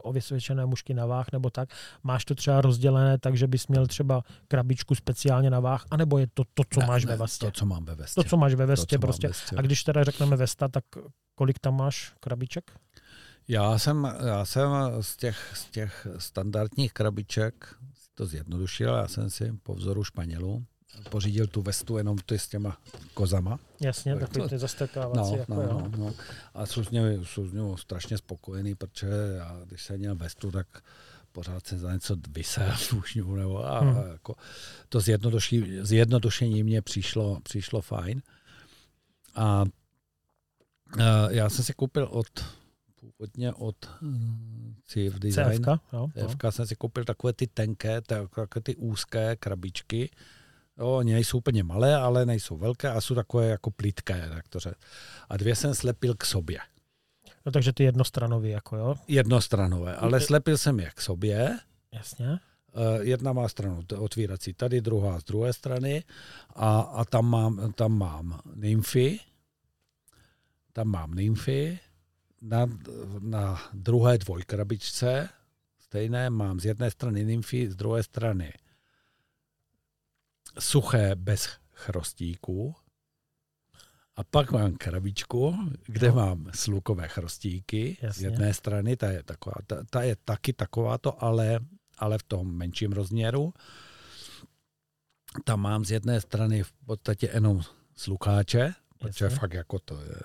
ovysvědčené mušky na váh nebo tak, máš to třeba rozdělené tak, že bys měl třeba krabičku speciálně na váh, anebo je to to, co Ne, máš ne, ve vestě? To, co mám ve vestě. To, co máš ve To, vestě mám prostě. ve vestě. A když teda řekneme vesta, tak kolik tam máš krabiček? Já jsem, já jsem z těch, z těch standardních krabiček to zjednodušil, já jsem si po vzoru Španělů pořídil tu vestu jenom ty s těma kozama. Jasně, Tak takový ty zastrkávací. No, jako, no, jo. no, no. A jsou s, němi, jsou s němi strašně spokojený, protože já, když jsem měl vestu, tak pořád se za něco vysel slušňu, nebo a, Hmm. a jako to zjednodušení, zjednodušení mě přišlo, přišlo fajn. A uh, já jsem si koupil od původně od mm, CF Design. CFK, jo, jo. CFK jsem si koupil takové ty tenké, takové ty úzké krabičky. Jo, oni nejsou úplně malé, ale nejsou velké a jsou takové jako plítké, tak to řek. A dvě jsem slepil k sobě. No, takže ty jednostranový, jako jo? Jednostranové, ale slepil jsem je k sobě. Jasně. Eh, Jedna má stranu otvírací tady, druhá z druhé strany a, a tam, mám, tam mám nymfy, tam mám nymfy, na, na druhé dvojkrabičce stejné mám z jedné strany nymfy, z druhé strany suché bez chrostíků a pak mám krabičku, kde No. mám slukové chrostíky z Jasně. jedné strany, ta je, taková, ta, ta je taky takováto, ale, ale v tom menším rozměru. Tam mám z jedné strany v podstatě jenom slukáče, protože Jasně. fakt jako to je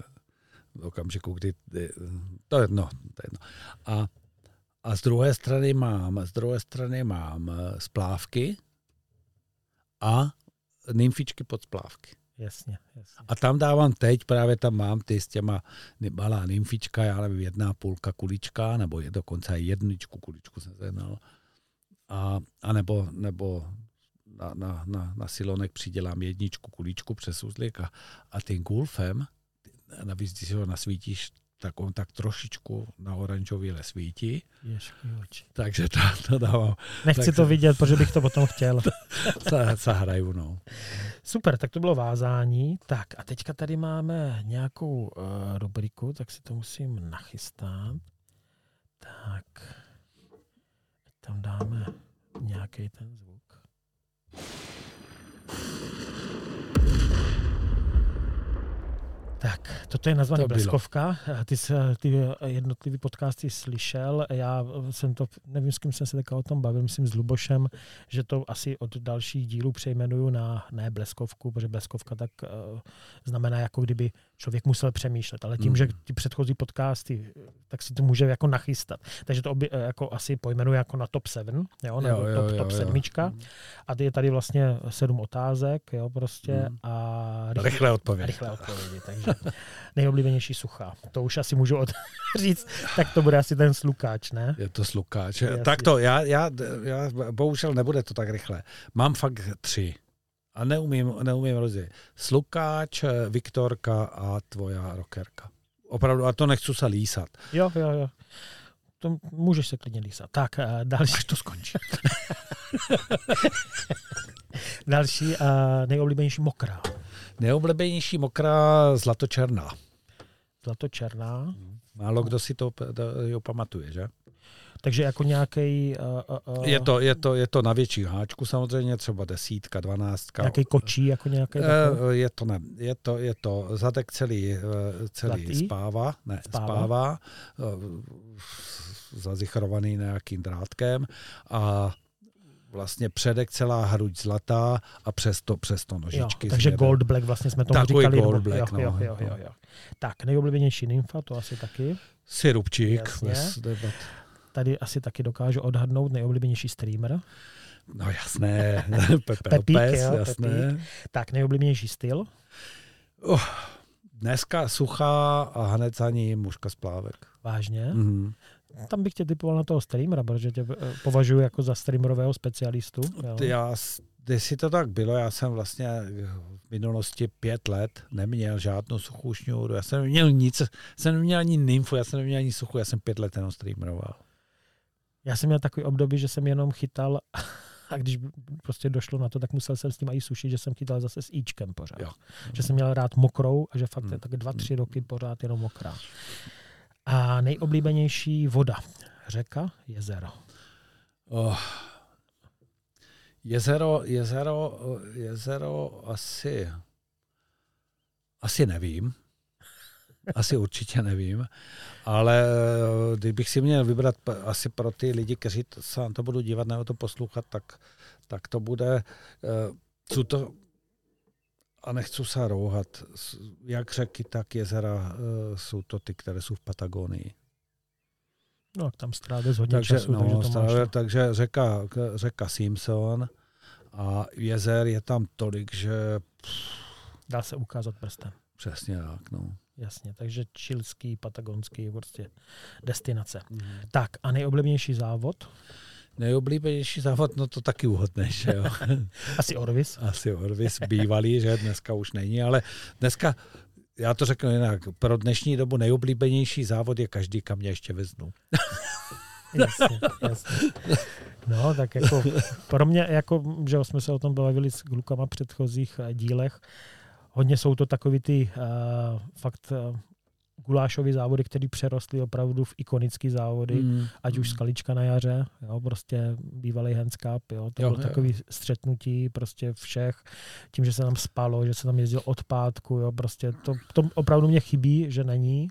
v okamžiku, kdy, kdy to je jedno, to je jedno. A, a z druhé strany mám, z druhé strany mám eh, splávky a nymfičky pod splávky. Jasně, jasně. A tam dávám teď, právě tam mám ty s těma malá nymfička, já nevím, jedna půlka kulička, nebo je dokonce jedničku kuličku jsem sehnal. A, a nebo, nebo na, na, na, na silonek přidělám jedničku kuličku přes uzlik a, a tím gulfem, navíc, když si ho nasvítíš, tak on tak trošičku na oranžově svítí, takže to, to dávám, Nechci Tak to vidět, protože bych to potom chtěl. za- zahraju, no. Super, tak to bylo vázání. Tak a teďka tady máme nějakou uh, rubriku, tak si to musím nachystat. Tak, tam dáme nějaký ten zvuk. Tak, toto je nazvané To. Bleskovka. Ty, jsi, ty jednotlivý podcasty slyšel. Já jsem to, nevím, s kým jsem se teďka o tom bavil, myslím s Lubošem, že to asi od dalších dílů přejmenuju na ne Bleskovku, protože Bleskovka tak uh, znamená, jako kdyby člověk musel přemýšlet. Ale tím, Mm. že ty předchozí podcasty, tak si to může jako nachystat. Takže to obě, eh, jako asi pojmenuji jako na top 7, jo, nebo Jo, jo, top, jo, top jo. sedmička. A je tady vlastně sedm otázek, jo, prostě. Mm. A Rychlé odpovědi. rychlé odpovědi. Takže nejoblíbenější sucha. To už asi můžu od... říct, tak to bude asi ten slukáč, ne? Je to slukáč. Jasně. Tak to, já, já, já, bohužel nebude to tak rychle. Mám fakt tři. A neumím, neumím rozdělit. Slukáč, Viktorka a tvoja rockerka. Opravdu, a to nechci se lísat. Jo, jo, jo. To můžeš se klidně lísat. Tak, eh, další. Až to skončí. další a nejoblíbenější mokrá. Nejoblíbenější mokrá zlatočerná. Zlatočerná. Málo kdo si to, to jo, pamatuje, že? Takže jako nějaký uh, uh, Je to, je, to, je to na větší háčku samozřejmě, třeba desítka, dvanáctka. nějaký kočí, jako nějaký Eh, Je to, ne, je to, je to zadek celý, eh, celý Zlatý? spává, ne, Spává. spává, spává zazichrovaný nějakým drátkem a vlastně předek celá hruď zlatá a přesto, přesto jo, nožičky. takže zvěda. gold black vlastně jsme tomu Takový říkali. gold black, jo, jo, no. jo, jo, jo. Tak, nejoblíbenější nymfa, to asi taky. Syrupčík. Jasně. Bez debat. Tady asi taky dokážu odhadnout nejoblíbenější streamer. No jasné, Pepe Pepík, Lopez, jo, jasné. Tak, nejoblíbenější styl. Oh, dneska suchá a hned za ní mužka z plávek. Vážně. Mhm. Tam bych tě typoval na toho streamera, protože tě eh, považuji jako za streamerového specialistu. Jo. Já, si to tak bylo, já jsem vlastně v minulosti pět let neměl žádnou suchou šňůru, já jsem neměl nic, jsem neměl ani nymfu, já jsem neměl ani suchu, já jsem pět let jenom streameroval. Já jsem měl takový období, že jsem jenom chytal a když prostě došlo na to, tak musel jsem s tím i sušit, že jsem chytal zase s íčkem pořád. Jo. Že jsem měl rád mokrou a že fakt Hmm. tak dva, tři roky pořád jenom mokrá. A nejoblíbenější voda. Řeka, jezero. Oh. Jezero, jezero, jezero asi, asi nevím. Asi určitě nevím. Ale eh, kdybych si měl vybrat asi pro ty lidi, kteří se na to budou dívat nebo to poslouchat, tak, tak to bude, eh, jsou to, a nechci se rouhat, jak řeky, tak jezera eh, jsou to ty, které jsou v Patagonii. No, tam strávil hodně Takže, času, takže no, to stále, máš. takže řeka, řeka Simpson a jezer je tam tolik, že Dá se ukázat prstem. Přesně tak, no. Jasně, takže čilský, patagonský prostě destinace. Mhm. Tak a nejoblíbenější závod? Nejoblíbenější závod, no to taky uhodneš, jo. Asi Orvis. Asi Orvis bývalý, že dneska už není, ale dneska, já to řeknu jinak, pro dnešní dobu nejoblíbenější závod je každý, kam mě ještě veznu. Jasně, jasně. No, tak jako pro mě, jako, že jsme se o tom bavili s klukama v předchozích eh, dílech, hodně jsou to takový ty uh, fakt uh, gulášové závody, které přerostly opravdu v ikonické závody, Mm. ať už skalička na jaře, jo, prostě bývalý Hands Cup, jo, to Jo, bylo jo. takový střetnutí prostě všech, tím, že se tam spalo, že se tam jezdil od pátku, jo, prostě to, to opravdu mě chybí, že není.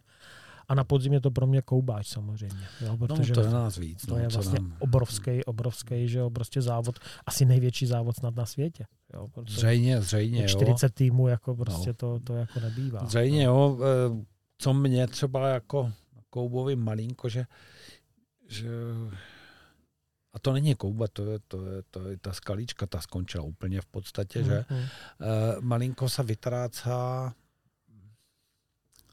A na podzim je to pro mě koubáč samozřejmě, jo, No, protože to je nás víc. to no, je vlastně nám- obrovský, obrovský, že jo, prostě závod, asi největší závod snad na světě. Jo, Zřejmě, zřejmě, jo. 40 týmů, jako prostě No. to, to jako nebývá. Zřejmě, jo. Co mě třeba jako Koubovi malinko, že, že a to není Kouba, to je, to je, to je ta skalíčka, ta skončila úplně v podstatě, že Mhm. Eh, malinko se vytrácá,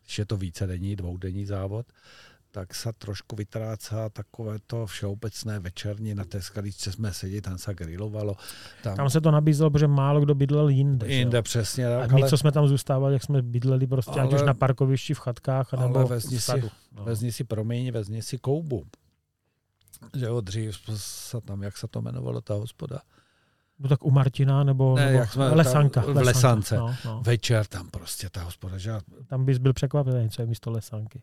když je to vícedenní, dvoudenní závod, tak se trošku vytrácá takové to všeobecné večerní, na té skalíčce jsme seděli, tam se grilovalo. Tam, Tam se to nabízelo, protože málo kdo bydlel jinde. že jo. jinde přesně A tak, my, ale co jsme tam zůstávali, jak jsme bydleli prostě, ať Ale- už na parkovišti, v chatkách, ale nebo vezmi v si- sadu. No. vezmi si, promiň, vezmi si koubu. Že jo, dřív se tam, jak se to jmenovalo, ta hospoda. No tak u Martina, nebo, Ne, nebo jak jsme Lesanka. tam- v Lesance. No, no. Večer tam prostě ta hospoda, že Tam bys byl překvapený, co je místo Lesanky.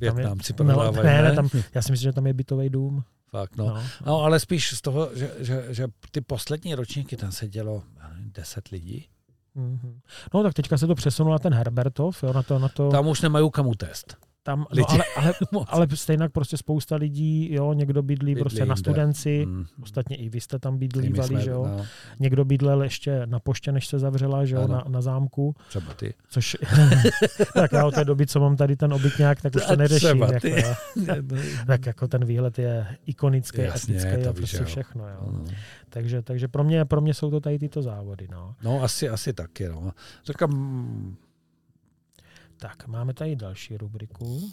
Větnamci no, prodávají, ne, ne, ne? tam, já si myslím, že tam je bytový dům. Fakt, no. No, No, ale spíš z toho, že, že, že ty poslední ročníky tam sedělo nevím, 10 lidí. Mhm. no tak teďka se to přesunulo na ten Herbertov, jo, na to, na to Tam už nemají kam utéct. Tam, no, lidi. ale, ale, ale stejně prostě spousta lidí, jo, někdo bydlí, Bydlí prostě na jinde. studenci, Mm. ostatně i vy jste tam bydlívali, my že jo. No, Někdo bydlel ještě na poště, než se zavřela, že jo, na, na zámku, třeba ty. což tak já od té doby, co mám tady ten obytňák, tak už to neřeším. Jako, tak jako ten výhled je ikonický, Jasně, etický a prostě jo. všechno. Jo. No. Takže, takže pro, mě, pro mě jsou to tady tyto závody. No. no, asi, asi taky. No. Říkám, Tak, máme tady další rubriku.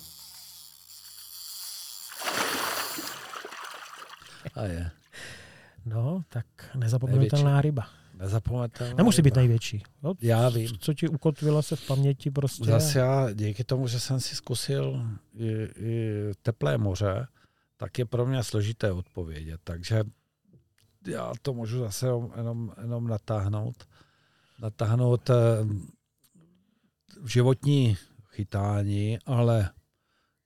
a je. No, tak nezapomenutelná ryba. Nezapomeňte. Nemusí být největší. Jo? Já vím. Co ti ukotvilo se v paměti prostě. Zase já, díky tomu, že jsem si zkusil i, i teplé moře, tak je pro mě složité odpovědět. Takže já to můžu zase jenom, jenom natáhnout. Natáhnout eh, životní chytání, ale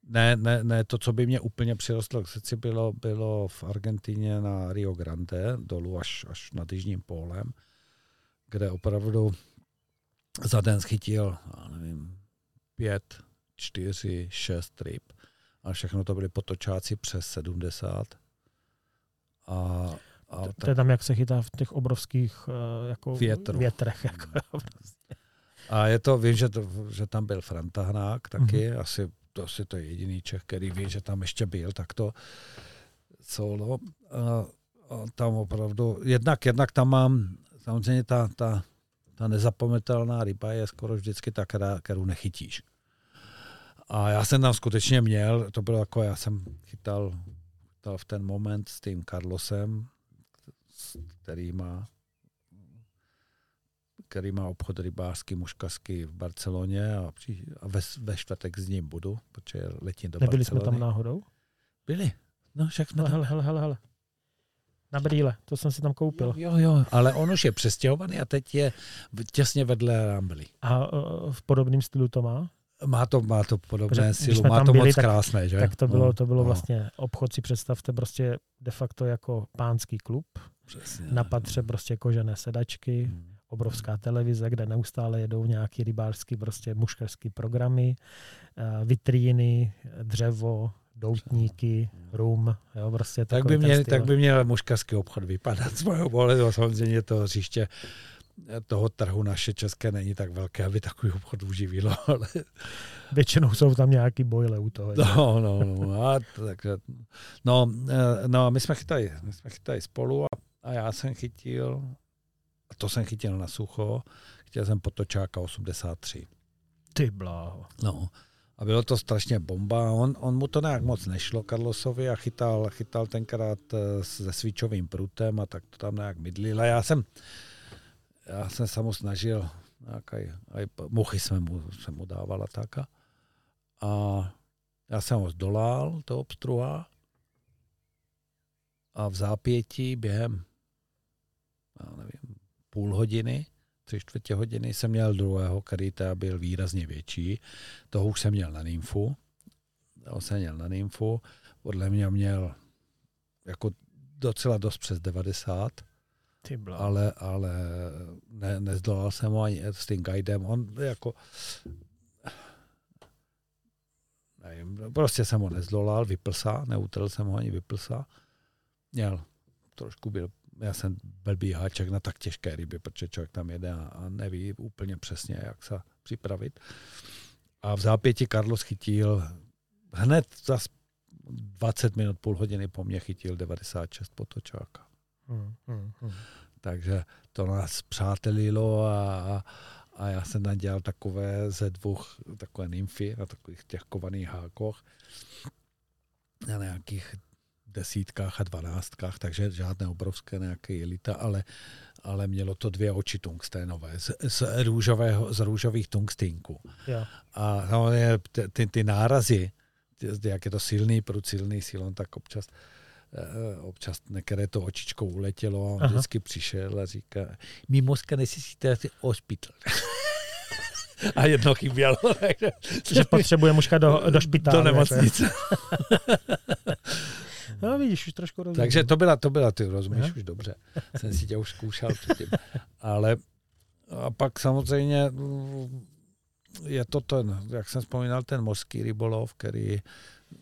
ne, ne, ne to, co by mě úplně přirostlo k srdci, bylo, bylo v Argentině na Rio Grande, dolů až, až nad Jižním pólem, kde opravdu za den schytil, já nevím, pět, čtyři, šest ryb. A všechno to byly potočáci přes 70. A, a To, to je tam, jak se chytá v těch obrovských eh, jako Větru. větrech. Jako, a je to, vím, že, to, že tam byl Frantahnák taky, mm-hmm. asi, to, asi to je jediný Čech, který ví, že tam ještě byl, tak to solo. A, a tam opravdu, jednak, jednak tam mám, samozřejmě ta, ta, ta nezapometelná ryba je skoro vždycky ta, která, kterou nechytíš. A já jsem tam skutečně měl, to bylo jako, já jsem chytal, chytal v ten moment s tím Carlosem, s- který má který má obchod rybářský, muškařský v Barceloně a, při, a ve, ve čtvrtek s ním budu, protože letím do Nebyli jsme Barcelony. tam náhodou? Byli. No, však jsme Hele, tam. hele, hele, hele. Na brýle, to jsem si tam koupil. Jo, jo, jo, ale on už je přestěhovaný a teď je těsně vedle Rambly. A uh, v podobném stylu to má? Má to, má to Protože podobné když sílu, jsme má to byli, moc tak- krásné, že? Tak to bylo, No, to bylo no, vlastně obchod, si představte, prostě de facto jako pánský klub. přesně. Na patře prostě kožené sedačky, Hmm. Obrovská televize, kde neustále jedou nějaký rybářský, prostě muškařský programy, eh, vitríny, dřevo, doutníky, rum, jo, prostě Tak by, styl. tak by měl muškařský obchod vypadat z mého pohledu. Samozřejmě to hřiště toho trhu naše české není tak velké, aby takový obchod uživilo, ale Většinou jsou tam nějaký bojle u toho. že? No, no, no. A, takže, no, eh, no, my jsme chytali, my jsme chytali spolu a, a já jsem chytil, a to jsem chytil na sucho, chtěl jsem potočáka 83. Ty bláho. No. A bylo to strašně bomba. On, on mu to nějak moc nešlo, Carlosovi, a chytal, chytal tenkrát eh, se svíčovým prutem a tak to tam nějak mydlil. A já jsem, já jsem se mu snažil, nějakaj, aj muchy jsme mu, jsem mu dával a tak. A, a já jsem ho zdolal, to obstruha, a v zápětí během, já nevím, půl hodiny, tři čtvrtě hodiny jsem měl druhého, který teda byl výrazně větší. Toho už jsem měl na nymfu. Toho jsem měl na nymfu. Podle mě měl jako docela dost přes 90, Ty ale, ale ne, nezdolal jsem ho ani s tím guidem. On jako nevím, prostě jsem ho nezdolal, vyplsa, neutrl jsem ho ani vyplsa. Měl, trošku byl, já jsem blbý háček na tak těžké ryby, protože člověk tam jede a, a neví úplně přesně, jak se připravit. A v zápěti Carlos chytil hned za 20 minut, půl hodiny po mně chytil 96 potočáka. Hmm, hmm, hmm. Takže to nás přátelilo a, a, a já jsem nadělal takové ze dvou takové nymfy na takových těch kovaných hákoch na nějakých desítkách a dvanáctkách, takže žádné obrovské nějaké jelita, ale, ale mělo to dvě oči tungsténové z, z, růžového, z růžových tungstýnků. Jo. A samozřejmě ty, ty, ty nárazy, ty, jak je to silný prut, silný silon, tak občas eh, občas některé to očičkou uletělo a on Aha. vždycky přišel a říká, my mozka necesíte hospital. a jedno chybělo. takže- Že potřebuje mužka do, do špitálu. do nemocnice. No vidíš, už trošku rozumím. Takže to byla, to byla, ty rozumíš Aha. už dobře. Jsem si tě už zkoušel předtím. Ale a pak samozřejmě je to ten, jak jsem vzpomínal, ten mořský rybolov, který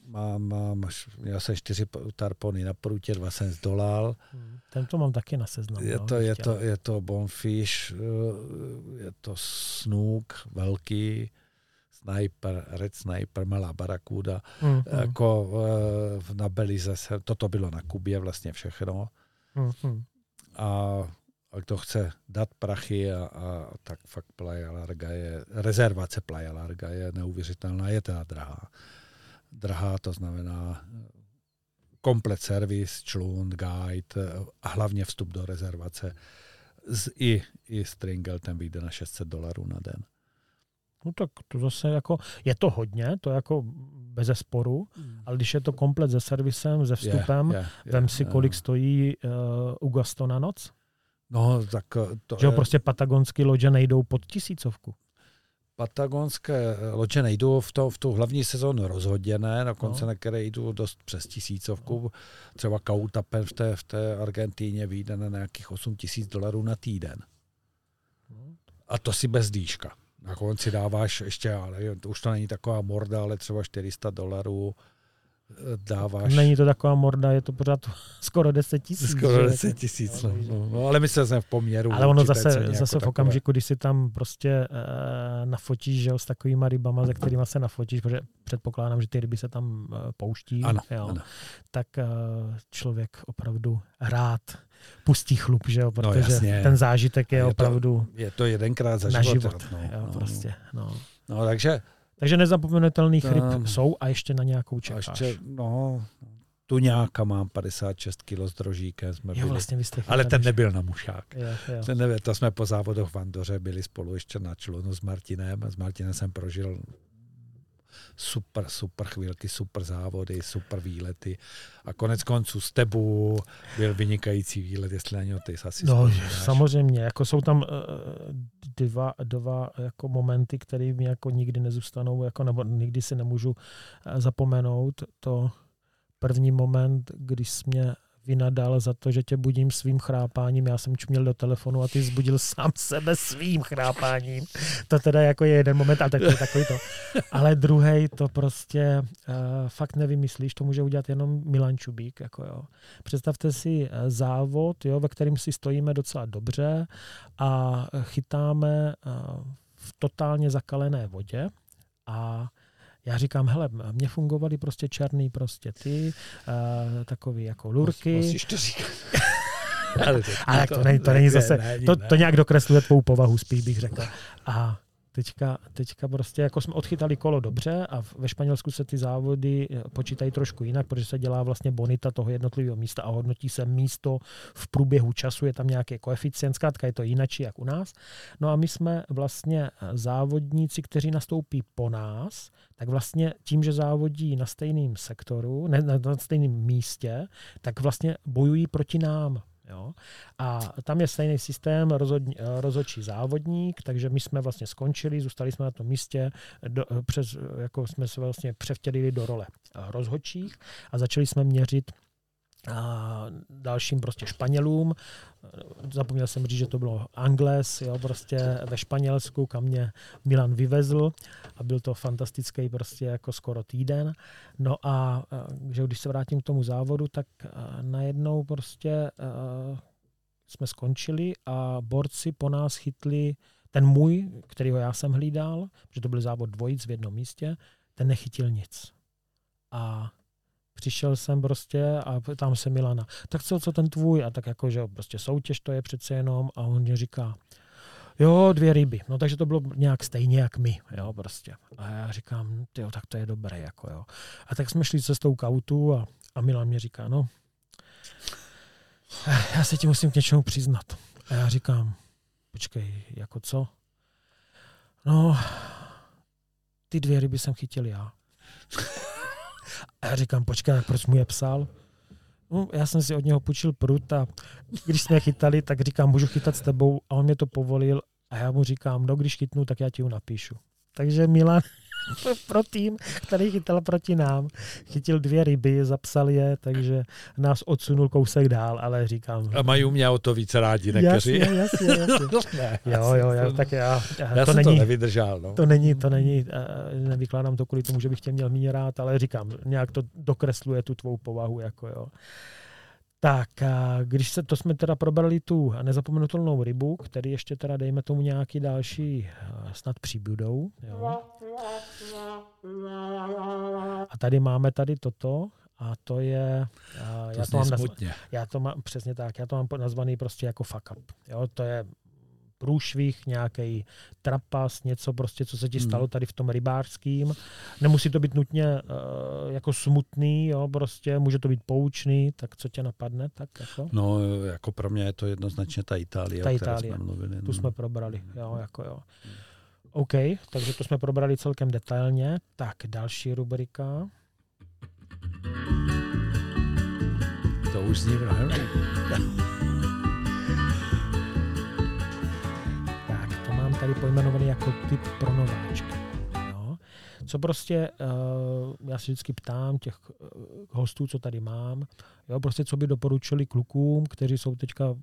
mám, mám měl jsem čtyři tarpony na prutě, dva jsem zdolal. Hmm, Ten to mám taky na seznamu. Je no, to, je chtěl. to, je to bonfish, eh, je to snook velký, sniper, red sniper, malá barakuda. Hmm, hmm, Jako eh, na Belize toto bylo na Kubě vlastně všechno. hmm, hmm. A, kdo chce dát prachy a, a tak fakt Playa Larga je, rezervace Playa Larga je neuvěřitelná, je teda drahá. Drahá, to znamená eh, komplet servis, člun, guide eh, a hlavně vstup do rezervace. Z, i, I stringel ten vyjde na 600 dolarů na den. No tak to zase jako, je to hodně, to jako bez sporu, ale když je to komplet se servisem, se vstupem, Je, je, je, vem si, kolik eh, stojí uh, Ugasto na noc. No, tak eh, to Že jo, je- prostě patagonský lodě nejdou pod tisícovku. Patagonské loďe nejdou v, to, v tu hlavní sezónu rozhodně ne, dokonce No. no. na které jdou dost přes tisícovku. Třeba Kautapen v té, v té Argentíně vyjde na nějakých 8 tisíc dolarů na týden. A to si bez dýška. Na konci dáváš ještě, ale už to není taková morda, ale třeba 400 dolarů eh, dáváš. Není to taková morda, je to pořád skoro 10 tisíc. Skoro že? 10 tisíc. No, no, no, ale myslel jsem v poměru. Ale ono zase, ceně zase jako v takové. okamžiku, když si tam prostě uh, nafotíš, že s takovýma rybama, se kterými se nafotíš, protože předpokládám, že ty ryby se tam uh, pouští, Ano, jo, ano. tak uh, člověk opravdu rád pustí chlup, že jo, protože No, jasně. ten zážitek je, Je to opravdu Je to jedenkrát za na život. život. No, jo, no, prostě, no. no, takže Takže nezapomenutelných ryb Tam- jsou a ještě na nějakou A čekáš. ještě, no, tu nějaká mám 56 kg s drožíkem. Jsme jo, byli. vlastně vy jste Ale ten nebyl na mušák. Jo, jo. Ten nebyl, to jsme po závodoch v Andoře byli spolu ještě na člunu s Martinem. S Martinem jsem prožil super, super chvílky, super závody, super výlety. A konec konců s tebou byl vynikající výlet, jestli na něho ty asi No, vzpomínáš. samozřejmě, jako jsou tam uh, dva, dva jako momenty, které mi jako nikdy nezůstanou, jako, nebo nikdy si nemůžu eh, zapomenout. To první moment, když jsi mě vynadal za to, že tě budím svým chrápáním. Já jsem čuměl do telefonu a ty zbudil sám sebe svým chrápáním. To teda jako je jeden moment, ale tak to je takový to. Ale druhý to prostě uh, fakt nevymyslíš, to může udělat jenom Milan Čubík. Jako jo. Představte si eh, závod, jo, ve kterém si stojíme docela dobře a chytáme eh, v totálně zakalené vodě a já říkám, hele, mě fungovaly prostě černý prostě ty, uh, takový jako lurky. Musíš to říkat. Ale to, Ale to, není, to není zase, ne, to, to nějak dokresluje tvou povahu, spíš bych řekl. A teďka, teďka prostě jako jsme odchytali kolo dobře a ve Španělsku se ty závody eh, počítají trošku jinak, protože se dělá vlastně bonita toho jednotlivého místa a hodnotí se místo v průběhu času, je tam nějaký koeficient, zkrátka je to jinak, jak u nás. No a my jsme vlastně eh, závodníci, kteří nastoupí po nás, tak vlastně tím, že závodí na stejném sektoru, ne, na, na stejném místě, tak vlastně bojují proti nám. Jo? A tam je stejný systém rozhodní, rozhodčí závodník, takže my jsme vlastně skončili, zůstali jsme na tom místě, do, přes, jako jsme se vlastně převtělili do role rozhodčích a začali jsme měřit a dalším prostě Španělům. Zapomněl jsem říct, že to bylo Angles, jo, prostě ve Španělsku, kam mě Milan vyvezl a byl to fantastický prostě jako skoro týden. No a že když se vrátím k tomu závodu, tak najednou prostě jsme skončili a borci po nás chytli ten můj, kterýho já jsem hlídal, že to byl závod dvojic v jednom místě, ten nechytil nic. A přišel jsem prostě a tam se Milana, tak co, co ten tvůj? A tak jako, že prostě soutěž to je přece jenom a on mě říká, jo, dvě ryby. No takže to bylo nějak stejně jak my, jo, prostě. A já říkám, jo, tak to je dobré, jako jo. A tak jsme šli cestou k autu a, a Milan mě říká, no, já se ti musím k něčemu přiznat. A já říkám, počkej, jako co? No, ty dvě ryby jsem chytil já. A já říkám, počkej, proč mu je psal? No, já jsem si od něho půjčil prut a když jsme chytali, tak říkám, můžu chytat s tebou a on mě to povolil a já mu říkám, no když chytnu, tak já ti ho napíšu. Takže Milan pro tým, který chytal proti nám. Chytil dvě ryby, zapsal je, takže nás odsunul kousek dál, ale říkám... A mají mě o to více rádi, nekeři? Jasně, jasně, jasně. ne, jo, jo, já, tak já, já to není, to nevydržal. No. To není, to není, eh, nevykládám to kvůli tomu, že bych tě měl méně rád, ale říkám, nějak to dokresluje tu tvou povahu, jako jo. Tak, a když se, to jsme teda probrali tu nezapomenutelnou rybu, který ještě teda dejme tomu nějaký další snad přibudou. Jo. A tady máme tady toto a to je, to já, to mám nazvaný, já to mám přesně tak, já to mám nazvaný prostě jako fuck up. Jo, to je průšvih, nějaký trapas, něco prostě, co se ti hmm. stalo tady v tom rybářským. Nemusí to být nutně uh, jako smutný, jo, prostě může to být poučný, tak co tě napadne? Tak jako? No, jako pro mě je to jednoznačně ta Itálie, ta o které Itálie. jsme mluvili. Tu no. jsme probrali, jo, jako jo. OK, takže to jsme probrali celkem detailně. Tak, další rubrika. To už zní mnohem. tady pojmenovaný jako typ pro nováčky. Jo. Co prostě, uh, já si vždycky ptám těch uh, hostů, co tady mám, jo, prostě co by doporučili klukům, kteří jsou teďka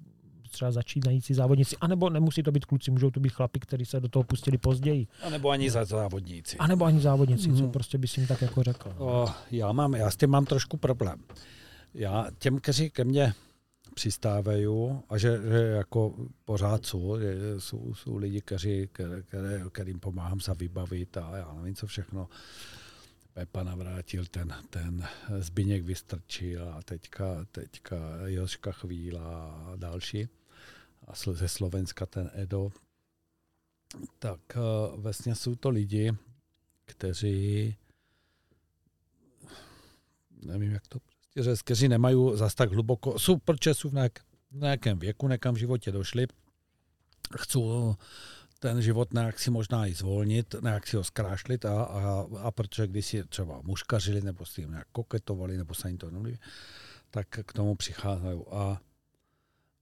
třeba začínající závodníci, anebo nemusí to být kluci, můžou to být chlapi, kteří se do toho pustili později. A nebo ani za závodníci. A nebo ani závodníci, mm. co prostě bys jim tak jako řekl. O, já, mám, já s tím mám trošku problém. Já těm, kteří ke mně přistávají a že, že jako pořád jsou, že jsou, jsou lidi, kteří, které, kterým pomáhám se vybavit a já nevím, co všechno. Pepa navrátil, ten, ten Zbyněk Vystrčil a teďka, teďka Joška Chvíla a další. A ze Slovenska ten Edo. Tak vlastně jsou to lidi, kteří nevím, jak to že kteří nemají zas tak hluboko, jsou, jsou v, nějak, v nějakém věku, někam v životě došli, chcou ten život nějak si možná i zvolnit, nějak si ho zkrášlit a, a, a protože když si třeba muškařili nebo si jim nějak koketovali nebo se jim to nemluví, tak k tomu přicházejí. A,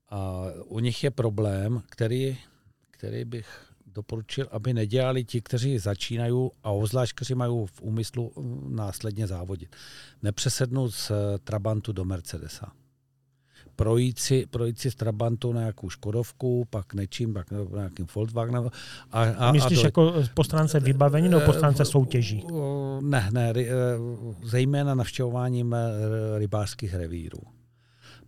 a u nich je problém, který, který bych doporučil, aby nedělali ti, kteří začínají a ozvlášť, kteří mají v úmyslu mm, následně závodit. Nepřesednout z Trabantu do Mercedesa. Projít si, projít si z Trabantu na nějakou Škodovku, pak nečím, pak na nějakým Volkswagenem. A, a, Myslíš a to, jako po stránce vybavení nebo po stránce soutěží? Ne, ne, zejména navštěvováním rybářských revírů.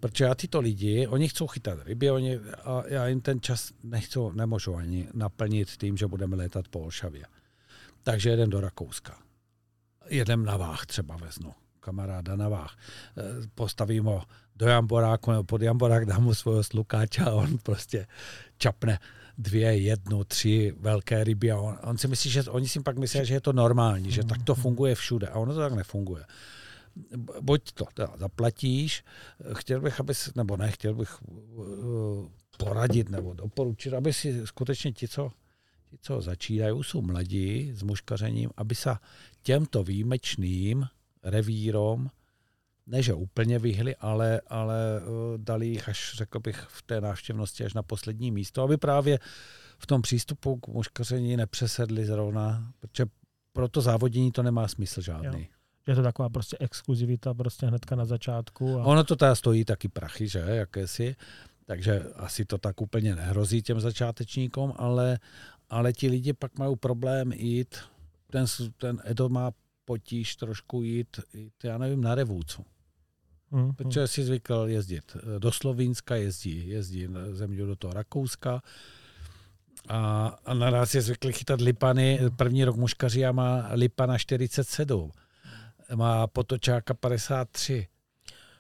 Protože já tyto lidi, oni chcou chytat ryby, oni, a já jim ten čas nechcou, nemůžu ani naplnit tím, že budeme letat po Olšavě. Takže jedem do Rakouska. Jedem na váh třeba veznu. kamaráda na váh. Eh, Postavím ho do jamboráku nebo pod jamborák, dám mu svého slukáča a on prostě čapne dvě, jednu, tři velké ryby a on, on si myslí, že oni si pak myslí, že je to normální, že tak to funguje všude a ono to tak nefunguje. Buď to teda zaplatíš, chtěl bych, abys, nebo ne, chtěl bych uh, poradit nebo doporučit, aby si skutečně ti, co, ti, co začínají, jsou mladí s muškařením, aby se těmto výjimečným revírom ne, že úplně vyhli, ale, ale eh, dali jich až, řekl bych, v té návštěvnosti až na poslední místo, aby právě v tom přístupu k muškaření nepřesedli zrovna, protože pro to závodění to nemá smysl žádný. Jo. Že je to taková prostě exkluzivita prostě hnedka na začátku. A... Ono to teda stojí taky prachy, že, jakési, takže asi to tak úplně nehrozí těm začátečníkům, ale, ale ti lidi pak mají problém jít, ten, ten Edo má potíž trošku jít, jít já nevím, na revůcu. Mm, Protože si zvykl jezdit do Slovinska, jezdí, jezdí země do toho Rakouska a, a naraz je zvyklý chytat lipany. První rok muškaří a má lipana 47. Má potočáka 53.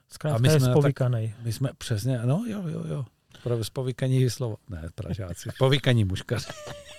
Zkrátka a my je jsme tak- spovykanej. My jsme přesně, no jo, jo, jo. Pro spovykaní slovo. Ne, pražáci. Spovykaní muškaři.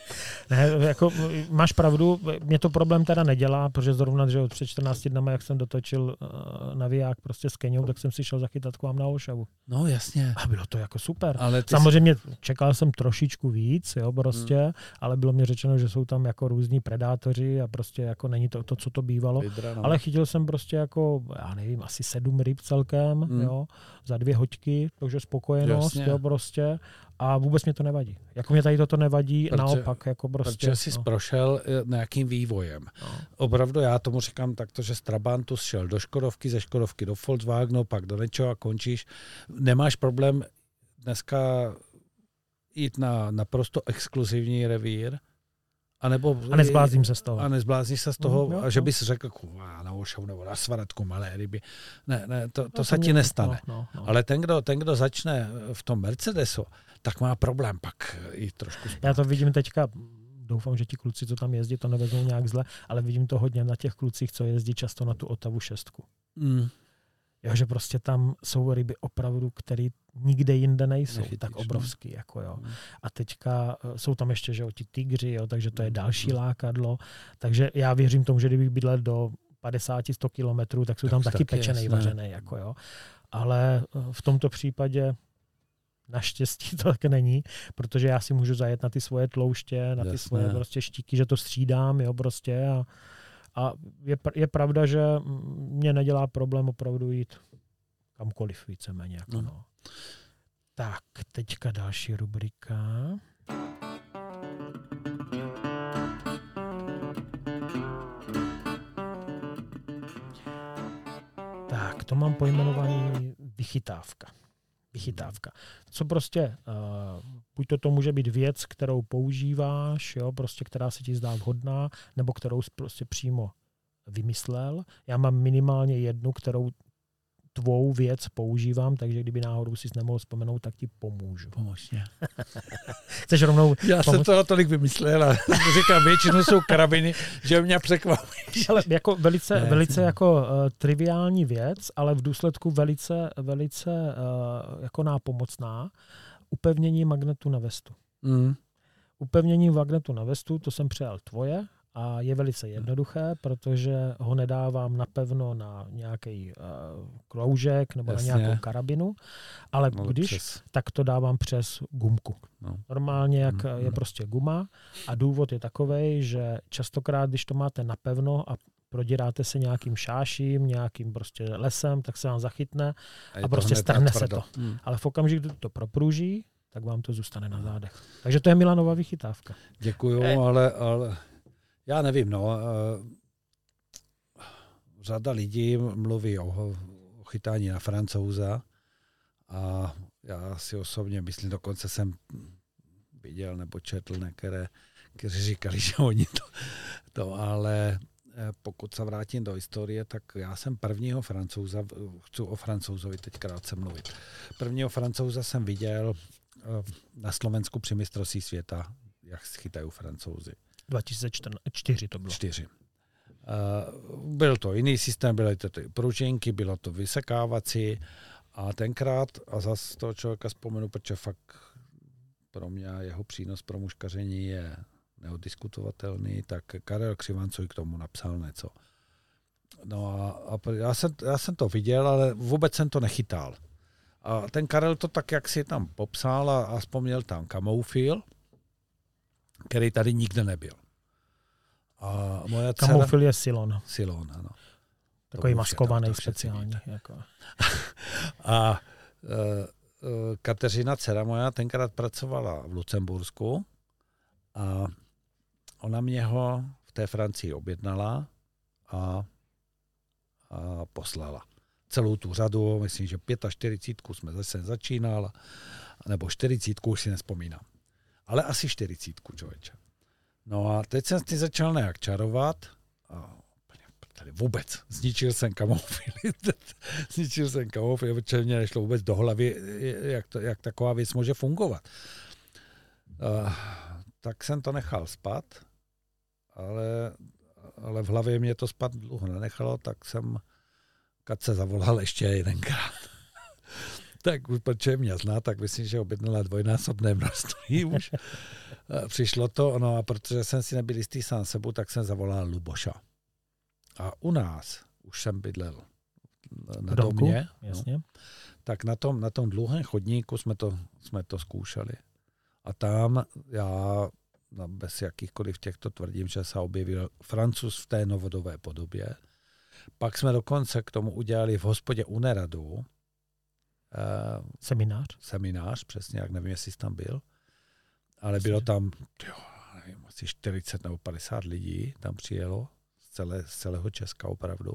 Ne, jako, máš pravdu, mě to problém teda nedělá, protože zrovna, že před 14 dnama, jak jsem dotočil uh, naviják prostě s Keňou, tak jsem si šel zachytat k vám na Olšavu. No jasně. A bylo to jako super. Ale Samozřejmě čekal jsem trošičku víc, jo, prostě, hmm. ale bylo mi řečeno, že jsou tam jako různí predátoři a prostě jako není to to, co to bývalo. Vidra, no. Ale chytil jsem prostě jako, já nevím, asi sedm ryb celkem, Hmm. jo, za dvě hoďky, takže spokojenost, Jasně. jo, prostě. A vůbec mě to nevadí. Jako mě tady toto nevadí, Protože- naopak, jako prostě. Protože jsi no. prošel eh, nějakým vývojem. No. Opravdu já tomu říkám takto, že z Trabantu šel do Škodovky, ze Škodovky do Volkswagenu, pak do něčeho a končíš. Nemáš problém dneska jít na naprosto exkluzivní revír, anebo, A nezblázním se z toho. a nezblázníš se z toho, Mhm, jo, a že bys řekl, "Kurva, na Olšavu nebo na Svaratku malé ryby. Ne, ne, to, to No, se ti mě- nestane. No, no, no. Ale ten kdo, ten, kdo začne v tom Mercedesu, tak má problém pak jít trošku zpátky. Já to vidím teďka, doufám, že ti kluci, co tam jezdí, to nevezmou nějak zle, ale vidím to hodně na těch klucích, co jezdí často na tu Otavu šestku. Mm. Jo, že prostě tam jsou ryby opravdu, které nikde jinde nejsou, Nechytíš, tak no. obrovský. Jako jo. Mm. A teďka eh, jsou tam ještě že jo, ti tygři, jo, takže to je další Mm. lákadlo. Takže já věřím tomu, že kdybych bydlel do 50-100 kilometrů, tak jsou Tak tam taky taky, pečený, vařený. Jako jo. Ale eh, v tomto případě naštěstí to tak není, protože já si můžu zajet na ty svoje tlouště, na ty Jasné. svoje prostě štíky, že to střídám, jo, prostě a, a je, je pravda, že mě nedělá problém opravdu jít kamkoliv víceméně. Jako No. no. Tak, teďka další rubrika. Tak, to mám pojmenovaný vychytávka. Vychytávka. Co prostě, uh, buď to, to může být věc, kterou používáš, jo, prostě, která se ti zdá vhodná, nebo kterou jsi prostě přímo vymyslel. Já mám minimálně jednu, kterou tvou věc používám, takže kdyby náhodou si nemohl vzpomenout, tak ti pomůžu. Pomož mě. Chceš rovnou, Já jsem Pomoc- toho tolik vymyslel a říkám, většinou jsou karabiny, že mě překvapí. ale jako velice, Ne, velice ne. jako uh, triviální věc, ale v důsledku velice, velice uh, jako nápomocná, upevnění magnetu na vestu. Mm. Upevnění magnetu na vestu, to jsem přijal tvoje a je velice jednoduché, protože ho nedávám napevno na nějaký uh, kroužek nebo Jasně. na nějakou karabinu, ale No, když, přes- tak to dávám přes gumku. No. Normálně, jak Mm, je mm. prostě guma a důvod je takový, že častokrát, když to máte napevno a proděráte se nějakým šáším, nějakým prostě lesem, tak se vám zachytne, a to prostě strhne se natvrdo. Mm. ale v okamžiku, kdy to propruží, tak vám to zůstane na zádech. Takže to je Milanova vychytávka. Děkuju, Eh. ale, ale já nevím, no. eh, Řada lidí mluví o, chytání na francouza a já si osobně myslím, dokonce jsem viděl nebo četl některé, kteří říkali, že oni to, to ale eh, pokud se vrátím do historie, tak já jsem prvního francouza, chci o francouzovi teď krátce mluvit. Prvního francouza jsem viděl eh, na Slovensku při mistrovství světa, jak chytají francouzi. 2004 to bylo. Čtyři. byl to jiný systém, byly to ty pružinky, bylo to vysekávací a tenkrát, a zase toho člověka vzpomenu, protože fakt pro mě jeho přínos pro muškaření je neodiskutovatelný, tak Karel Křivancuj k tomu napsal něco. No a, a já, jsem, já jsem to viděl, ale vůbec jsem to nechytal. A ten Karel to tak, jak si tam popsal a, a vzpomněl tam kamoufil, který tady nikde nebyl. A moje dcera... Kamoufil je Silon. Silon, ano. Takový maskovaný speciální. Jako. a uh, Kateřina, dcera moja, tenkrát pracovala v Lucembursku a ona mě ho v té Francii objednala a, a poslala. Celou tu řadu, myslím, že 45 jsme zase začínal, nebo 40 už si nespomínám. Ale asi 40, člověče. No a teď jsem si začal nějak čarovat a tady vůbec. Zničil jsem kamofily. Zničil jsem kamofily, protože mě nešlo vůbec do hlavy, jak, to, jak taková věc může fungovat. Uh, tak jsem to nechal spat, ale, ale v hlavě mě to spat dlouho nenechalo, tak jsem Katce zavolal ještě jedenkrát. Tak protože mě zná, tak myslím, že objednala dvojnásobné množství už. Přišlo to, no a protože jsem si nebyl jistý sám sebou, tak jsem zavolal Luboša. A u nás už jsem bydlel na domě. No. Jasně. No, tak na tom, na tom dlouhém chodníku jsme to, jsme to zkoušeli. A tam já no, bez jakýchkoliv těchto tvrdím, že se objevil Francuz v té novodové podobě. Pak jsme dokonce k tomu udělali v hospodě u Neradu uh, seminář. Seminář, přesně, jak nevím, jestli jsi tam byl. Ale bylo tam, jo, nevím, asi 40 nebo 50 lidí tam přijelo z, celé, z celého Česka opravdu.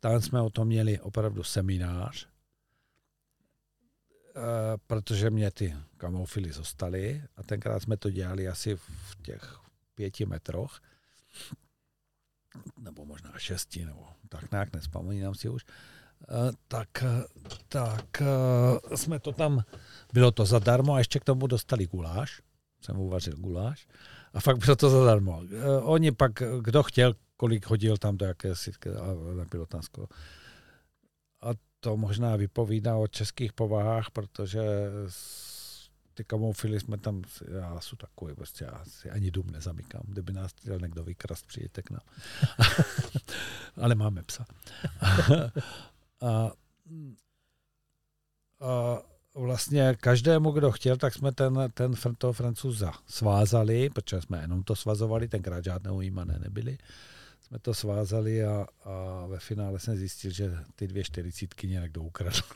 Tam jsme o tom měli opravdu seminář, uh, protože mě ty kamofily zostaly a tenkrát jsme to dělali asi v těch pěti metroch nebo možná šesti, nebo tak nějak, nespomínám si už, uh, tak, tak uh, jsme to tam, bylo to zadarmo a ještě k tomu dostali guláš, jsem uvařil guláš a fakt bylo to zadarmo. Oni pak, kdo chtěl, kolik hodil tam do jakési, nebylo tam skoro. A to možná vypovídá o českých povahách, protože ty kamofily jsme tam, já jsou takový, prostě já si ani dům nezamykám, kdyby nás chtěl někdo vykrast, přijďte k nám. Ale máme psa. A, a, vlastně každému, kdo chtěl, tak jsme ten, ten toho francouza svázali, protože jsme jenom to svazovali, tenkrát žádného jímané nebyli. Jsme to svázali a, a ve finále jsem zjistil, že ty dvě čtyřicítky nějak ukradl.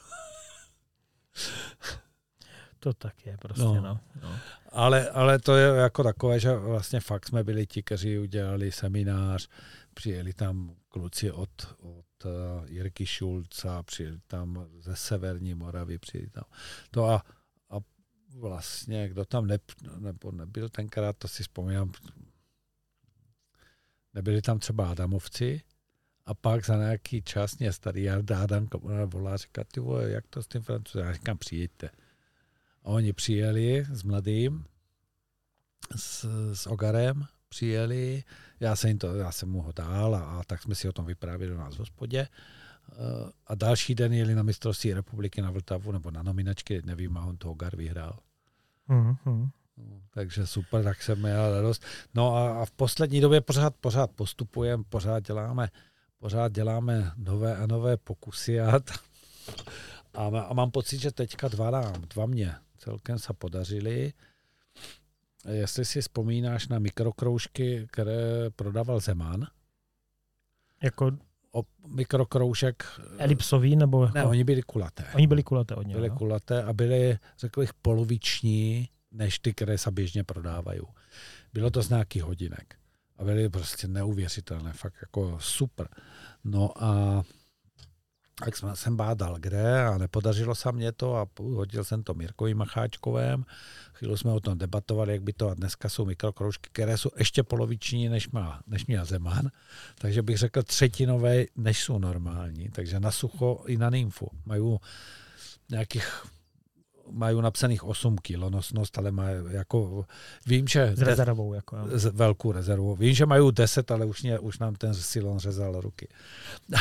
To tak je prostě, no. No. no. Ale, ale to je jako takové, že vlastně fakt jsme byli ti, kteří udělali seminář, přijeli tam kluci od, od Jirky Šulca, přijeli tam ze Severní Moravy, přijeli tam. To a, a vlastně, kdo tam ne, nebo nebyl tenkrát, to si vzpomínám, nebyli tam třeba Adamovci, a pak za nějaký čas mě starý Jarda Adam volá, říká, ty vole, jak to s tím francouzem? Já říkám, přijďte. A oni přijeli s mladým, s, s Ogarem, přijeli, já jsem, to, já jsem mu ho dal a, a tak jsme si o tom vyprávěli do nás v hospodě. Eh, a další den jeli na mistrovství republiky na Vltavu nebo na nominačky, nevím, a on to Ogar vyhrál. Mm-hmm. Takže super, tak jsem měl radost. No a, a v poslední době pořád, pořád postupujeme, pořád děláme, pořád děláme nové a nové pokusy a, a, a mám pocit, že teďka dva nám, dva mě celkem se podařily. Jestli si vzpomínáš na mikrokroužky, které prodával Zeman. Jako o mikrokroužek. Elipsový nebo? Jako... Ne, oni byli kulaté. Oni byli kulaté od Byli kulaté a byly, řekl bych, poloviční, než ty, které se běžně prodávají. Bylo to z nějakých hodinek. A byly prostě neuvěřitelné, fakt jako super. No a tak jsem, bádal, kde a nepodařilo se mě to a hodil jsem to Mirkovi Macháčkovém. Chvíli jsme o tom debatovali, jak by to a dneska jsou mikrokroužky, které jsou ještě poloviční, než, má, než měl Zeman. Takže bych řekl třetinové, než jsou normální. Takže na sucho i na nymfu. Mají nějakých mají napsaných 8 kg nosnost, ale mají jako, vím, že... S rezervou. Jako, jo. z velkou rezervu. Vím, že mají 10, ale už, mě, už nám ten silon řezal ruky.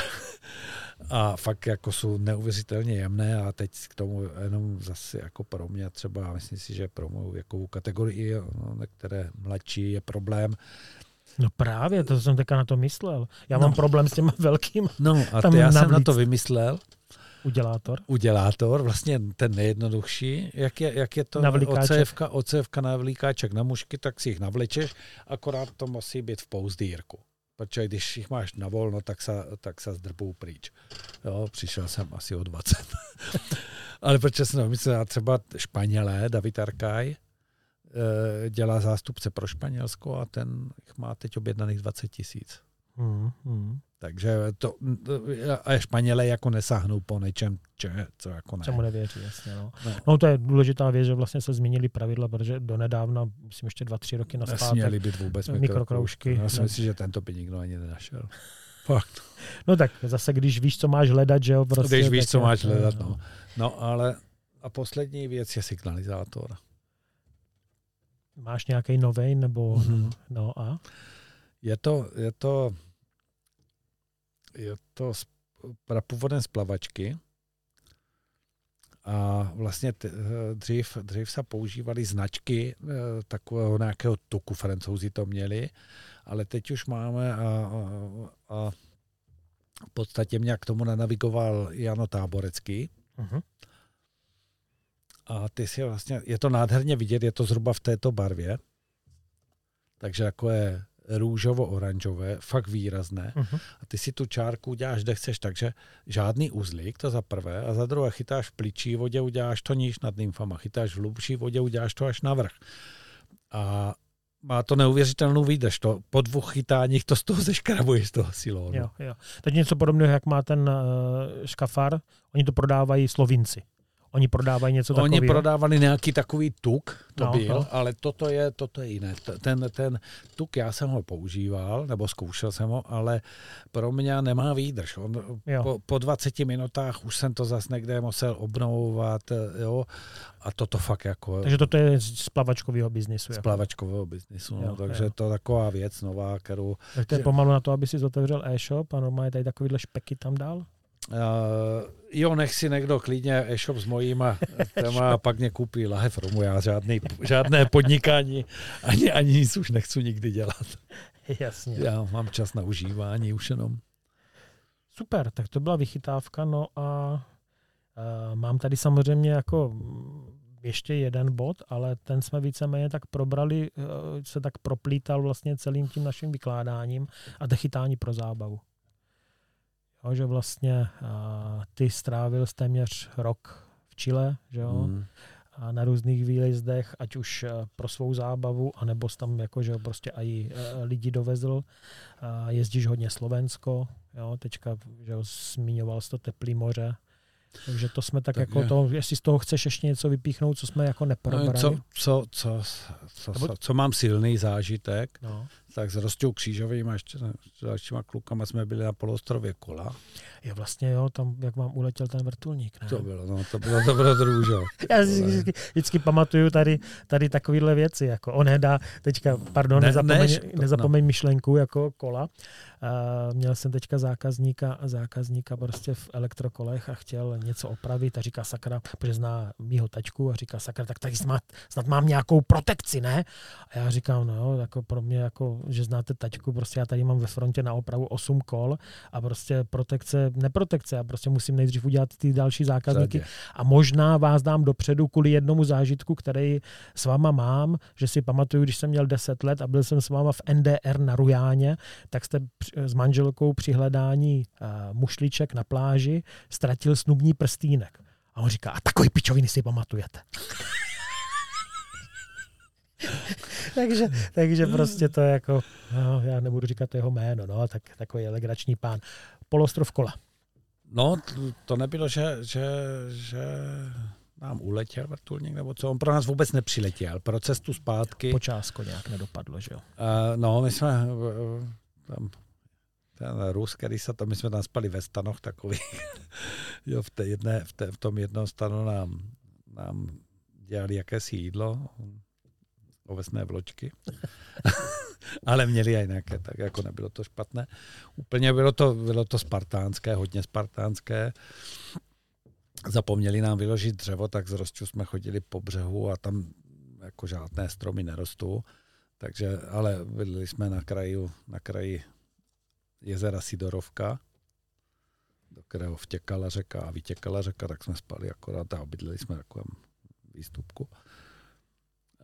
a fakt jako jsou neuvěřitelně jemné a teď k tomu jenom zase jako pro mě třeba, myslím si, že pro mou jakou kategorii, no, které mladší je problém. No právě, to jsem teďka na to myslel. Já mám No. problém s těma velkým No a Tam ty, já jsem na to vymyslel, udělátor. udělátor, vlastně ten nejjednodušší, jak je, jak je to océvka, océvka na vlíkáček na mušky, tak si jich navlečeš, akorát to musí být v pouzdírku. Protože když jich máš na volno, tak se, tak se zdrbou pryč. Jo, přišel jsem asi o 20. Ale protože jsem vymyslel, třeba Španělé, David Arkaj, eh, dělá zástupce pro Španělsko a ten má teď objednaných 20 tisíc. Hmm, hmm. Takže to, a Španělé jako nesáhnou po něčem, če, co jako ne. Čemu nevěří, jasně. No. No. no. to je důležitá věc, že vlastně se změnily pravidla, protože donedávna, myslím ještě dva, tři roky naspátek, Nesměly být vůbec mikrokroužky. Já si myslím, že tento by nikdo ani nenašel. Fakt. No tak zase, když víš, co máš hledat, že jo, prostě. Když víš, co máš hledat. No. no, ale a poslední věc je signalizátor. Máš nějaký novej, nebo, Mhm. no a? Je to, je to, je to původem z plavačky. A vlastně t, eh, dřív, dřív se používaly značky eh, takového nějakého tuku, francouzi to měli, ale teď už máme a, a, a v podstatě mě k tomu navigoval Jano Táborecký. Mhm. A ty si vlastně, je to nádherně vidět, je to zhruba v této barvě. Takže jako je růžovo-oranžové, fakt výrazné. Mhm. A ty si tu čárku uděláš, kde chceš, takže žádný uzlík, to za prvé. A za druhé chytáš v pličí vodě, uděláš to níž nad nymfama. Chytáš v hlubší vodě, uděláš to až na vrch. A má to neuvěřitelnou výdrž. To po dvou chytáních to z toho zeškrabuješ z toho silónu. Jo, jo. Teď něco podobného, jak má ten uh, škafar, oni to prodávají Slovinci. Oni prodávají něco Oni takového. prodávali nějaký takový tuk, to No, byl, no. ale toto je, toto je jiné. Ten, ten tuk, já jsem ho používal, nebo zkoušel jsem ho, ale pro mě nemá výdrž. On, Jo. po, po 20 minutách už jsem to zase někde musel obnovovat, jo, a toto fakt jako Takže toto je z plavačkového biznisu. z Jako. plavačkového biznisu. Jo, No, takže jo. to je taková věc nová, kterou Tak to je pomalu na to, aby si otevřel e-shop a normálně tady takovýhle špeky tam dál. Uh, jo, nech si někdo klidně e-shop s mojím téma a pak mě koupí lahev romu. Já žádný, žádné podnikání ani, ani nic už nechci nikdy dělat. Jasně. Já mám čas na užívání už jenom. Super, tak to byla vychytávka. No a uh, mám tady samozřejmě jako ještě jeden bod, ale ten jsme víceméně tak probrali, uh, se tak proplítal vlastně celým tím naším vykládáním a to chytání pro zábavu. Jo, že vlastně uh, ty strávil téměř rok v Chile, že jo? Hmm. a na různých výjezdech, ať už eh, pro svou zábavu, anebo tam jako, že jo, prostě i eh, lidi dovezl. A jezdíš hodně Slovensko, jo, teďka, že jo, zmiňoval jsi to teplý moře. Takže to jsme tak, Tak jako je. to, jestli z toho chceš ještě něco vypíchnout, co jsme jako No, neprobrali. co, co, co, co, co, co, mám silný zážitek, No. Tak s Rostou Křížovým a ještě s dalšíma klukama jsme byli na polostrově Kola. Je vlastně, jo, tam, jak vám uletěl ten vrtulník, ne? To bylo, no, to bylo dobrodružo. Já si vždycky, vždycky pamatuju tady, tady takovéhle věci, jako on hedá, teďka, pardon, Ne- ne, nezapomeň, než- ne, to- nezapomeň myšlenku jako kola. Uh, měl jsem teďka zákazníka, zákazníka prostě v elektrokolech a chtěl něco opravit a říká sakra, protože zná mýho tačku a říká sakra, tak tady snad, snad mám nějakou protekci, ne? A já říkám, no jo, jako pro mě, jako, že znáte tačku, prostě já tady mám ve frontě na opravu 8 kol a prostě protekce, neprotekce, já prostě musím nejdřív udělat ty další zákazníky, a možná vás dám dopředu kvůli jednomu zážitku, který s váma mám, že si pamatuju, když jsem měl 10 let a byl jsem s váma v NDR na Rujáně, tak jste s manželkou při hledání uh, mušliček na pláži ztratil snubní prstýnek. A on říká, a takový pičoviny si pamatujete. takže, takže prostě to je jako, no, já nebudu říkat jeho jméno, no, tak takový legrační pán. Polostrov kola. No, to nebylo, že, že, že nám uletěl vrtulník, nebo co, on pro nás vůbec nepřiletěl. Pro cestu zpátky, Počásko nějak nedopadlo, že jo. uh, no, my jsme uh, tam, ten Rus, který se tam, my jsme tam spali ve stanoch takových, jo, v, té jedné, v, té, v tom jednom stanu nám nám dělali jakési jídlo, ovesné vločky, ale měli i nějaké, tak jako nebylo to špatné. Úplně bylo to, bylo to spartánské, hodně spartánské. Zapomněli nám vyložit dřevo, tak z Rostču jsme chodili po břehu a tam jako žádné stromy nerostou. Takže, ale byli jsme na kraji, na kraji jezera Sidorovka, do kterého vtěkala řeka a vytěkala řeka, tak jsme spali akorát a obydleli jsme takovém výstupku.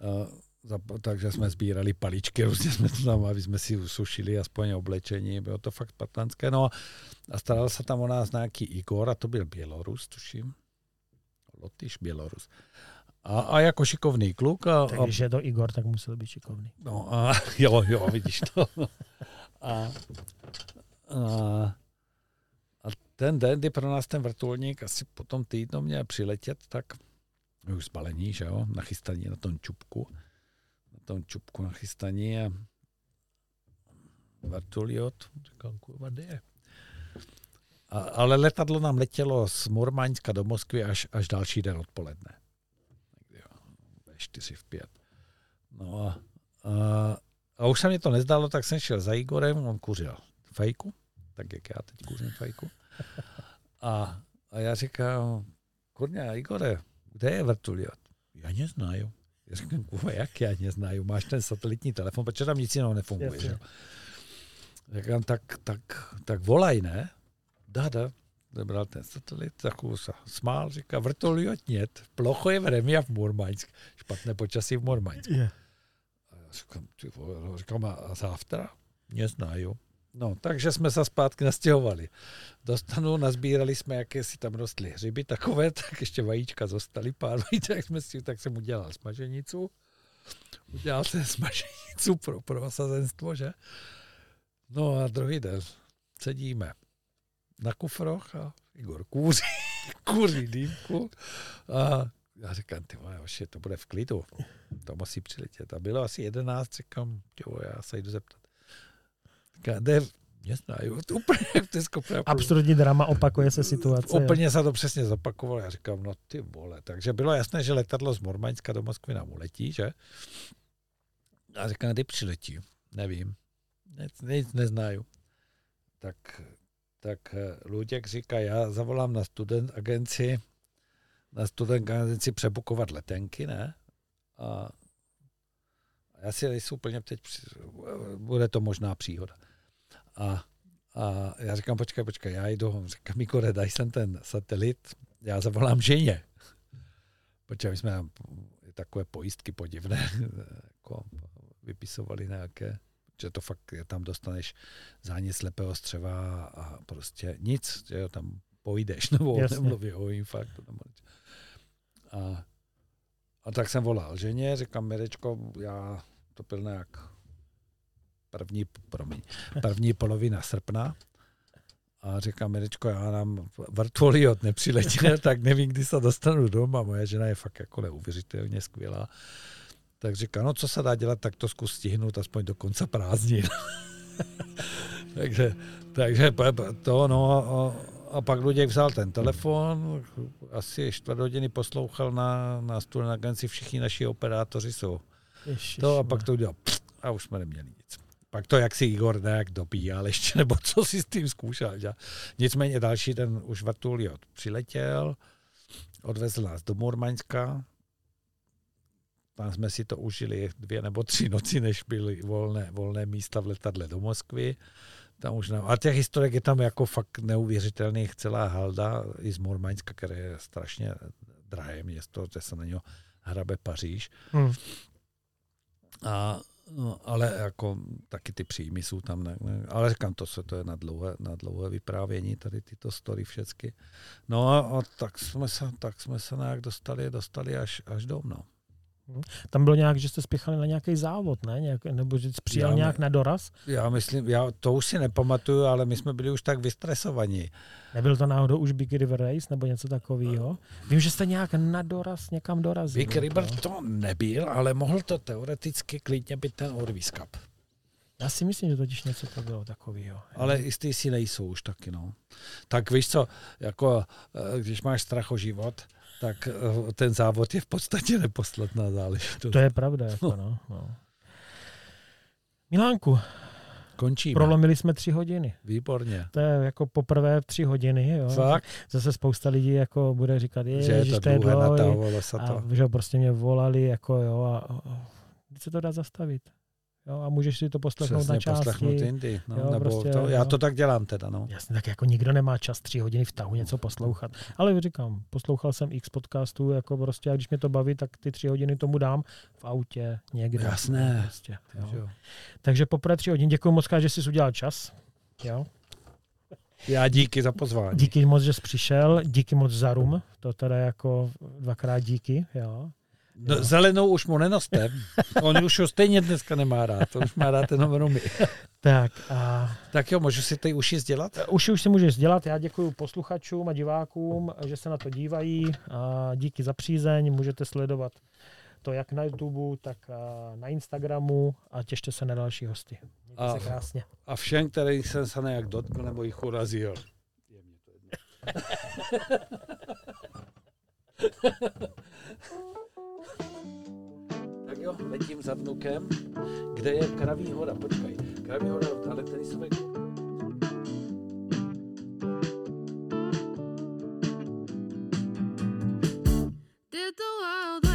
Za, takže jsme sbírali paličky, různě jsme to tam, aby jsme si usušili aspoň oblečení, bylo to fakt patlanské. No a staral se tam o nás nějaký Igor, a to byl Bělorus, tuším. Lotyš, Bělorus. A, a jako šikovný kluk. A, Tak a, když je to Igor, tak musel být šikovný. no a jo, jo, vidíš to. A, a, a ten den, kdy pro nás ten vrtulník asi po tom týdnu měl přiletět, tak už zbalení, že jo, nachystaní na tom čupku, na tom čupku nachystaní a vrtuliot, říkám, kurva, kde je? A, ale letadlo nám letělo z Murmaňska do Moskvy až, až další den odpoledne. Někdy, ve čtyři v pět. No a, a, a už se mi to nezdalo, tak jsem šel za Igorem, on kuřil fajku, tak jak já teď kuřím fajku. A, a já říkám, kurňa, Igore, kde je vrtuliot? Já neznaju. Říkám, kurva, jak já mě máš ten satelitní telefon, protože tam nic jiného nefunguje. Že? Říkám, tak, tak, tak volaj, ne? Da, da. Zebral ten satelit, tak se smál, říká, vrtol odnět, plocho je v Remia v Murmaňsk, špatné počasí v Murmaňsku. Yeah. Říkám, ty vole, no, říkám, a závtra? Mě. No, takže jsme se zpátky nastěhovali. Dostanu, nazbírali jsme, jaké si tam rostly hřiby takové, tak ještě vajíčka zostaly, pár vajíček jsme si, tak jsem udělal smaženicu. Udělal jsem smaženicu pro, pro osazenstvo, že? No a druhý den sedíme na kufroch a Igor kůří, kůří dýmku a já říkám, ty vole, hoši, to bude v klidu, to musí přiletět. A bylo asi jedenáct, říkám, jo, já se jdu zeptat. Říká, jde, neznaju, to je skopné. Absurdní drama, opakuje se situace. Úplně se to přesně zopakovalo. Já říkám, no ty vole. Takže bylo jasné, že letadlo z Mormaňska do Moskvy nám uletí, že? A říkám, kdy přiletí? Nevím. Nic, nic neznaju. Tak, tak eh, Luděk říká, já zavolám na student agenci, na student agenci přebukovat letenky, ne? A já si nejsem úplně teď, bude to možná příhoda. A a já říkám, počkej, počkej, já jdu, říkám, Mikore, daj sem ten satelit, já zavolám ženě. Počkej, my jsme tam takové pojistky podivné, jako vypisovali nějaké, že to fakt, je tam dostaneš zánět slepého střeva a prostě nic, že jo, tam pojdeš, nebo Jasně. nemluví o infarktu. Nebo a, a tak jsem volal ženě, říkám, Mirečko, já to byl nějak první, promiň, první polovina srpna a říkám, Mirečko, já nám vrtuliot nepřiletěl, tak nevím, kdy se dostanu doma. Moje žena je fakt jako neuvěřitelně skvělá. Tak říká, no co se dá dělat, tak to zkus stihnout aspoň do konce prázdnin. takže, takže to, no, a, a pak Luděk vzal ten telefon, asi čtvrt hodiny poslouchal na, na stůl na agenci, všichni naši operátoři jsou Ježiš, to a pak to udělal a už jsme neměli nic. Pak to, jak si Igor nějak dobíjal ještě, nebo co si s tím zkoušel. Že? Nicméně další ten už vrtuliot přiletěl, odvezl nás do Murmaňska, tam jsme si to užili dvě nebo tři noci, než byly volné, volné místa v letadle do Moskvy. Tam už nám, a těch historek je tam jako fakt neuvěřitelných celá halda i z Murmaňska, které je strašně drahé město, že se na něho hrabe Paříž. Hmm. A, no, ale jako taky ty příjmy jsou tam, ne, ne, ale říkám, to, se, to je na dlouhé, na dlouhé vyprávění, tady tyto story všechny. No a, a tak, jsme se, tak jsme se nějak dostali, dostali až, až dom, no. Tam bylo nějak, že jste spěchali na nějaký závod, ne? Nějak, nebo že jsi přijel Já nějak na doraz? Já myslím, já to už si nepamatuju, ale my jsme byli už tak vystresovaní. Nebyl to náhodou už Big River Race nebo něco takového? Vím, že jste nějak na doraz někam dorazil. Big River jo. to nebyl, ale mohl to teoreticky klidně být ten Orvis Cup. Já si myslím, že totiž něco to bylo takového. Ale jistý si nejsou už taky, no. Tak víš co, jako, eh, když máš strach o život, tak eh, ten závod je v podstatě nepodstatná záležitost. To je pravda. Jako no, no. Milánku, Končíme. prolomili jsme tři hodiny. Výborně. To je jako poprvé tři hodiny. Jo. Fakt, Zase spousta lidí jako bude říkat, je, že je to dlouhé, natávalo se A to. že prostě mě volali, jako jo, a, a kdy se to dá zastavit. Jo, a můžeš si to poslechnout Přesně na části. poslechnout jindy. No, Jo, nebo prostě, to, já jo. to tak dělám teda, no. Jasně, tak jako nikdo nemá čas tři hodiny v tahu něco poslouchat. Ale říkám, poslouchal jsem x podcastů, jako prostě, a když mě to baví, tak ty tři hodiny tomu dám v autě někde. Jasné. Prostě, Takže jo. jo. Takže poprvé tři hodin. Děkuji moc, že jsi udělal čas. Jo. Já díky za pozvání. Díky moc, že jsi přišel. Díky moc za rum. To teda jako dvakrát díky. Jo. No, zelenou už mu nenostem. On už ho stejně dneska nemá rád. On už má rád jenom rumy. Tak a Tak jo, můžu si ty uši sdělat? Už už si můžeš dělat. Já děkuji posluchačům a divákům, že se na to dívají. A díky za přízeň. Můžete sledovat to jak na YouTube, tak na Instagramu a těšte se na další hosty. Mějte A- se krásně. A všem, kterých jsem se nejak dotkl nebo jich urazil. Je mě to jedno. Jo, letím za vnukem. Kde je Kraví hora? Počkej. Kraví hora, ale tenisové Did the world